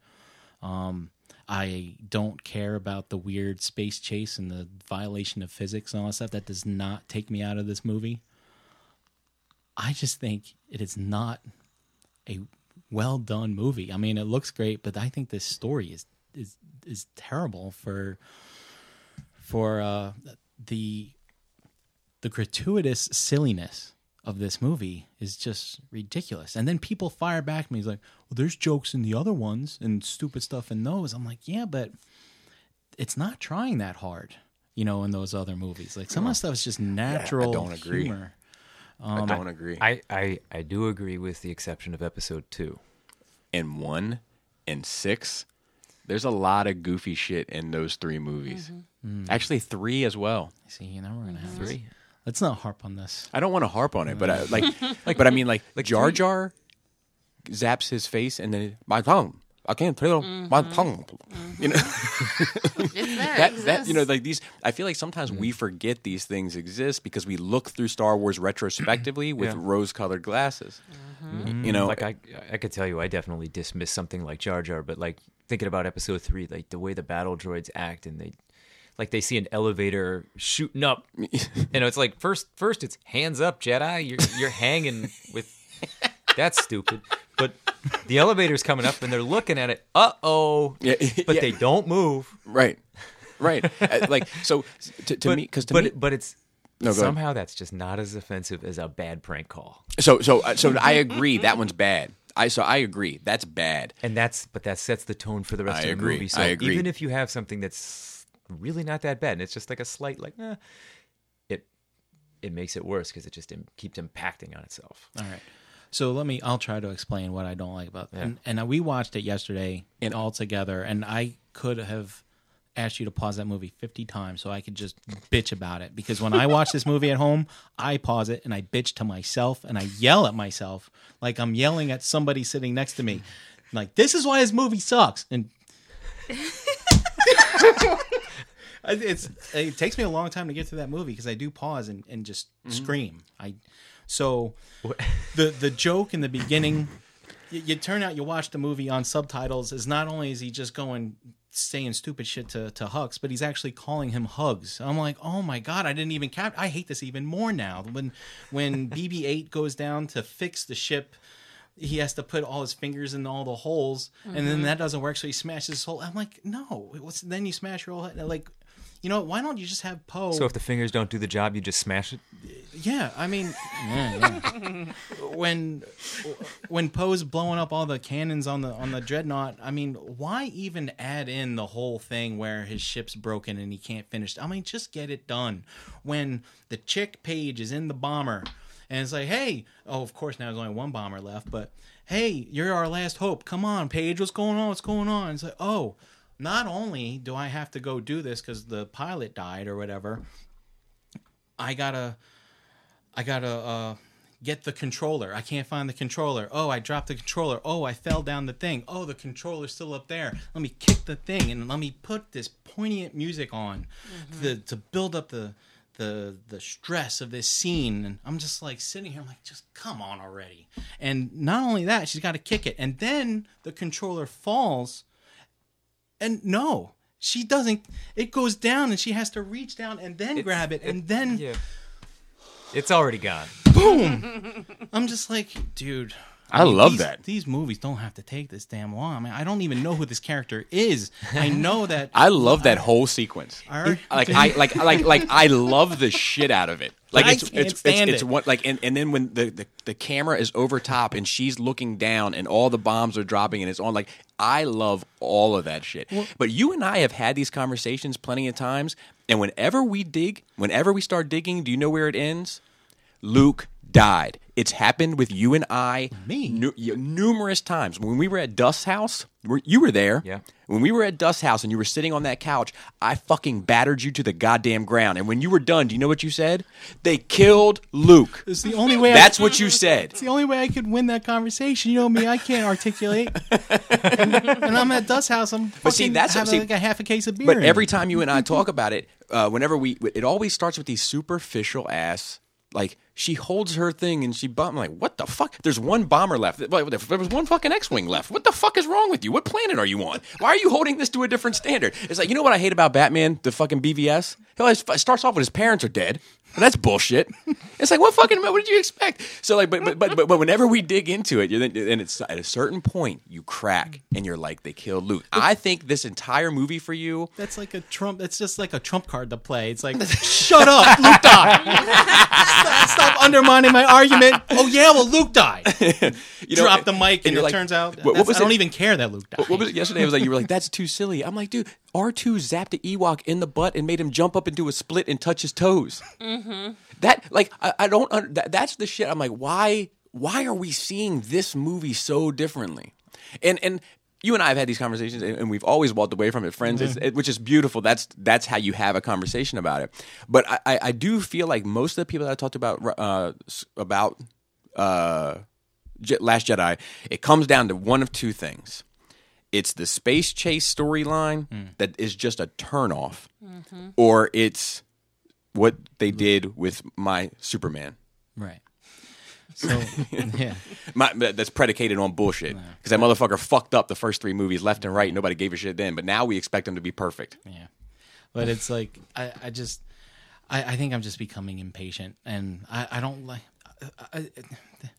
Um, I don't care about the weird space chase and the violation of physics and all that stuff. That does not take me out of this movie. I just think it is not a well done movie. I mean, it looks great, but I think this story is is is terrible for for uh, the the gratuitous silliness of this movie is just ridiculous. And then people fire back at me. He's like, "Well, there's jokes in the other ones and stupid stuff in those." I'm like, "Yeah, but it's not trying that hard." You know, in those other movies, like some of the stuff is just natural
don't agree.
humor.
I um, don't agree.
I, I, I do agree with the exception of episode two.
and one and six, there's a lot of goofy shit in those three movies. Mm-hmm. Actually, three as well.
See, you know, we're gonna have
Three.
Let's not harp on this.
I don't want to harp on it, but I, mm. like, like, but I mean, like, like Jar Jar zaps his face, and then my tongue. I can't feel mm-hmm. my tongue. Mm-hmm. You know
It's there.
that
it
that you know like these. I feel like sometimes we mm-hmm. forget these things exist because we look through Star Wars retrospectively with
Yeah.
rose-colored glasses. You know,
like I, I could tell you, I definitely dismiss something like Jar Jar, but like thinking about Episode Three, like the way the battle droids act, and they, like they see an elevator shooting up, you know, it's like first, first it's hands up, Jedi, you're you're hanging with, that's stupid, but the elevator's coming up and they're looking at it, uh oh,
Yeah,
but
yeah.
they don't move,
right, right. Uh, like so to, to
but,
me, because to
but
me,
but it's.
No,
somehow that's just not as offensive as a bad prank call.
so so uh, so I agree that one's bad. I so I agree that's bad.
and that's but that sets the tone for the rest
I
of the
agree.
movie. So
I agree.
even if you have something that's really not that bad, and it's just like a slight like, eh, it it makes it worse because it just Im- keeps impacting on itself.
All right. So let me. I'll try to explain what I don't like about it. And, and we watched it yesterday and all together, and I could have asked you to pause that movie 50 times so I could just bitch about it. Because when I watch this movie at home, I pause it and I bitch to myself and I yell at myself like I'm yelling at somebody sitting next to me. Like, this is why this movie sucks. And it's it takes me a long time to get through that movie because I do pause and, and just mm-hmm. scream. I so the the joke in the beginning, you, you turn out you watch the movie on subtitles is not only is he just going saying stupid shit to to Hux, but he's actually calling him Hugs. I'm like, oh my god, I didn't even cap. I hate this even more now. When when BB-8 goes down to fix the ship. He has to put all his fingers in all the holes, and then mm-hmm. that doesn't work. So he smashes his hole. I'm like, no. What's then you smash your whole head? Like, you know, why don't you just have Poe?
So if the fingers don't do the job, you just smash it.
Yeah, I mean, yeah, yeah. when when Poe's blowing up all the cannons on the on the dreadnought, I mean, why even add in the whole thing where his ship's broken and he can't finish? I mean, just get it done. When the chick Paige is in the bomber and it's like, hey, oh, of course now there's only one bomber left, but hey, you're our last hope. Come on, Paige, what's going on? What's going on? It's like, oh. Not only do I have to go do this because the pilot died or whatever, I gotta I gotta uh, get the controller. I can't find the controller. Oh, I dropped the controller. Oh, I fell down the thing. Oh, the controller's still up there. Let me kick the thing and let me put this poignant music on to, to build up the the the stress of this scene. And I'm just like sitting here. I'm like, just come on already. And not only that, she's got to kick it. And then the controller falls. And no, she doesn't. It goes down, and she has to reach down and then grab it, and then
Yeah. It's already gone.
boom. I'm just like, dude.
I love
these,
that.
These movies don't have to take this damn long. I mean, I don't even know who this character is. I know that.
I love that whole sequence. Like I like like like I love the shit out of it. Like
I
it's it's it's, it's
it.
one like and, and then when the, the the camera is over top and she's looking down and all the bombs are dropping and it's on like I love all of that shit. but you and I have had these conversations plenty of times and whenever we dig, whenever we start digging, do you know where it ends? Luke died. It's happened with you and I
Me?
nu- numerous times. When we were at Dust's house, you were there.
Yeah.
When we were at Dust's house and you were sitting on that couch, I fucking battered you to the goddamn ground. And when you were done, do you know what you said? They killed Luke.
It's the only way.
That's
I,
what you said.
It's the only way I could win that conversation. You know me. I can't articulate. and, and I'm at Dust's house. I'm
But see,
fucking
that's-
having
see,
like a half a case of beer.
But every time you and I talk about it, uh, whenever we, it always starts with these superficial ass. Like she holds her thing and she bum. I'm like, what the fuck? There's one bomber left. There was one fucking X-wing left. What the fuck is wrong with you? What planet are you on? Why are you holding this to a different standard? It's like you know what I hate about Batman, the fucking BVS. He starts off with his parents are dead. That's bullshit. It's like what fucking what did you expect? So like, but but but but, but whenever we dig into it, you then and it's at a certain point you crack and you're like, they killed Luke. I think this entire movie for you
That's like a trump. That's just like a trump card to play. It's like, shut up, Luke died. stop, stop undermining my argument. Oh yeah, well Luke died.
you know,
Drop the mic, and,
you're
it
like,
turns out
what, what was
I don't
it?
even care that Luke died.
What, what was it yesterday? It was like you were like, "That's too silly." I'm like, dude, R two zapped the Ewok in the butt and made him jump up and do a split and touch his toes. Mm-hmm. That like I, I don't. That, that's the shit. I'm like, why? Why are we seeing this movie so differently? And and you and I have had these conversations, and, we've always walked away from it, friends. It's, it, which is beautiful. That's that's how you have a conversation about it. But I, I, I do feel like most of the people that I talked about uh, about uh, Je- Last Jedi, it comes down to one of two things. It's the space chase storyline that is just a turnoff, or it's what they did with my Superman.
right. So yeah,
My, that's predicated on bullshit because that motherfucker fucked up the first three movies left and right. Nobody gave a shit then, but now we expect him to be perfect.
yeah. But it's like I, I just, I, I think I'm just becoming impatient, and I, I don't like. I, I,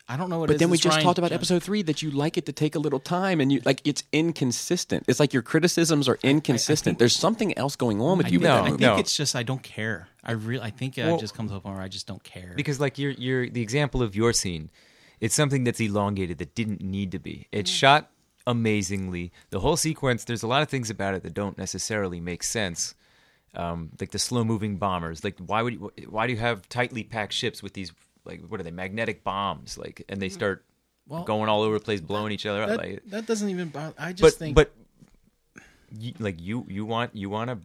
I don't know what. it
But
is.
then we just
Rian
talked about
Johnson.
episode three that you like it to take a little time and you like it's inconsistent. It's like your criticisms are inconsistent. There's something else going on with
I
you.
think,
No,
I think
no.
it's just I don't care. I really, I think
Well-
it just comes up where I just don't care.
because like you're you're the example of your scene it's something that's elongated that didn't need to be it's shot amazingly the whole sequence there's a lot of things about it that don't necessarily make sense um, like the slow moving bombers like why would you, why do you have tightly packed ships with these like what are they magnetic bombs like and they hmm. start
Well,
going all over the place blowing each other up
that,
like
that doesn't even bother. I just
but
think.
but you, like you you want you want a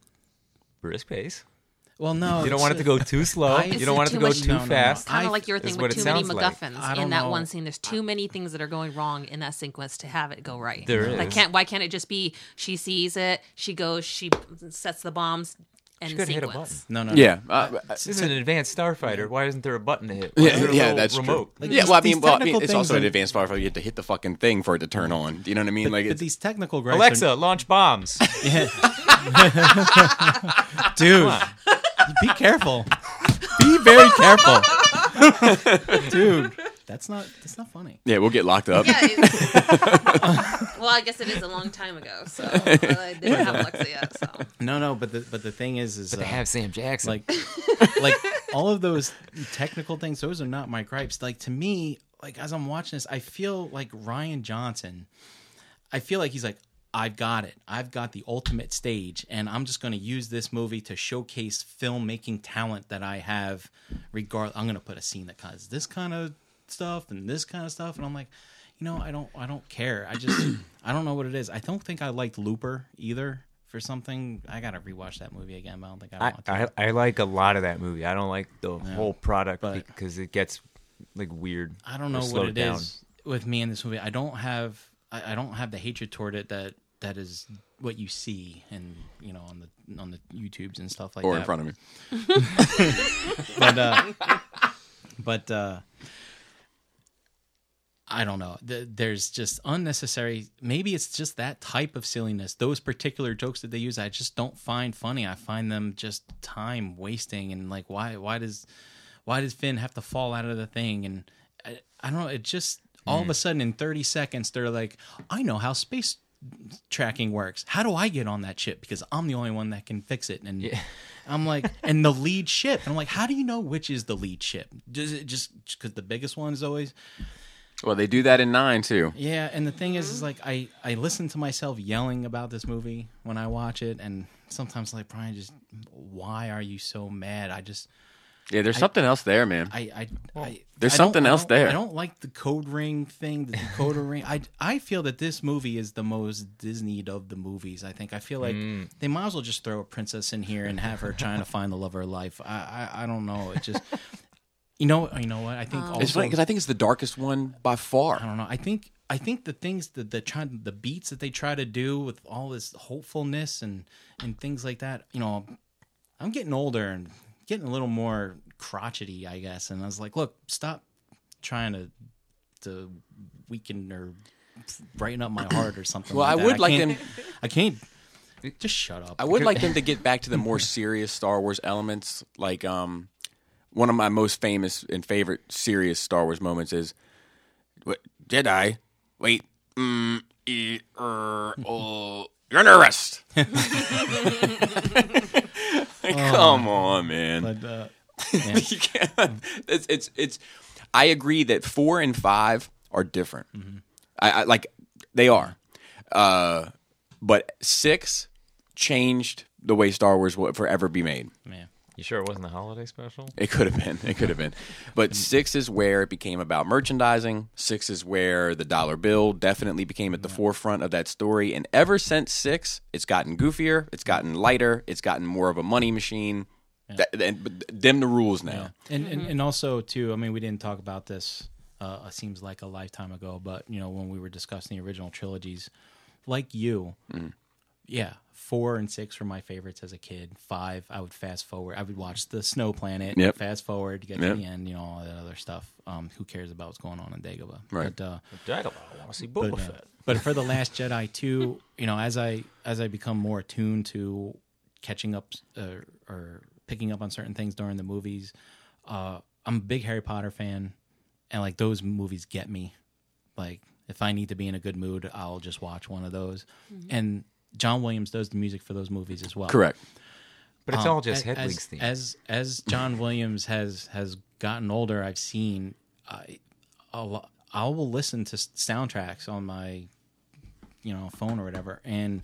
brisk pace
well, no,
you don't want it to go too slow
I-
you don't want it to go
much-
too
No, no, no.
fast
Kind of like your thing
what
with too many
sounds like.
MacGuffins in that
know.
one scene. There's too many things that are going wrong in that sequence to have it go right.
There
Like,
is.
can't why can't it just be she sees it, she goes, she sets the bombs, and
She could've hit a
sequence.
No, no, no.
yeah, uh,
This is an advanced starfighter. Why isn't there a button to hit? Why
yeah,
there a
yeah,
little
that's
remote?
true.
Like,
yeah,
these-
well, I
these
mean, well, I mean,
technical
it's also
things
an
are-
advanced Firefly. You have to hit the fucking thing for it to turn on. Do you know what I mean?
But,
like,
but
it's,
these technical gripes,
Alexa, launch bombs.
are, dude, be careful. Be very careful, dude. That's not that's not funny.
yeah, we'll get locked up.
Yeah. it- well, I guess it is a long time ago, so uh, I didn't have Alexa yet. So
No, no, but the but the thing is, is
But they
uh,
have Sam Jackson.
like like all of those technical things those are not my gripes like to me like as i'm watching this i feel like rian johnson i feel like he's like i've got it i've got the ultimate stage and i'm just going to use this movie to showcase filmmaking talent that i have regard i'm going to put a scene that has this kind of stuff and this kind of stuff and i'm like you know i don't i don't care i just i don't know what it is i don't think i liked looper either for something i gotta rewatch that movie again but i don't think i,
I,
want to
I, I like a lot of that movie. I don't like the whole product because it gets like weird.
I don't know what
slowed
it is
down.
with me in this movie. I don't have I, I don't have the hatred toward it that that is what you see and you know on the on the YouTubes and stuff like
or
that.
Or in front of me.
But uh, but uh, I don't know. Th- There's just unnecessary. Maybe it's just that type of silliness. Those particular jokes that they use, I just don't find funny. I find them just time wasting and like why why does why does Finn have to fall out of the thing? And I, I don't know. It just all of a hmm. sudden in 30 seconds they're like, I know how space tracking works. How do I get on that ship? Because I'm the only one that can fix it. And I'm like, and the lead ship. And I'm like, how do you know which is the lead ship? Does it just because the biggest one is always
Well, they do that in nine too.
yeah, and the thing is, is like I I listen to myself yelling about this movie when I watch it, and sometimes like Brian, just why are you so mad? I just
Yeah, there's something else there, man.
I I, I
there's
I
something else
don't-
there.
I don't like the code ring thing, the decoder ring. I I feel that this movie is the most Disneyed of the movies. I think I feel like
Mm.
they might as well just throw a princess in here and have her trying to find the love of her life. I I, I don't know. It just. You know, you know what? I think also,
it's funny because I think it's the darkest one by far.
I don't know. I think I think the things that the try the beats that they try to do with all this hopefulness and and things like that. You know, I'm getting older and getting a little more crotchety, I guess. And I was like, look, stop trying to to weaken or brighten up my heart or something.
Well,
like
I
that.
would like
can't-
them-
I can't. Just shut up.
I would like them to get back to the more serious Star Wars elements, like um, one of my most famous and favorite serious Star Wars moments is what, Jedi. Wait, mm, e, er, oh, you're under arrest. Like, Come on, man.
But uh,
you can't. It's, it's it's. I agree that four and five are different. I, I like they are, uh, but six changed the way Star Wars will forever be made.
man,
You sure it wasn't a holiday special?
It could have been. It could have been. But six is where it became about merchandising. Six is where the dollar bill definitely became at the forefront of that story. And ever since six, it's gotten goofier. It's gotten lighter. It's gotten more of a money machine. That, and, but them the rules now.
and, and and also too. I mean, we didn't talk about this. Uh, it seems like a lifetime ago, but you know when we were discussing the original trilogies, like you,
Mm-hmm.
yeah, four and six were my favorites as a kid. Five, I would fast forward. I would watch the Snow Planet.
Yep.
Fast forward to get
Yep.
to the end. You know all that other stuff. Um, who cares about what's going on in Dagobah?
Right.
But, uh,
Dagobah, I want to see Boba
but, uh,
Fett.
but for the Last Jedi too, you know, as I as I become more attuned to catching up uh, or picking up on certain things during the movies, uh, I'm a big Harry Potter fan, and like those movies get me. Like if I need to be in a good mood, I'll just watch one of those. And John Williams does the music for those movies as well.
Correct.
But it's
Um,
all just
as,
Hedwig's
as,
theme.
As as John Williams has has gotten older, I've seen I I'll, I will listen to soundtracks on my you know phone or whatever, and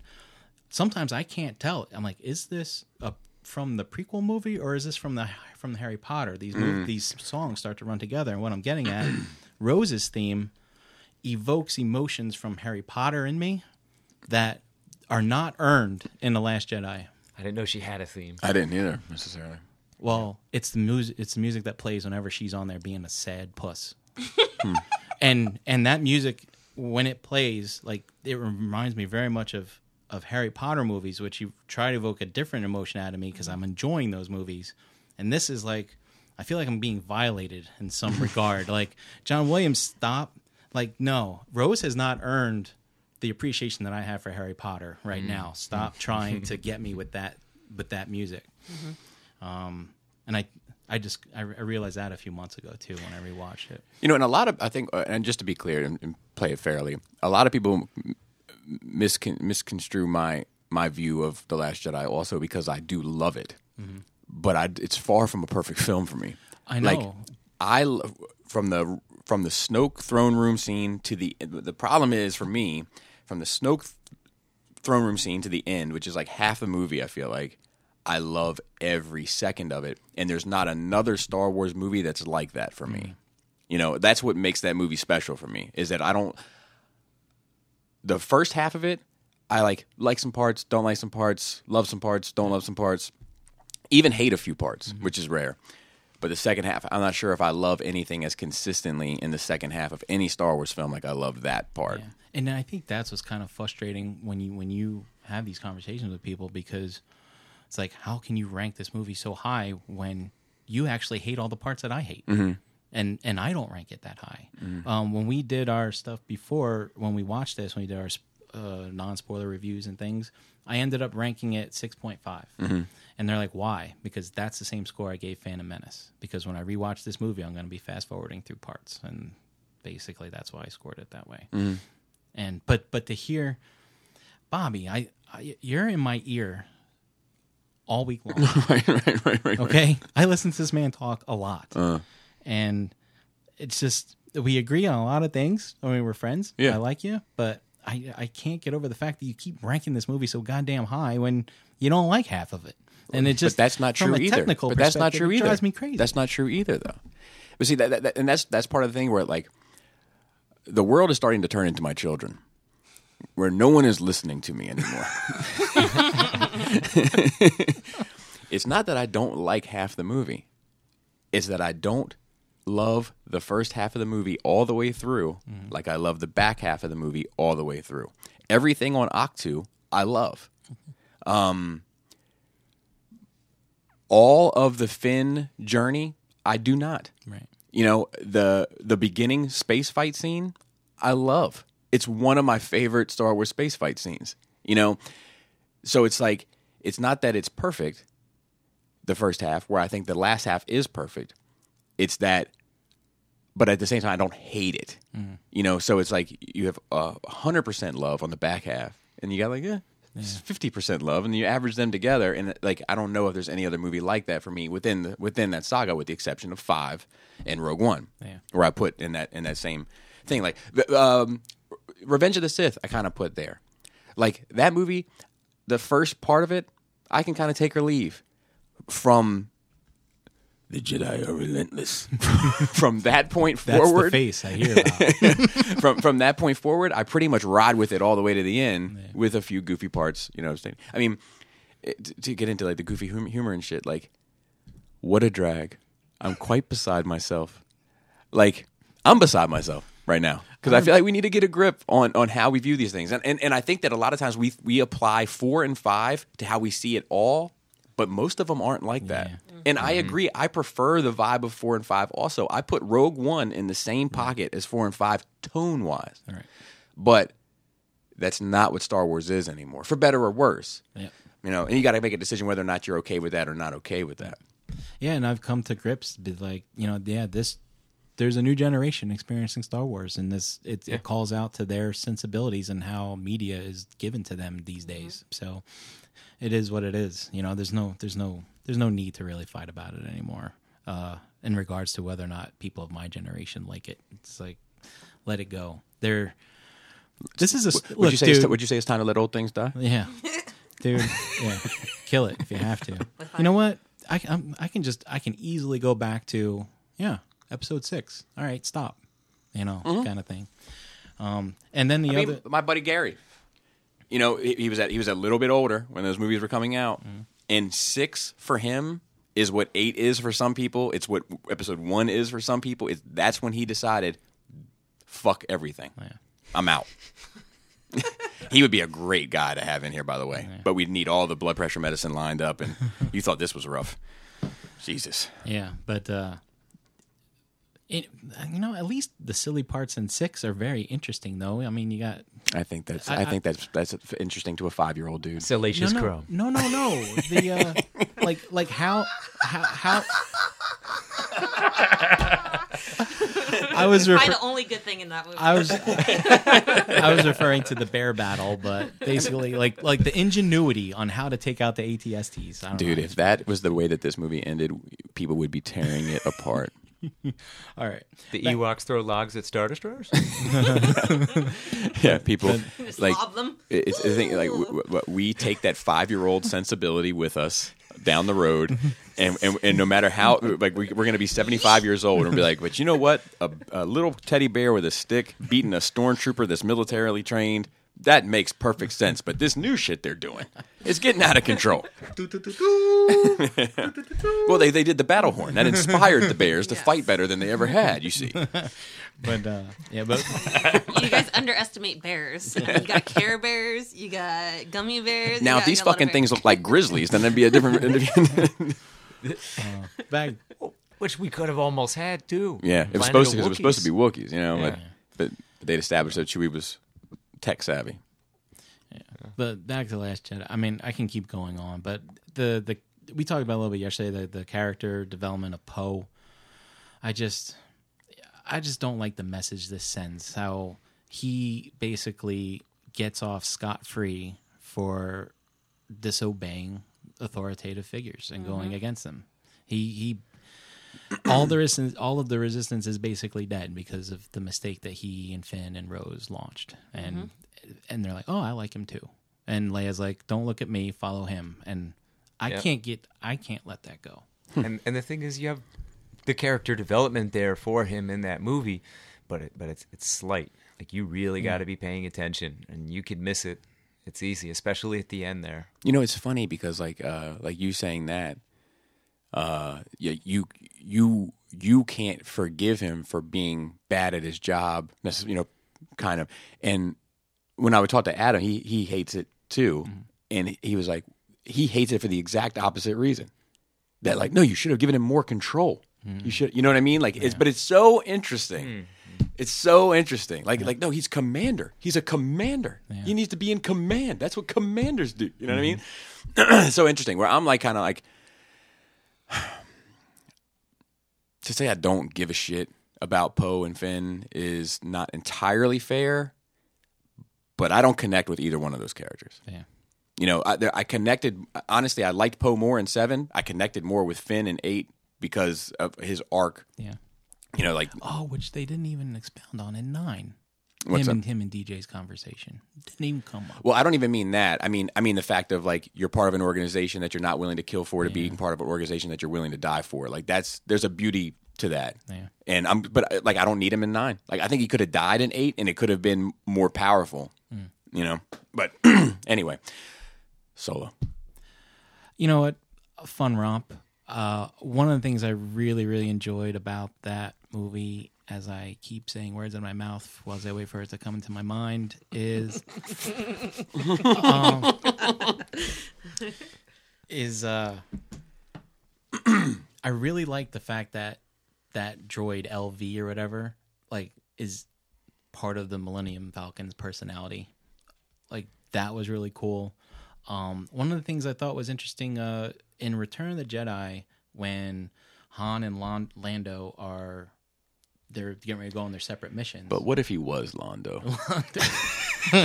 sometimes I can't tell. I'm like, is this a from the prequel movie or is this from the from the Harry Potter? These mov- these songs start to run together, and what I'm getting at, Rose's theme evokes emotions from Harry Potter in me that are not earned in the Last Jedi.
I didn't know she had a theme.
I didn't either necessarily.
Well, it's the music. It's the music that plays whenever she's on there being a sad puss, hmm. and and that music when it plays, like it reminds me very much of of Harry Potter movies, which you try to evoke a different emotion out of me because I'm enjoying those movies, and this is like I feel like I'm being violated in some regard. Like John Williams, stop. Like no, Rose has not earned the appreciation that I have for Harry Potter right now. Stop trying to get me with that with that music. Um, and I, I just I, I realized that a few months ago too when I rewatched it.
You know, and a lot of I think, uh, and just to be clear and, and play it fairly, a lot of people miscon- misconstrue my my view of the Last Jedi also because I do love it, but I, it's far from a perfect film for me.
I
Like
know.
I from the from the Snoke throne room scene to the the problem is for me from the Snoke th- throne room scene to the end, which is like half the movie. I feel like I love every second of it, and there's not another Star Wars movie that's like that for me. Mm. You know, that's what makes that movie special for me. Is that I don't. The first half of it, I like like some parts, don't like some parts, love some parts, don't love some parts, even hate a few parts, mm-hmm. which is rare. But the second half, I'm not sure if I love anything as consistently in the second half of any Star Wars film like I love that part.
Yeah. And I think that's what's kind of frustrating when you when you have these conversations with people because it's like how can you rank this movie so high when you actually hate all the parts that I hate. And and I don't rank it that high. Um, when we did our stuff before, when we watched this, when we did our uh, non spoiler reviews and things, I ended up ranking it six And they're like, why? Because that's the same score I gave Phantom Menace. Because when I rewatch this movie, I'm going to be fast forwarding through parts, and basically that's why I scored it that way. And but but to hear, Bobby, I, I you're in my ear all week long.
right, right, right, right.
Okay, I listen to this man talk a lot, uh. and it's just we agree on a lot of things. I mean, we're friends.
Yeah.
I like you, but I I can't get over the fact that you keep ranking this movie so goddamn high when you don't like half of it. And it just
but that's not true either. But that's not true
it
either.
Drives me crazy.
That's not true either, though. But see, that, that, that- and that's that's part of the thing where like the world is starting to turn into my children, where no one is listening to me anymore. it's not that I don't like half the movie; it's that I don't love the first half of the movie all the way through, like I love the back half of the movie all the way through. Everything on Ahch-To, I love. Um, all of the Finn journey, I do not.
right.
You know, the the beginning space fight scene, I love. It's one of my favorite Star Wars space fight scenes. You know, so it's like it's not that it's perfect, the first half, where I think the last half is perfect, it's that but at the same time I don't hate it. Mm. You know, so it's like you have a hundred percent love on the back half, and you got like yeah, fifty percent love, and you average them together, and like I don't know if there's any other movie like that for me within the, within that saga, with the exception of five and Rogue One,
Yeah.
where I put in that in that same thing. Like um, Revenge of the Sith, I kind of put there. Like that movie, the first part of it, I can kind of take or leave from. The Jedi are relentless. from that point
That's
forward,
the face I hear
from from that point forward, I pretty much ride with it all the way to the end, with a few goofy parts. You know, what I'm saying. I mean, eh, it, to- to get into like the goofy hum- humor and shit, like what a drag! I'm quite beside myself. Like I'm beside myself right now because I feel like we need to get a grip on on how we view these things, and and, and I think that a lot of times we we apply four and five to how we see it all. But most of them aren't like that. And I mm-hmm. agree. I prefer the vibe of four and five also. I put Rogue One in the same mm-hmm. pocket as four and five tone wise.
All right.
But that's not what Star Wars is anymore, for better or worse.
Yep.
You know, and you got to make a decision whether or not you're okay with that or not okay with that.
Yeah, and I've come to grips with like, you know, yeah, this there's a new generation experiencing Star Wars and this it, it calls out to their sensibilities and how media is given to them these mm-hmm. days. So it is what it is. You know, there's no there's no there's no need to really fight about it anymore. Uh in regards to whether or not people of my generation like it. It's like let it go. They're this is a
Would
look,
you say?
dude,
It's, would you say it's time to let old things die?
yeah, dude. Yeah, kill it if you have to. You know what? I I'm, I can just I can easily go back to yeah episode six. All right, stop. You know, kind of thing. Um, and then the
I
other
mean, my buddy Gary. You know, he, he was at he was a little bit older when those movies were coming out,
Mm-hmm.
And six for him is what eight is for some people. It's what episode one is for some people. It's, that's when he decided, fuck everything.
Yeah.
I'm out. he would be a great guy to have in here, by the way. But we'd need all the blood pressure medicine lined up, and you thought this was rough. Jesus.
yeah, but uh, it, you know, at least the silly parts in six are very interesting, though. I mean, you got
I think that's
I-
I, think that's that's interesting to a five year old dude.
Salacious
no, no,
Crow.
no, no, no. The uh, like, like how, how, how. I was
Probably
refer-
the only good thing in that movie.
I was I was referring to the bear battle, but basically like like the ingenuity on how to take out the ATSTs. I don't
Dude,
know.
if that was the way that this movie ended, people would be tearing it apart.
all right,
The Ewoks throw logs at Star Destroyers?
yeah, people
Just
like
lob them.
it's the thing. Like w- w- we take that five year old sensibility with us down the road, and and, and no matter how like we, we're gonna be seventy five years old, and we'll be like, but you know what? A, a little teddy bear with a stick beating a stormtrooper that's militarily trained. That makes perfect sense, but this new shit they're doing is getting out of control. well, they, they did the battle horn. That inspired the bears to
Yes.
fight better than they ever had, you see.
but uh, yeah, but
You guys underestimate bears. You got Care Bears. You got gummy bears.
Now, if these
you got a lot of
fucking things look like grizzlies, then it'd be a different.
back
Which we could have almost had, too.
Yeah, it was supposed to because it was supposed to be
Wookiees.
Wookiees, you know,
Yeah.
but, but but they'd established that Chewie was tech savvy. Yeah.
but back to the Last Jedi. I mean, I can keep going on, but the the we talked about a little bit yesterday the the character development of Poe. I just I just don't like the message this sends. How he basically gets off scot free for disobeying authoritative figures and going mm-hmm. against them. He he all the resistance, all of the resistance is basically dead because of the mistake that he and Finn and Rose launched, and and they're like, oh, I like him too, and Leia's like, don't look at me, follow him, and I
Yep.
can't get, I can't let that go.
and and the thing is, you have the character development there for him in that movie, but it, but it's it's slight. Like you really got to be paying attention, and you could miss it. It's easy, especially at the end there.
You know, it's funny because like uh like you saying that, uh, you you you can't forgive him for being bad at his job, you know, kind of. And when I would talk to Adam, he he hates it too, mm-hmm. and he was like, he hates it for the exact opposite reason. That like, no, you should have given him more control. Mm-hmm. You should, you know what I mean? Like, it's but it's so interesting. Mm-hmm. It's so interesting. Like, like no, he's commander. He's a commander. He needs to be in command. That's what commanders do. You know what I mean? so interesting. Where I'm like, kind of like, to say I don't give a shit about Poe and Finn is not entirely fair, but I don't connect with either one of those characters.
Yeah.
You know, I, there- I connected. Honestly, I liked Poe more in seven. I connected more with Finn in eight because of his arc.
Yeah.
You know, like
Oh, which they didn't even expound on in nine.
What's
him
that?
and him and DJ's conversation didn't even come up.
Well, I don't even mean that. I mean, I mean the fact of like you're part of an organization that you're not willing to kill for to be part of an organization that you're willing to die for. Like that's there's a beauty to that.
Yeah.
And I'm, but uh, like I don't need him in nine. Like I think he could have died in eight, and it could have been more powerful. You know. But anyway, Solo.
You know what? A fun romp. Uh, one of the things I really, really enjoyed about that movie, as I keep saying words in my mouth while I wait for it to come into my mind, is um, is uh, I really like the fact that that droid LV or whatever like is part of the Millennium Falcon's personality. Like that was really cool. Um, one of the things I thought was interesting uh, in Return of the Jedi when Han and Lan- Lando are they're getting ready to go on their separate missions.
But what if he was Londo?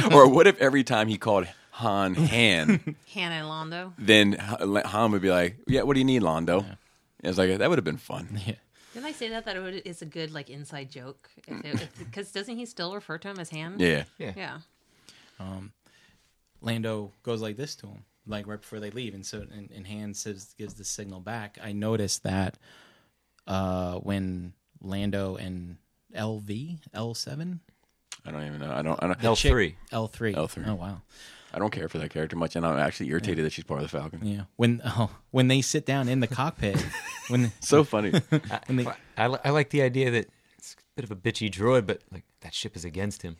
or what if every time he called Han Han,
Han and Londo.
then Han would be like, "Yeah, what do you need, Londo?" It's like that would have been fun.
yeah.
Didn't I say that that it would- it's a good like inside joke? Because doesn't he still refer to him as Han?
Yeah.
Yeah. yeah.
Lando goes like this to him, like right before they leave, and so and, and Han says gives the signal back. I noticed that uh, when Lando and LV L seven
I don't even know. I don't. I don't.
L three.
L three
L3.
Oh wow.
I don't care for that character much, and I'm actually irritated that she's part of the Falcon.
Yeah. When oh, when they sit down in the cockpit, when
So funny.
when they
I, li- I like the idea that it's a bit of a bitchy droid, but like that ship is against him.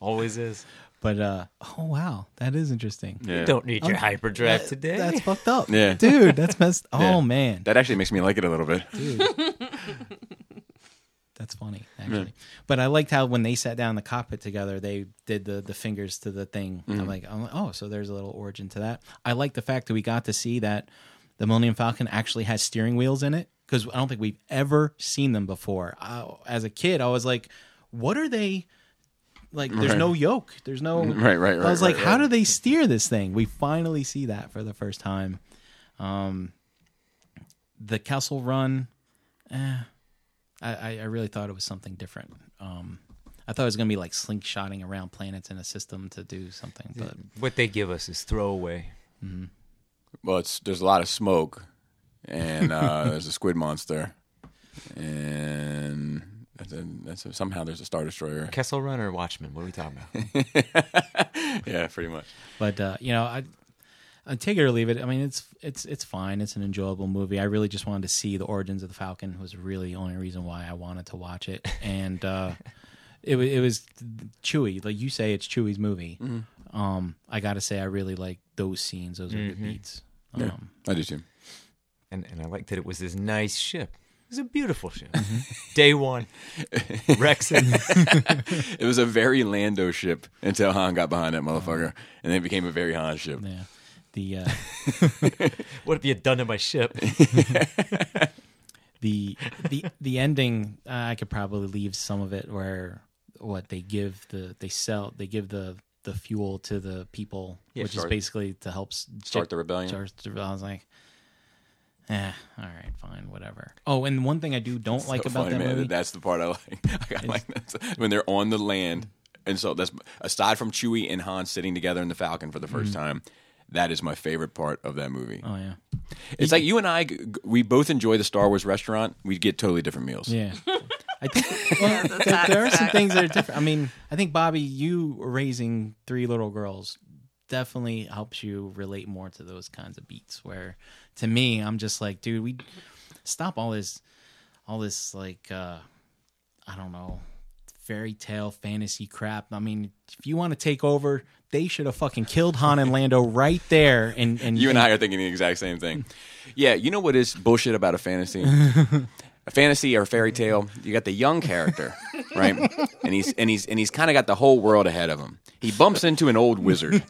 Always is.
But uh oh wow that is interesting.
yeah.
Don't need your hyperdrive
That-
today.
That's fucked up.
Yeah.
Dude, that's messed. Oh
Yeah.
man.
That actually makes me like it a little bit. Dude.
That's funny, actually. But I liked how when they sat down in the cockpit together, they did the the fingers to the thing. I'm like, I'm like, oh, so there's a little origin to that. I like the fact that we got to see that the Millennium Falcon actually has steering wheels in it because I don't think we've ever seen them before. I, as a kid, I was like, what are they? Like, there's
Right.
no yoke. There's no.
Right, right, right.
I was
right,
like,
right,
how
right.
do they steer this thing? We finally see that for the first time. Um, the Kessel Run, eh, I, I I really thought it was something different. Um, I thought it was gonna be like slingshotting around planets in a system to do something, but
what they give us is throwaway. Mm-hmm.
well, it's there's a lot of smoke, and uh, there's a squid monster, and that's a, that's a, somehow there's a star destroyer.
Kessel Run or Watchmen? What are we talking about?
Yeah, pretty much.
but uh, you know, I, I take it or leave it. I mean, it's it's it's fine. It's an enjoyable movie. I really just wanted to see the origins of the Falcon. Was really the only reason why I wanted to watch it, and uh, it wa- it was Chewie. Like you say, it's Chewie's movie. Um, I got to say, I really like those scenes. Those are good beats. Um,
I do too.
and and I liked that it was this nice ship. It was a beautiful ship. Day one, Rexon.
It was a very Lando ship until Han got behind that motherfucker, and then it became a very Han ship.
yeah, the uh,
what have you had done to my ship?
the the the ending uh, I could probably leave some of it where what they give the they sell they give the the fuel to the people
Yeah,
which
start-
is basically to help s-
Start the rebellion.
start the rebellion. I was like eh all right fine whatever oh and one thing I do don't like
So
about
funny,
that
man.
movie
That's the part I like. I like that. when they're on the land, and so that's aside from Chewie and Han sitting together in the Falcon for the 1st time. That is my favorite part of that movie.
oh yeah
It's like you and I. We both enjoy the Star Wars restaurant. We get totally different meals.
yeah I think well,
Yeah, that's
there, there are some
facts.
things that are different I mean I think Bobby you raising three little girls definitely helps you relate more to those kinds of beats where to me i'm just like dude we stop all this all this like uh i don't know fairy tale fantasy crap i mean if you want to take over they should have fucking killed han and lando right there and and
You and I are thinking the exact same thing. Yeah, you know what is bullshit about a fantasy? a fantasy or a fairy tale, you got the young character, right? And he's and he's and he's kind of got the whole world ahead of him. He bumps into an old wizard,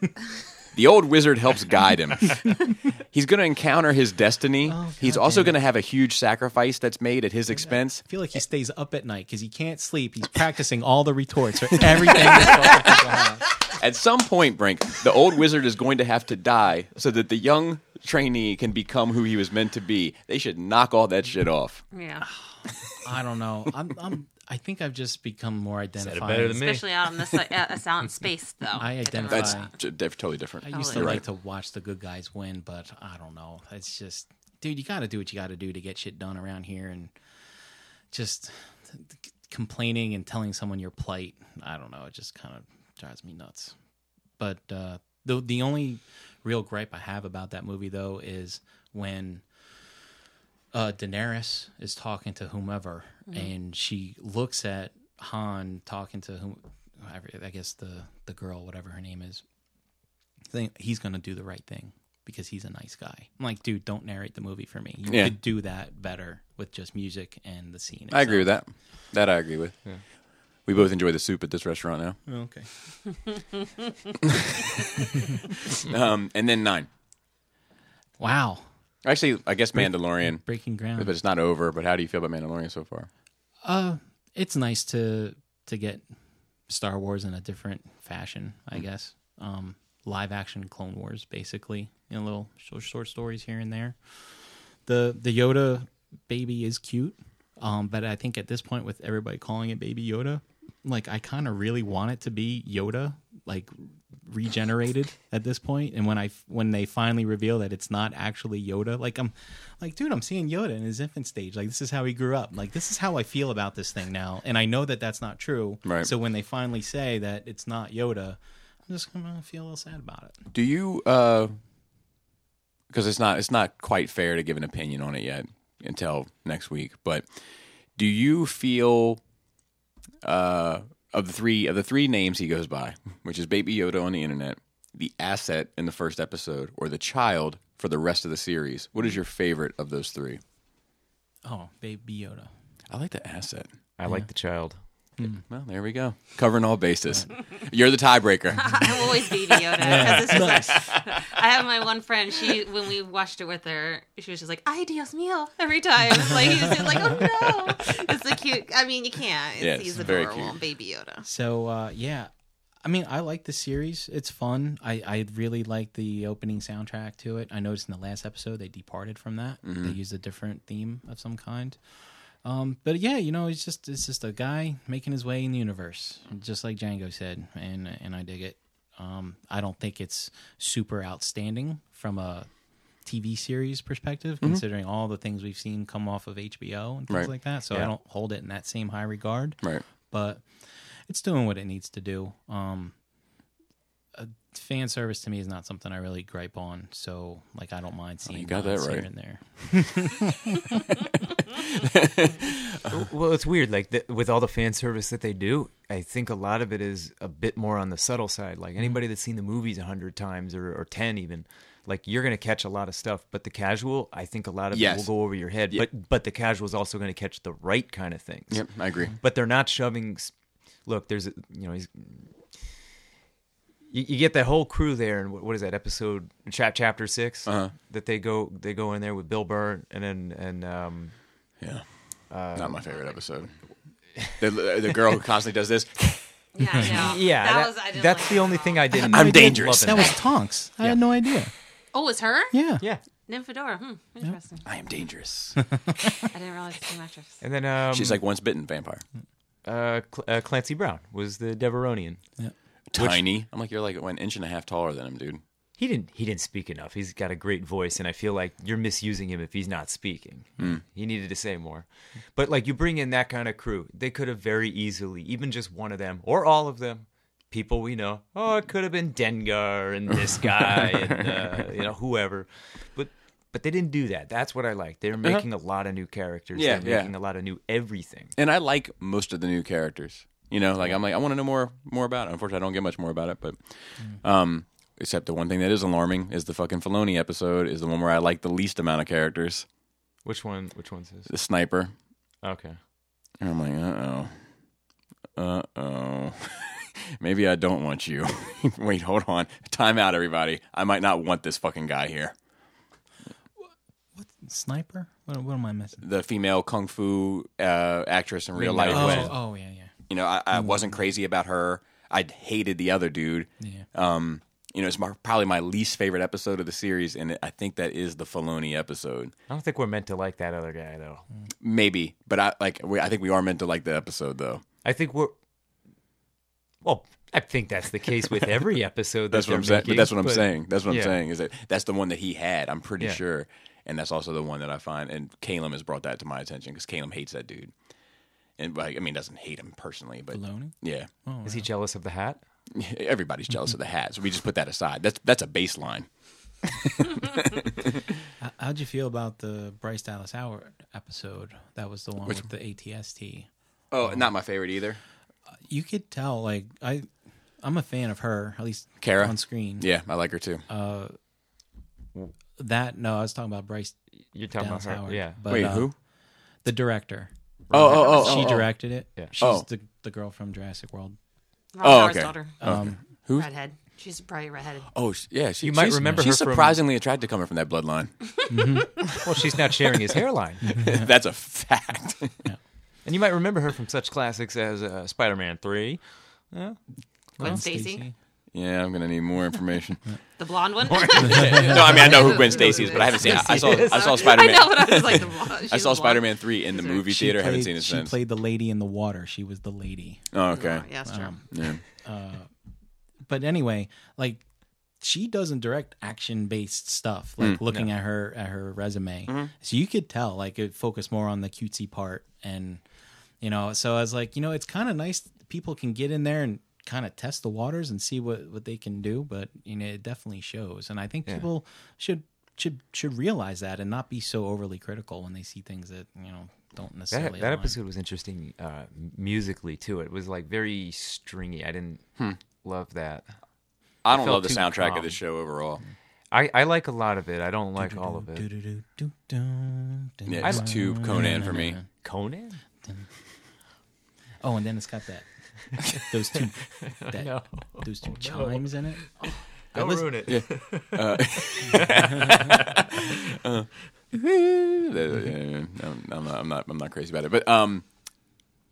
the old wizard helps guide him. He's going to encounter his destiny.
Oh,
He's also going to have a huge sacrifice that's made at his expense.
I feel like he stays up at night because he can't sleep. He's practicing all the retorts for everything that.
At some point, Brink, the old wizard is going to have to die so that the young trainee can become who he was meant to be. They should knock all that shit off.
Yeah,
I don't know. I'm, I'm, I think I've just become more
Said it
identified.
better than me.
especially out in the si- uh, out in space, though.
I identify-
That's
right.
totally different.
I used
Oh,
to
you're
like to watch the good guys win, but I don't know. It's just, dude, you got to do what you got to do to get shit done around here, and just complaining and telling someone your plight. I don't know. It just kind of drives me nuts. But uh, the the only real gripe I have about that movie though is when uh, Daenerys is talking to whomever, and she looks at Han talking to whom, I guess the the girl, whatever her name is. Think he's going to do the right thing because he's a nice guy. I'm like, dude, don't narrate the movie for me. You
Yeah.
could do that better with just music and the scene.
I agree with that. That I agree with. We both enjoy the soup at this restaurant now.
Okay.
Um, and then nine.
Wow.
Actually, I guess Mandalorian,
Breaking ground, but
it's not over. But how do you feel about Mandalorian so far?
Uh, it's nice to to get Star Wars in a different fashion, I
Mm.
guess. Um, live action Clone Wars, basically, you know, little short, short stories here and there. The the Yoda baby is cute, um, but I think at this point, with everybody calling it Baby Yoda, like I kind of really want it to be Yoda, like regenerated at this point and when i when they finally reveal that it's not actually yoda like i'm like dude i'm seeing yoda in his infant stage like this is how he grew up like this is how i feel about this thing now and i know that that's not true
Right.
so when they finally say that it's not yoda i'm just gonna feel a little sad about it
Do you? uh Because it's not. It's not quite fair to give an opinion on it yet until next week. But do you feel? uh of the three of the three names he goes by, which is Baby Yoda on the internet, the asset in the first episode, or the child for the rest of the series. What is your favorite of those three?
oh baby yoda
I like the asset.
I like the child.
Well, there we go, covering all bases. You're the tiebreaker.
I'm always Baby Yoda because it's just like I have my one friend. She when we watched it with her, she was just like "Ay Dios mío" every time. Like he was just like, "Oh no!" It's the cute. I mean, you can't. It's,
Yeah, it's
he's
very
adorable,
cute.
Baby Yoda.
So uh, yeah, I mean, I like the series. It's fun. I, I really like the opening soundtrack to it. I noticed in the last episode they departed from that. They used a different theme of some kind. Um, but yeah, you know, it's just it's just a guy making his way in the universe, just like Jango said, and and I dig it. Um, I don't think it's super outstanding from a TV series perspective, considering all the things we've seen come off of HBO and things
Right.
like that. So I don't hold it in that same high regard
right.
but it's doing what it needs to do. Um, fan service to me is not something I really gripe on, so like I don't mind seeing.
Oh, you got that
nods
right.
here and there.
Well, it's weird. Like the, with all the fan service that they do, I think a lot of it is a bit more on the subtle side. Like mm-hmm. anybody that's seen the movies a hundred times or, or ten even, like you're gonna catch a lot of stuff. But the casual, I think a lot of
Yes.
it will go over your head.
Yeah.
But but the casual is also gonna catch the right kind of things.
Yep, I agree.
But they're not shoving. Look, there's a you know he's. You, you get that whole crew there, and what, what is that episode? Chap chapter 6
Uh-huh.
that they go they go in there with Bill Burr and then and um
Yeah, not my favorite episode. The, the girl who constantly does this.
Yeah, I know.
Yeah,
that,
that-
was. I
that's
like
the
that
only thing. I didn't.
I'm
I didn't
dangerous.
love
That was Tonks. I had no idea.
Oh, it's her.
Yeah,
yeah.
Nymphadora. Hmm. Interesting.
I am dangerous.
I didn't realize it's an actress.
And then um,
She's like once bitten vampire.
uh, Cl- uh, Clancy Brown was the Devaronian.
Tiny. I'm like you're like an inch and a half taller than him, dude.
He didn't he didn't speak enough. He's got a great voice, and I feel like you're misusing him if he's not speaking. He needed to say more. But like you bring in that kind of crew, they could have very easily, even just one of them or all of them, people we know. Oh, it could have been Dengar and this guy and uh, you know whoever, but. But they didn't do that. That's what I like. They're making a lot of new characters.
Yeah,
They're
yeah.
making a lot of new everything.
And I like most of the new characters. You know, like I'm like I want to know more more about it. Unfortunately, I don't get much more about it, but um except the one thing that is alarming is the fucking Filoni episode is the one where I like the least amount of characters.
Which one? Which one's this?
The sniper.
Okay.
And I'm like, uh oh. Uh oh. Maybe I don't want you. Wait, hold on. Time out, everybody. I might not want this fucking guy here.
What sniper? What, what am I missing?
The female kung fu uh, actress in real life.
Oh, oh yeah, yeah.
You know, I, I wasn't crazy about her. I hated the other dude.
Yeah.
Um, you know, it's my, probably my least favorite episode of the series, and I think that is the Filoni episode.
I don't think we're meant to like that other guy though.
Maybe, but I like. We, I think we are meant to like the episode, though.
I think we're. Well, I think that's the case with every episode.
That's
that
what I'm saying. But that's what I'm
but-
saying. That's what I'm
yeah.
saying. Is that that's the one that he had? I'm pretty
Yeah.
sure, and that's also the one that I find. And Caleb has brought that to my attention because Caleb hates that dude, and like, I mean, doesn't hate him personally, but
Filoni?
yeah,
Is he jealous of the hat?
everybody's jealous of the hat. So we just put that aside. That's that's a baseline.
How- How'd you feel about the Bryce Dallas Howard episode? That was the one with the ATST.
Oh, not my favorite either.
You could tell, like I, I'm a fan of her, at least
Cara?
on screen.
Yeah, I like her too.
That no, I was talking about Bryce
You're talking
Dallas
about her,
Howard.
yeah.
But,
Wait,
uh,
who?
The director.
Oh, oh, oh,
she
oh, oh.
directed it.
Yeah.
She's
Oh.
the the girl from Jurassic World.
Ron
Oh, okay.
daughter.
Um,
Who?
Redhead. She's bright redheaded.
Oh, yeah. She,
You might remember
She's
her from-
surprisingly attractive coming from that bloodline.
Well, she's not sharing his hairline.
That's a fact.
And you might remember her from such classics as uh, Spider-Man Three.
Gwen
Gwen
Stacy.
Yeah, I'm gonna need more information.
The blonde one.
no, I mean I know who Gwen Stacy is, but I haven't seen. it. I saw. I saw Spider
I
Man.
know, but I was like, the blonde.
I saw. Spider Man three in the movie
she
theater. haven't
played-
seen it since.
she
since.
played the lady in the water. She was the lady.
oh, okay.
Yeah, that's true.
Um, yeah.
Uh, but anyway, like she doesn't direct action based stuff. Hmm. Like looking at her at her resume, mm-hmm. so you could tell like it focused more on the cutesy part, and you know. So I was like, you know, it's kind of nice people can get in there and kind of test the waters and see what what they can do. But you know, it definitely shows, and I think people should should should realize that and not be so overly critical when they see things that you know don't necessarily.
That, that
align.
episode was interesting uh, musically too. It was like very stringy. I didn't love that.
I don't love the soundtrack
calm.
of the show overall.
I, I like a lot of it. I don't like all of it.
Yeah, it's too Conan for me.
Conan?
Oh, and then it's got that those two that,
No.
those two chimes in it.
Don't ruin it.
Yeah, no, I'm not. I'm not. I'm not crazy about it. But um,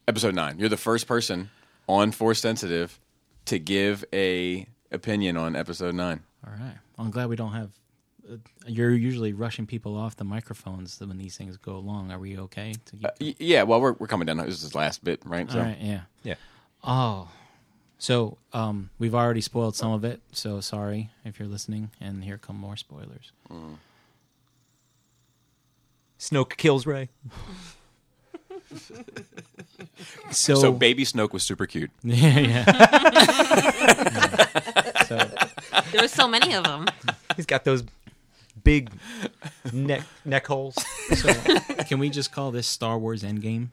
episode nine. You're the first person on Force Sensitive to give a opinion on episode nine.
All right. I'm glad we don't have. Uh, you're usually rushing people off the microphones when these things go along. Are we okay? To keep,
Y- yeah. Well, we're we're coming down. This is the last bit, right? So
All right. Yeah.
Yeah.
Oh. So um, we've already spoiled some of it. So sorry if you're listening. And here come more spoilers.
Snoke kills Rey.
So,
so baby Snoke was super cute.
yeah, yeah. so
There were so many of them.
He's got those big neck neck holes.
so can we just call this Star Wars Endgame?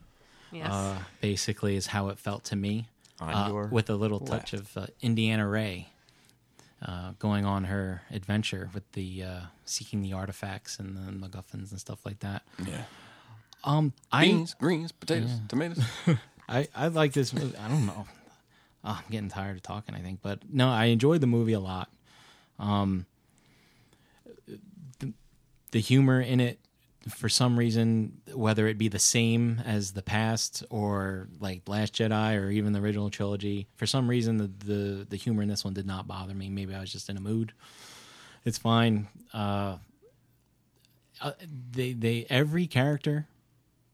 Yes.
uh, basically is how it felt to me,
On
uh, with a little touch of uh, Indiana Rey uh, going on her adventure with the uh, seeking the artifacts and the MacGuffins and stuff like that.
Yeah.
Um, I,
Beans, greens, potatoes, tomatoes.
I I like this movie. I don't know. Oh, I'm getting tired of talking. I think, but no, I enjoyed the movie a lot. Um, the, the humor in it, for some reason, whether it be the same as the past or like Last Jedi or even the original trilogy, for some reason the the, the humor in this one did not bother me. Maybe I was just in a mood. It's fine. Uh, uh, they they every character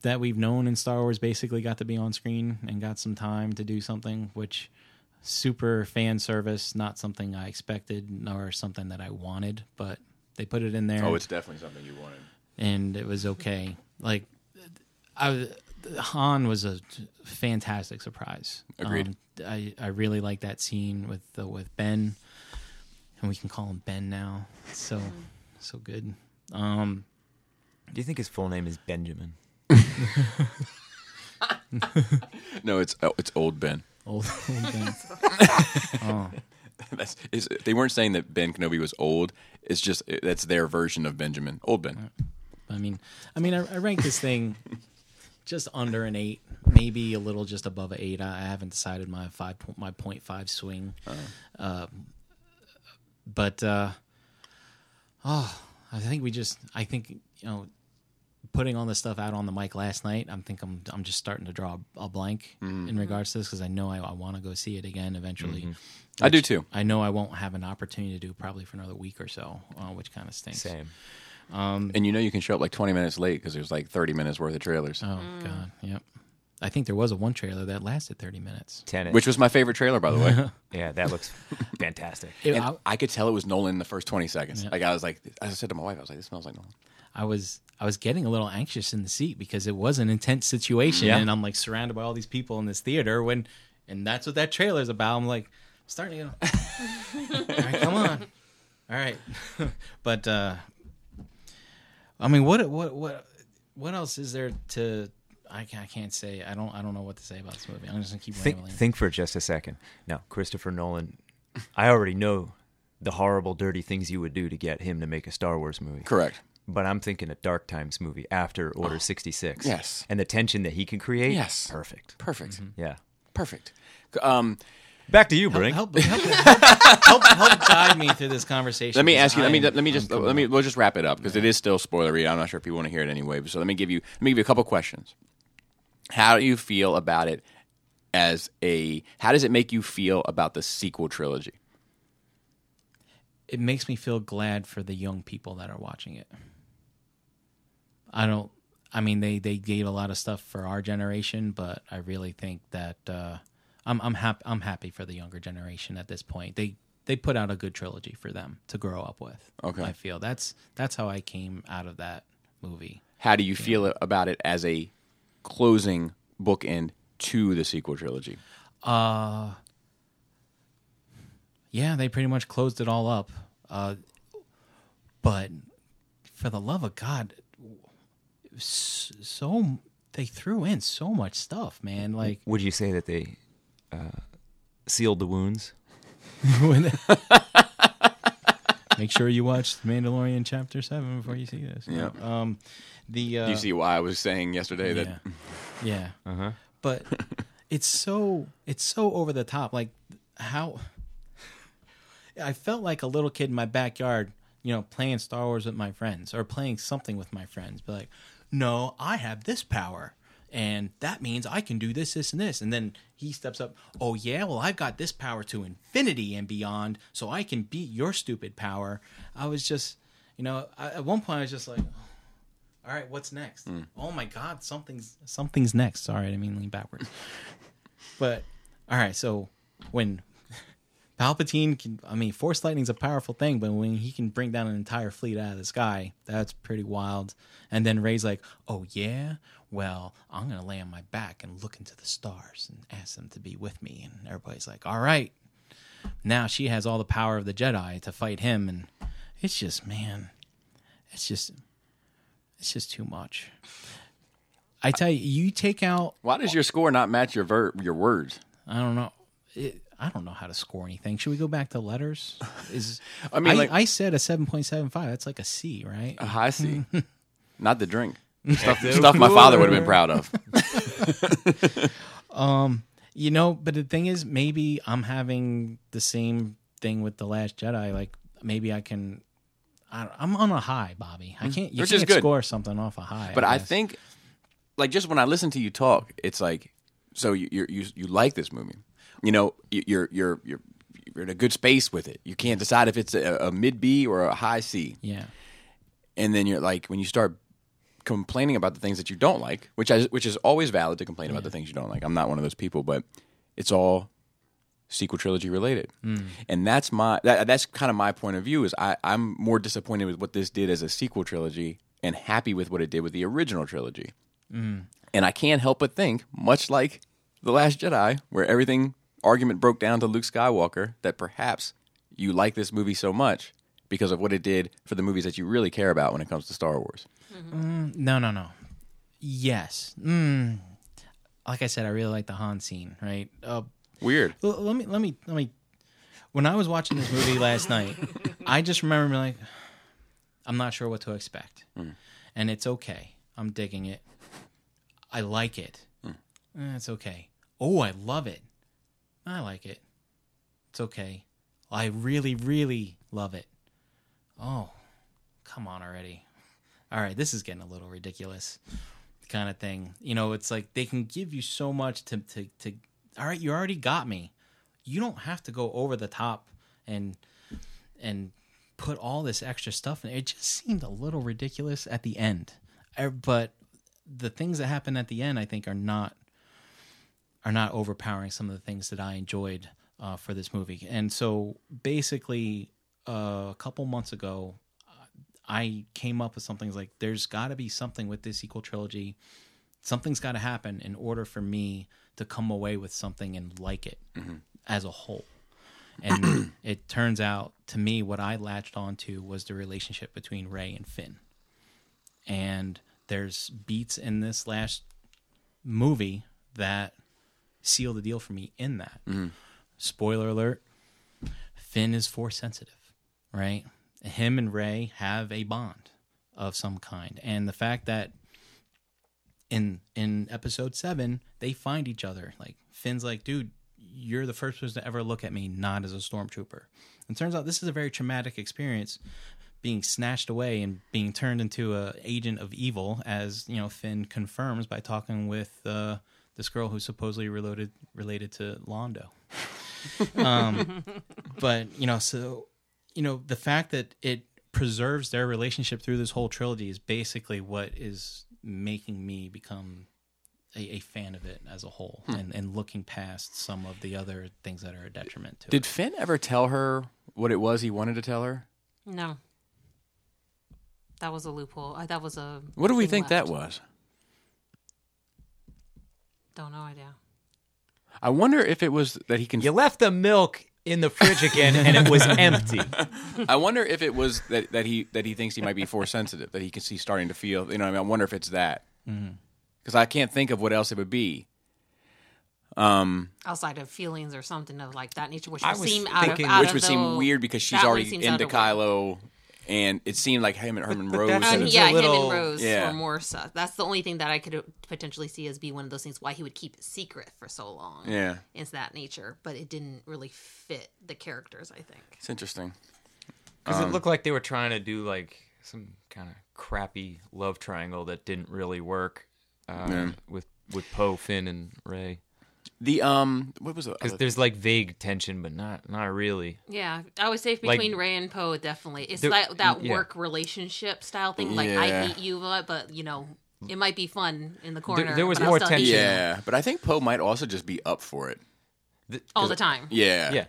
that we've known in Star Wars basically got to be on screen and got some time to do something, which super fan service, not something I expected nor something that I wanted, but they put it in there
oh, it's definitely something you wanted.
And it was okay. Like I Han was a fantastic surprise.
Agreed.
Um, I I really like that scene with uh, with Ben, and we can call him Ben now. So so good. Um,
Do you think his full name is Benjamin?
No, it's oh, it's old Ben.
old, old Ben. oh.
That's, is, they weren't saying that Ben Kenobi was old. It's just that's their version of Benjamin, old Ben.
I mean, I mean, I, I rank this thing just under an eight, maybe a little just above an eight. I, I haven't decided my five my point five swing, uh, but uh, oh, I think we just I think you know putting all this stuff out on the mic last night. I think I'm I'm just starting to draw a blank in regards to this because I know I, I want to go see it again eventually.
I do too.
I know I won't have an opportunity to do probably for another week or so, uh, which kind of stinks.
Same.
And you know you can show up like 20 minutes late because there's like 30 minutes worth of trailers,
Oh god, yep. I think there was a one trailer that lasted 30 minutes.
Tenet.
which was my favorite trailer, by the way.
yeah, that looks fantastic.
It-
And
I,
I could tell it was Nolan in the first 20 seconds.
Yeah.
Like I was like, I said to my wife, I was like, this smells like Nolan.
I was I was getting a little anxious in the seat because it was an intense situation,
Yeah.
and I'm like surrounded by all these people in this theater. When and that's what that trailer is about. I'm like starting to. go, all right, come on, all right, but uh I mean, what what what what else is there to? I can't, I can't say. I don't. I don't know what to say about this movie. I'm just gonna keep
Think,
rambling.
think for just a second. Now, Christopher Nolan, I already know the horrible, dirty things you would do to get him to make a Star Wars movie.
Correct.
But I'm thinking a Dark Times movie after Order 66.
yes.
And the tension that he can create.
Yes.
Perfect.
Perfect.
Yeah.
Perfect. Um,
Back to you, Brink.
help, help, help, help, help guide me through this conversation.
let me ask you.
I
Let me let me just
I'm
let me we'll just wrap it up because it is still spoilery. I'm not sure if people want to hear it anyway. So let me give you let me give you a couple questions. How do you feel about it as a? How does it make you feel about the sequel trilogy?
it makes me feel glad for the young people that are watching it. I don't. I mean, they they gave a lot of stuff for our generation, but I really think that uh, I'm I'm happy I'm happy for the younger generation at this point. They they put out a good trilogy for them to grow up with.
Okay.
I feel that's that's how I came out of that movie.
How do you feel about it as a closing bookend to the sequel trilogy?
Uh yeah, they pretty much closed it all up. Uh, but for the love of God, so they threw in so much stuff, man. Like
Would you say that they uh, sealed the wounds?
make sure you watch Mandalorian chapter seven before you see this.
Yeah.
Um, the uh,
Do you see why I was saying yesterday that
yeah, yeah.
Uh-huh.
But it's so it's so over the top. Like how I felt like a little kid in my backyard, you know, playing Star Wars with my friends or playing something with my friends. But like, no, I have this power. And that means I can do this, this, and this. And then he steps up. Oh yeah, well I've got this power to infinity and beyond, so I can beat your stupid power. I was just, you know, I, at one point I was just like, all right, what's next? Hmm. Oh my God, something's something's next. Sorry, I didn't mean lean backwards. but all right, so when Palpatine can, I mean, Force lightning's a powerful thing, but when he can bring down an entire fleet out of the sky, that's pretty wild. And then Rey's like, "Oh yeah, well, I'm gonna lay on my back and look into the stars and ask them to be with me." And everybody's like, "All right." Now she has all the power of the Jedi to fight him, and it's just, man, it's just it's just too much. I tell you, you take out.
why does your score not match your ver- your words?
I don't know. It, I don't know how to score anything. Should we go back to letters? Is
I mean,
I,
like-
I said a seven point seven five. That's like a C, right?
A high C, not the drink. Stuff, stuff my father would have been proud of.
um, You know, but the thing is, maybe I'm having the same thing with the Last Jedi. Like maybe I can. I, I'm on a high, Bobby. I can't. You
Mm-hmm. Which
can't score something off a high.
But I
guess.
think, like, just when I listen to you talk, it's like, so you you you, like this movie, you know, you- you're you're you're you're in a good space with it. You can't decide if it's a, a mid B or a high C,
yeah,
and then you're like, when you start complaining about the things that you don't like, which I, which is always valid to complain about the things you don't like. I'm not one of those people, but it's all sequel trilogy related, hmm. and that's my that, that's kind of my point of view. Is I I'm more disappointed with what this did as a sequel trilogy, and happy with what it did with the original trilogy. Hmm. And I can't help but think, much like The Last Jedi, where everything argument broke down to Luke Skywalker, that perhaps you like this movie so much because of what it did for the movies that you really care about when it comes to Star Wars.
no, no, no. Yes. Mm. Like I said, I really like the Han scene. Right. Uh,
Weird.
L- let me let me let me when i was watching this movie last night i just remember being like i'm not sure what to expect
Hmm.
and it's okay i'm digging it I like it. Eh, it's okay. Oh, I love it. I like it. It's okay. I really, really love it. Oh, come on already. All right, this is getting a little ridiculous kind of thing. You know, it's like they can give you so much to to to all right, you already got me. You don't have to go over the top and and put all this extra stuff in. It just seemed a little ridiculous at the end. I- But the things that happen at the end I think are not are not overpowering some of the things that I enjoyed uh, for this movie. And so basically, Uh, a couple months ago, I came up with something like there's got to be something with this sequel trilogy. Something's got to happen in order for me to come away with something and like it mm-hmm. as a whole. And it turns out to me, what I latched onto was the relationship between Rey and Finn. And there's beats in this last movie that seal the deal for me in that. Mm-hmm. Spoiler alert Finn is force sensitive, right? Him and Rey have a bond of some kind. And the fact that in in episode 7 they find each other like Finn's like, "Dude, you're the first person to ever look at me not as a stormtrooper." And turns out this is a very traumatic experience being snatched away and being turned into a agent of evil as, you know, Finn confirms by talking with uh this girl who's supposedly related related to Londo. um, but you know, so you know, the fact that it preserves their relationship through this whole trilogy is basically what is making me become a, a fan of it as a whole, and, and looking past some of the other things that are a detriment to
Did
it.
Did Finn ever tell her what it was he wanted to tell her?
No. That was a loophole. Uh, that was a.
What do we
thing
think that
left.
was?
Don't know idea.
I wonder if it was that he can.
You left the milk in the fridge again, and it was empty.
I wonder if it was that, that he that he thinks he might be force sensitive, that he can see starting to feel. You know, I mean, I wonder if it's that because I can't think of what else it would be. Um,
Outside of feelings or something of like that nature, which
I
would
was
seem out of out
which
of
would
the-
seem weird because she's already into
out of
Kylo, and it seemed like him and Herman Rose.
Um,
had a-
It's a
yeah, him and Rose
Yeah.
were more. So. That's the only thing that I could potentially see as be one of those things why he would keep it secret for so long.
yeah,
it's that nature, but it didn't really fit the characters. I think.
it's interesting.
Because it looked like they were trying to do like some kind of crappy love triangle that didn't really work uh,
Yeah.
with with Poe, Finn, and Rey.
The um, what was it?
Because there's like vague tension, but not not really.
Yeah, I would say
Like-
between Rey and Poe, definitely. It's
There-
that that
yeah.
work relationship style thing. Like
Yeah.
I hate you, but, but you know, it might be fun in the corner.
there was more tension.
yeah, but I think Poe might also just be up for it.
Th-
all the time.
Yeah,
Yeah,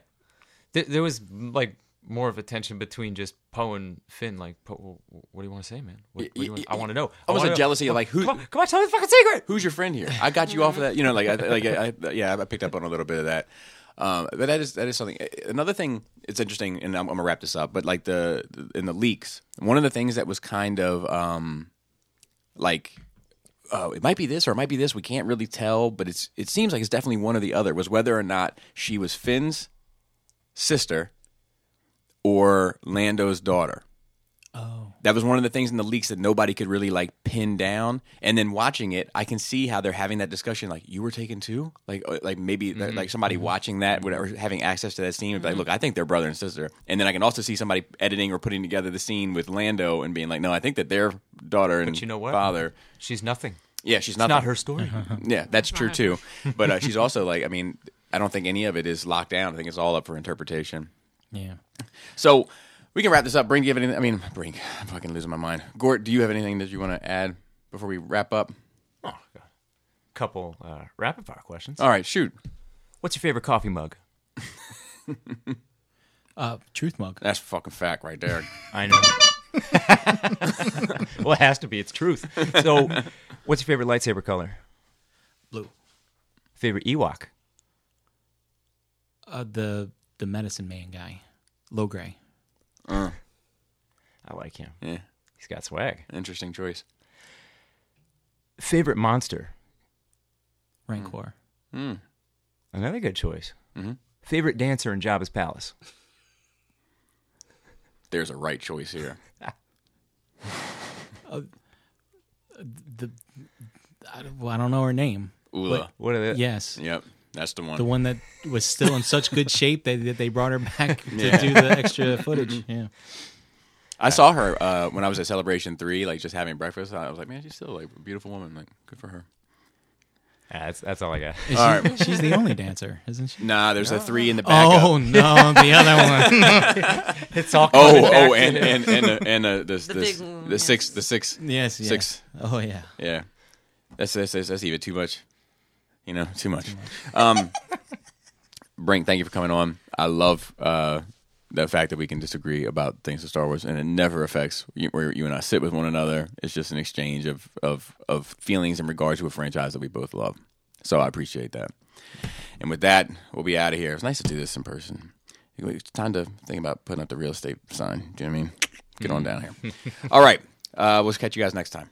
Th- there was like more of a tension between just Poe and Finn. Like, Poe, what do you want to say, man? What, what you want? I want to know. I
Almost a
know.
jealousy of like who
Come on, come on, tell me the fucking secret.
who's your friend here? I got you off of that. You know, like I, like I, I, yeah, I picked up on a little bit of that. Um, but that is that is something. Another thing, it's interesting, and I'm, I'm gonna wrap this up. But like the in the leaks, one of the things that was kind of um, like. Oh, it might be this or it might be this. We can't really tell, but it's it seems like it's definitely one or the other. Was whether or not she was Finn's sister or Lando's daughter.
Oh,
That was one of the things in the leaks that nobody could really like pin down. And then watching it, I can see how they're having that discussion. Like, you were taken too, like, uh, like maybe that- like somebody watching that, whatever, having access to that scene, would be like, look, I think they're brother and sister. And then I can also see somebody editing or putting together the scene with Lando and being like, no, I think that their daughter and
you know what?
father.
She's nothing.
Yeah, she's
It's
not
not her story.
Yeah, that's true too. But uh, she's also like, I mean, I don't think any of it is locked down. I think it's all up for interpretation.
yeah.
So we can wrap this up. Brink, do you have anything? I mean, Brink, I'm fucking losing my mind. Gort, do you have anything that you want to add before we wrap up?
oh, God. Couple uh, rapid fire questions.
All right, shoot.
What's your favorite coffee mug?
Uh, truth mug.
That's fucking fact right there.
I know. well, it has to be. It's truth. So, what's your favorite lightsaber color?
Blue.
Favorite Ewok?
Uh, the the medicine man guy, Logray.
Uh,
I like him.
yeah,
He's got swag.
interesting choice.
Favorite monster?
Rancor.
Another good choice.
Mhm.
Favorite dancer in Jabba's palace?
There's a right choice here.
The I don't, well, I don't know her name.
Oola.
What are they?
Yes,
Yep, that's the one.
the one that was still in such good shape that that they brought her back to do the extra footage. Yeah,
I saw her uh, when I was at Celebration Three, like just having breakfast. I was like, man, she's still like a beautiful woman. Like, good for her.
Ah, that's that's all I got.
Is
All
she- she's the only dancer, isn't she?
Nah, there's a three in the back.
Oh no, the other one.
It's all
Oh,
coming back
oh,
to
and and and uh, and uh, this,
The
this,
big one,
the six, the six,
yes, yeah.
Six.
Oh yeah.
yeah. That's that's that's, that's even too much. You know, too much. Um, Brink, thank you for coming on. I love uh, the fact that we can disagree about things of Star Wars, and it never affects you, where you and I sit with one another. It's just an exchange of of of feelings in regards to a franchise that we both love. So I appreciate that. And with that, we'll be out of here. It's nice to do this in person. It's time to think about putting up the real estate sign. Do you know what I mean? Get on down here. All right. Uh, we'll catch you guys next time.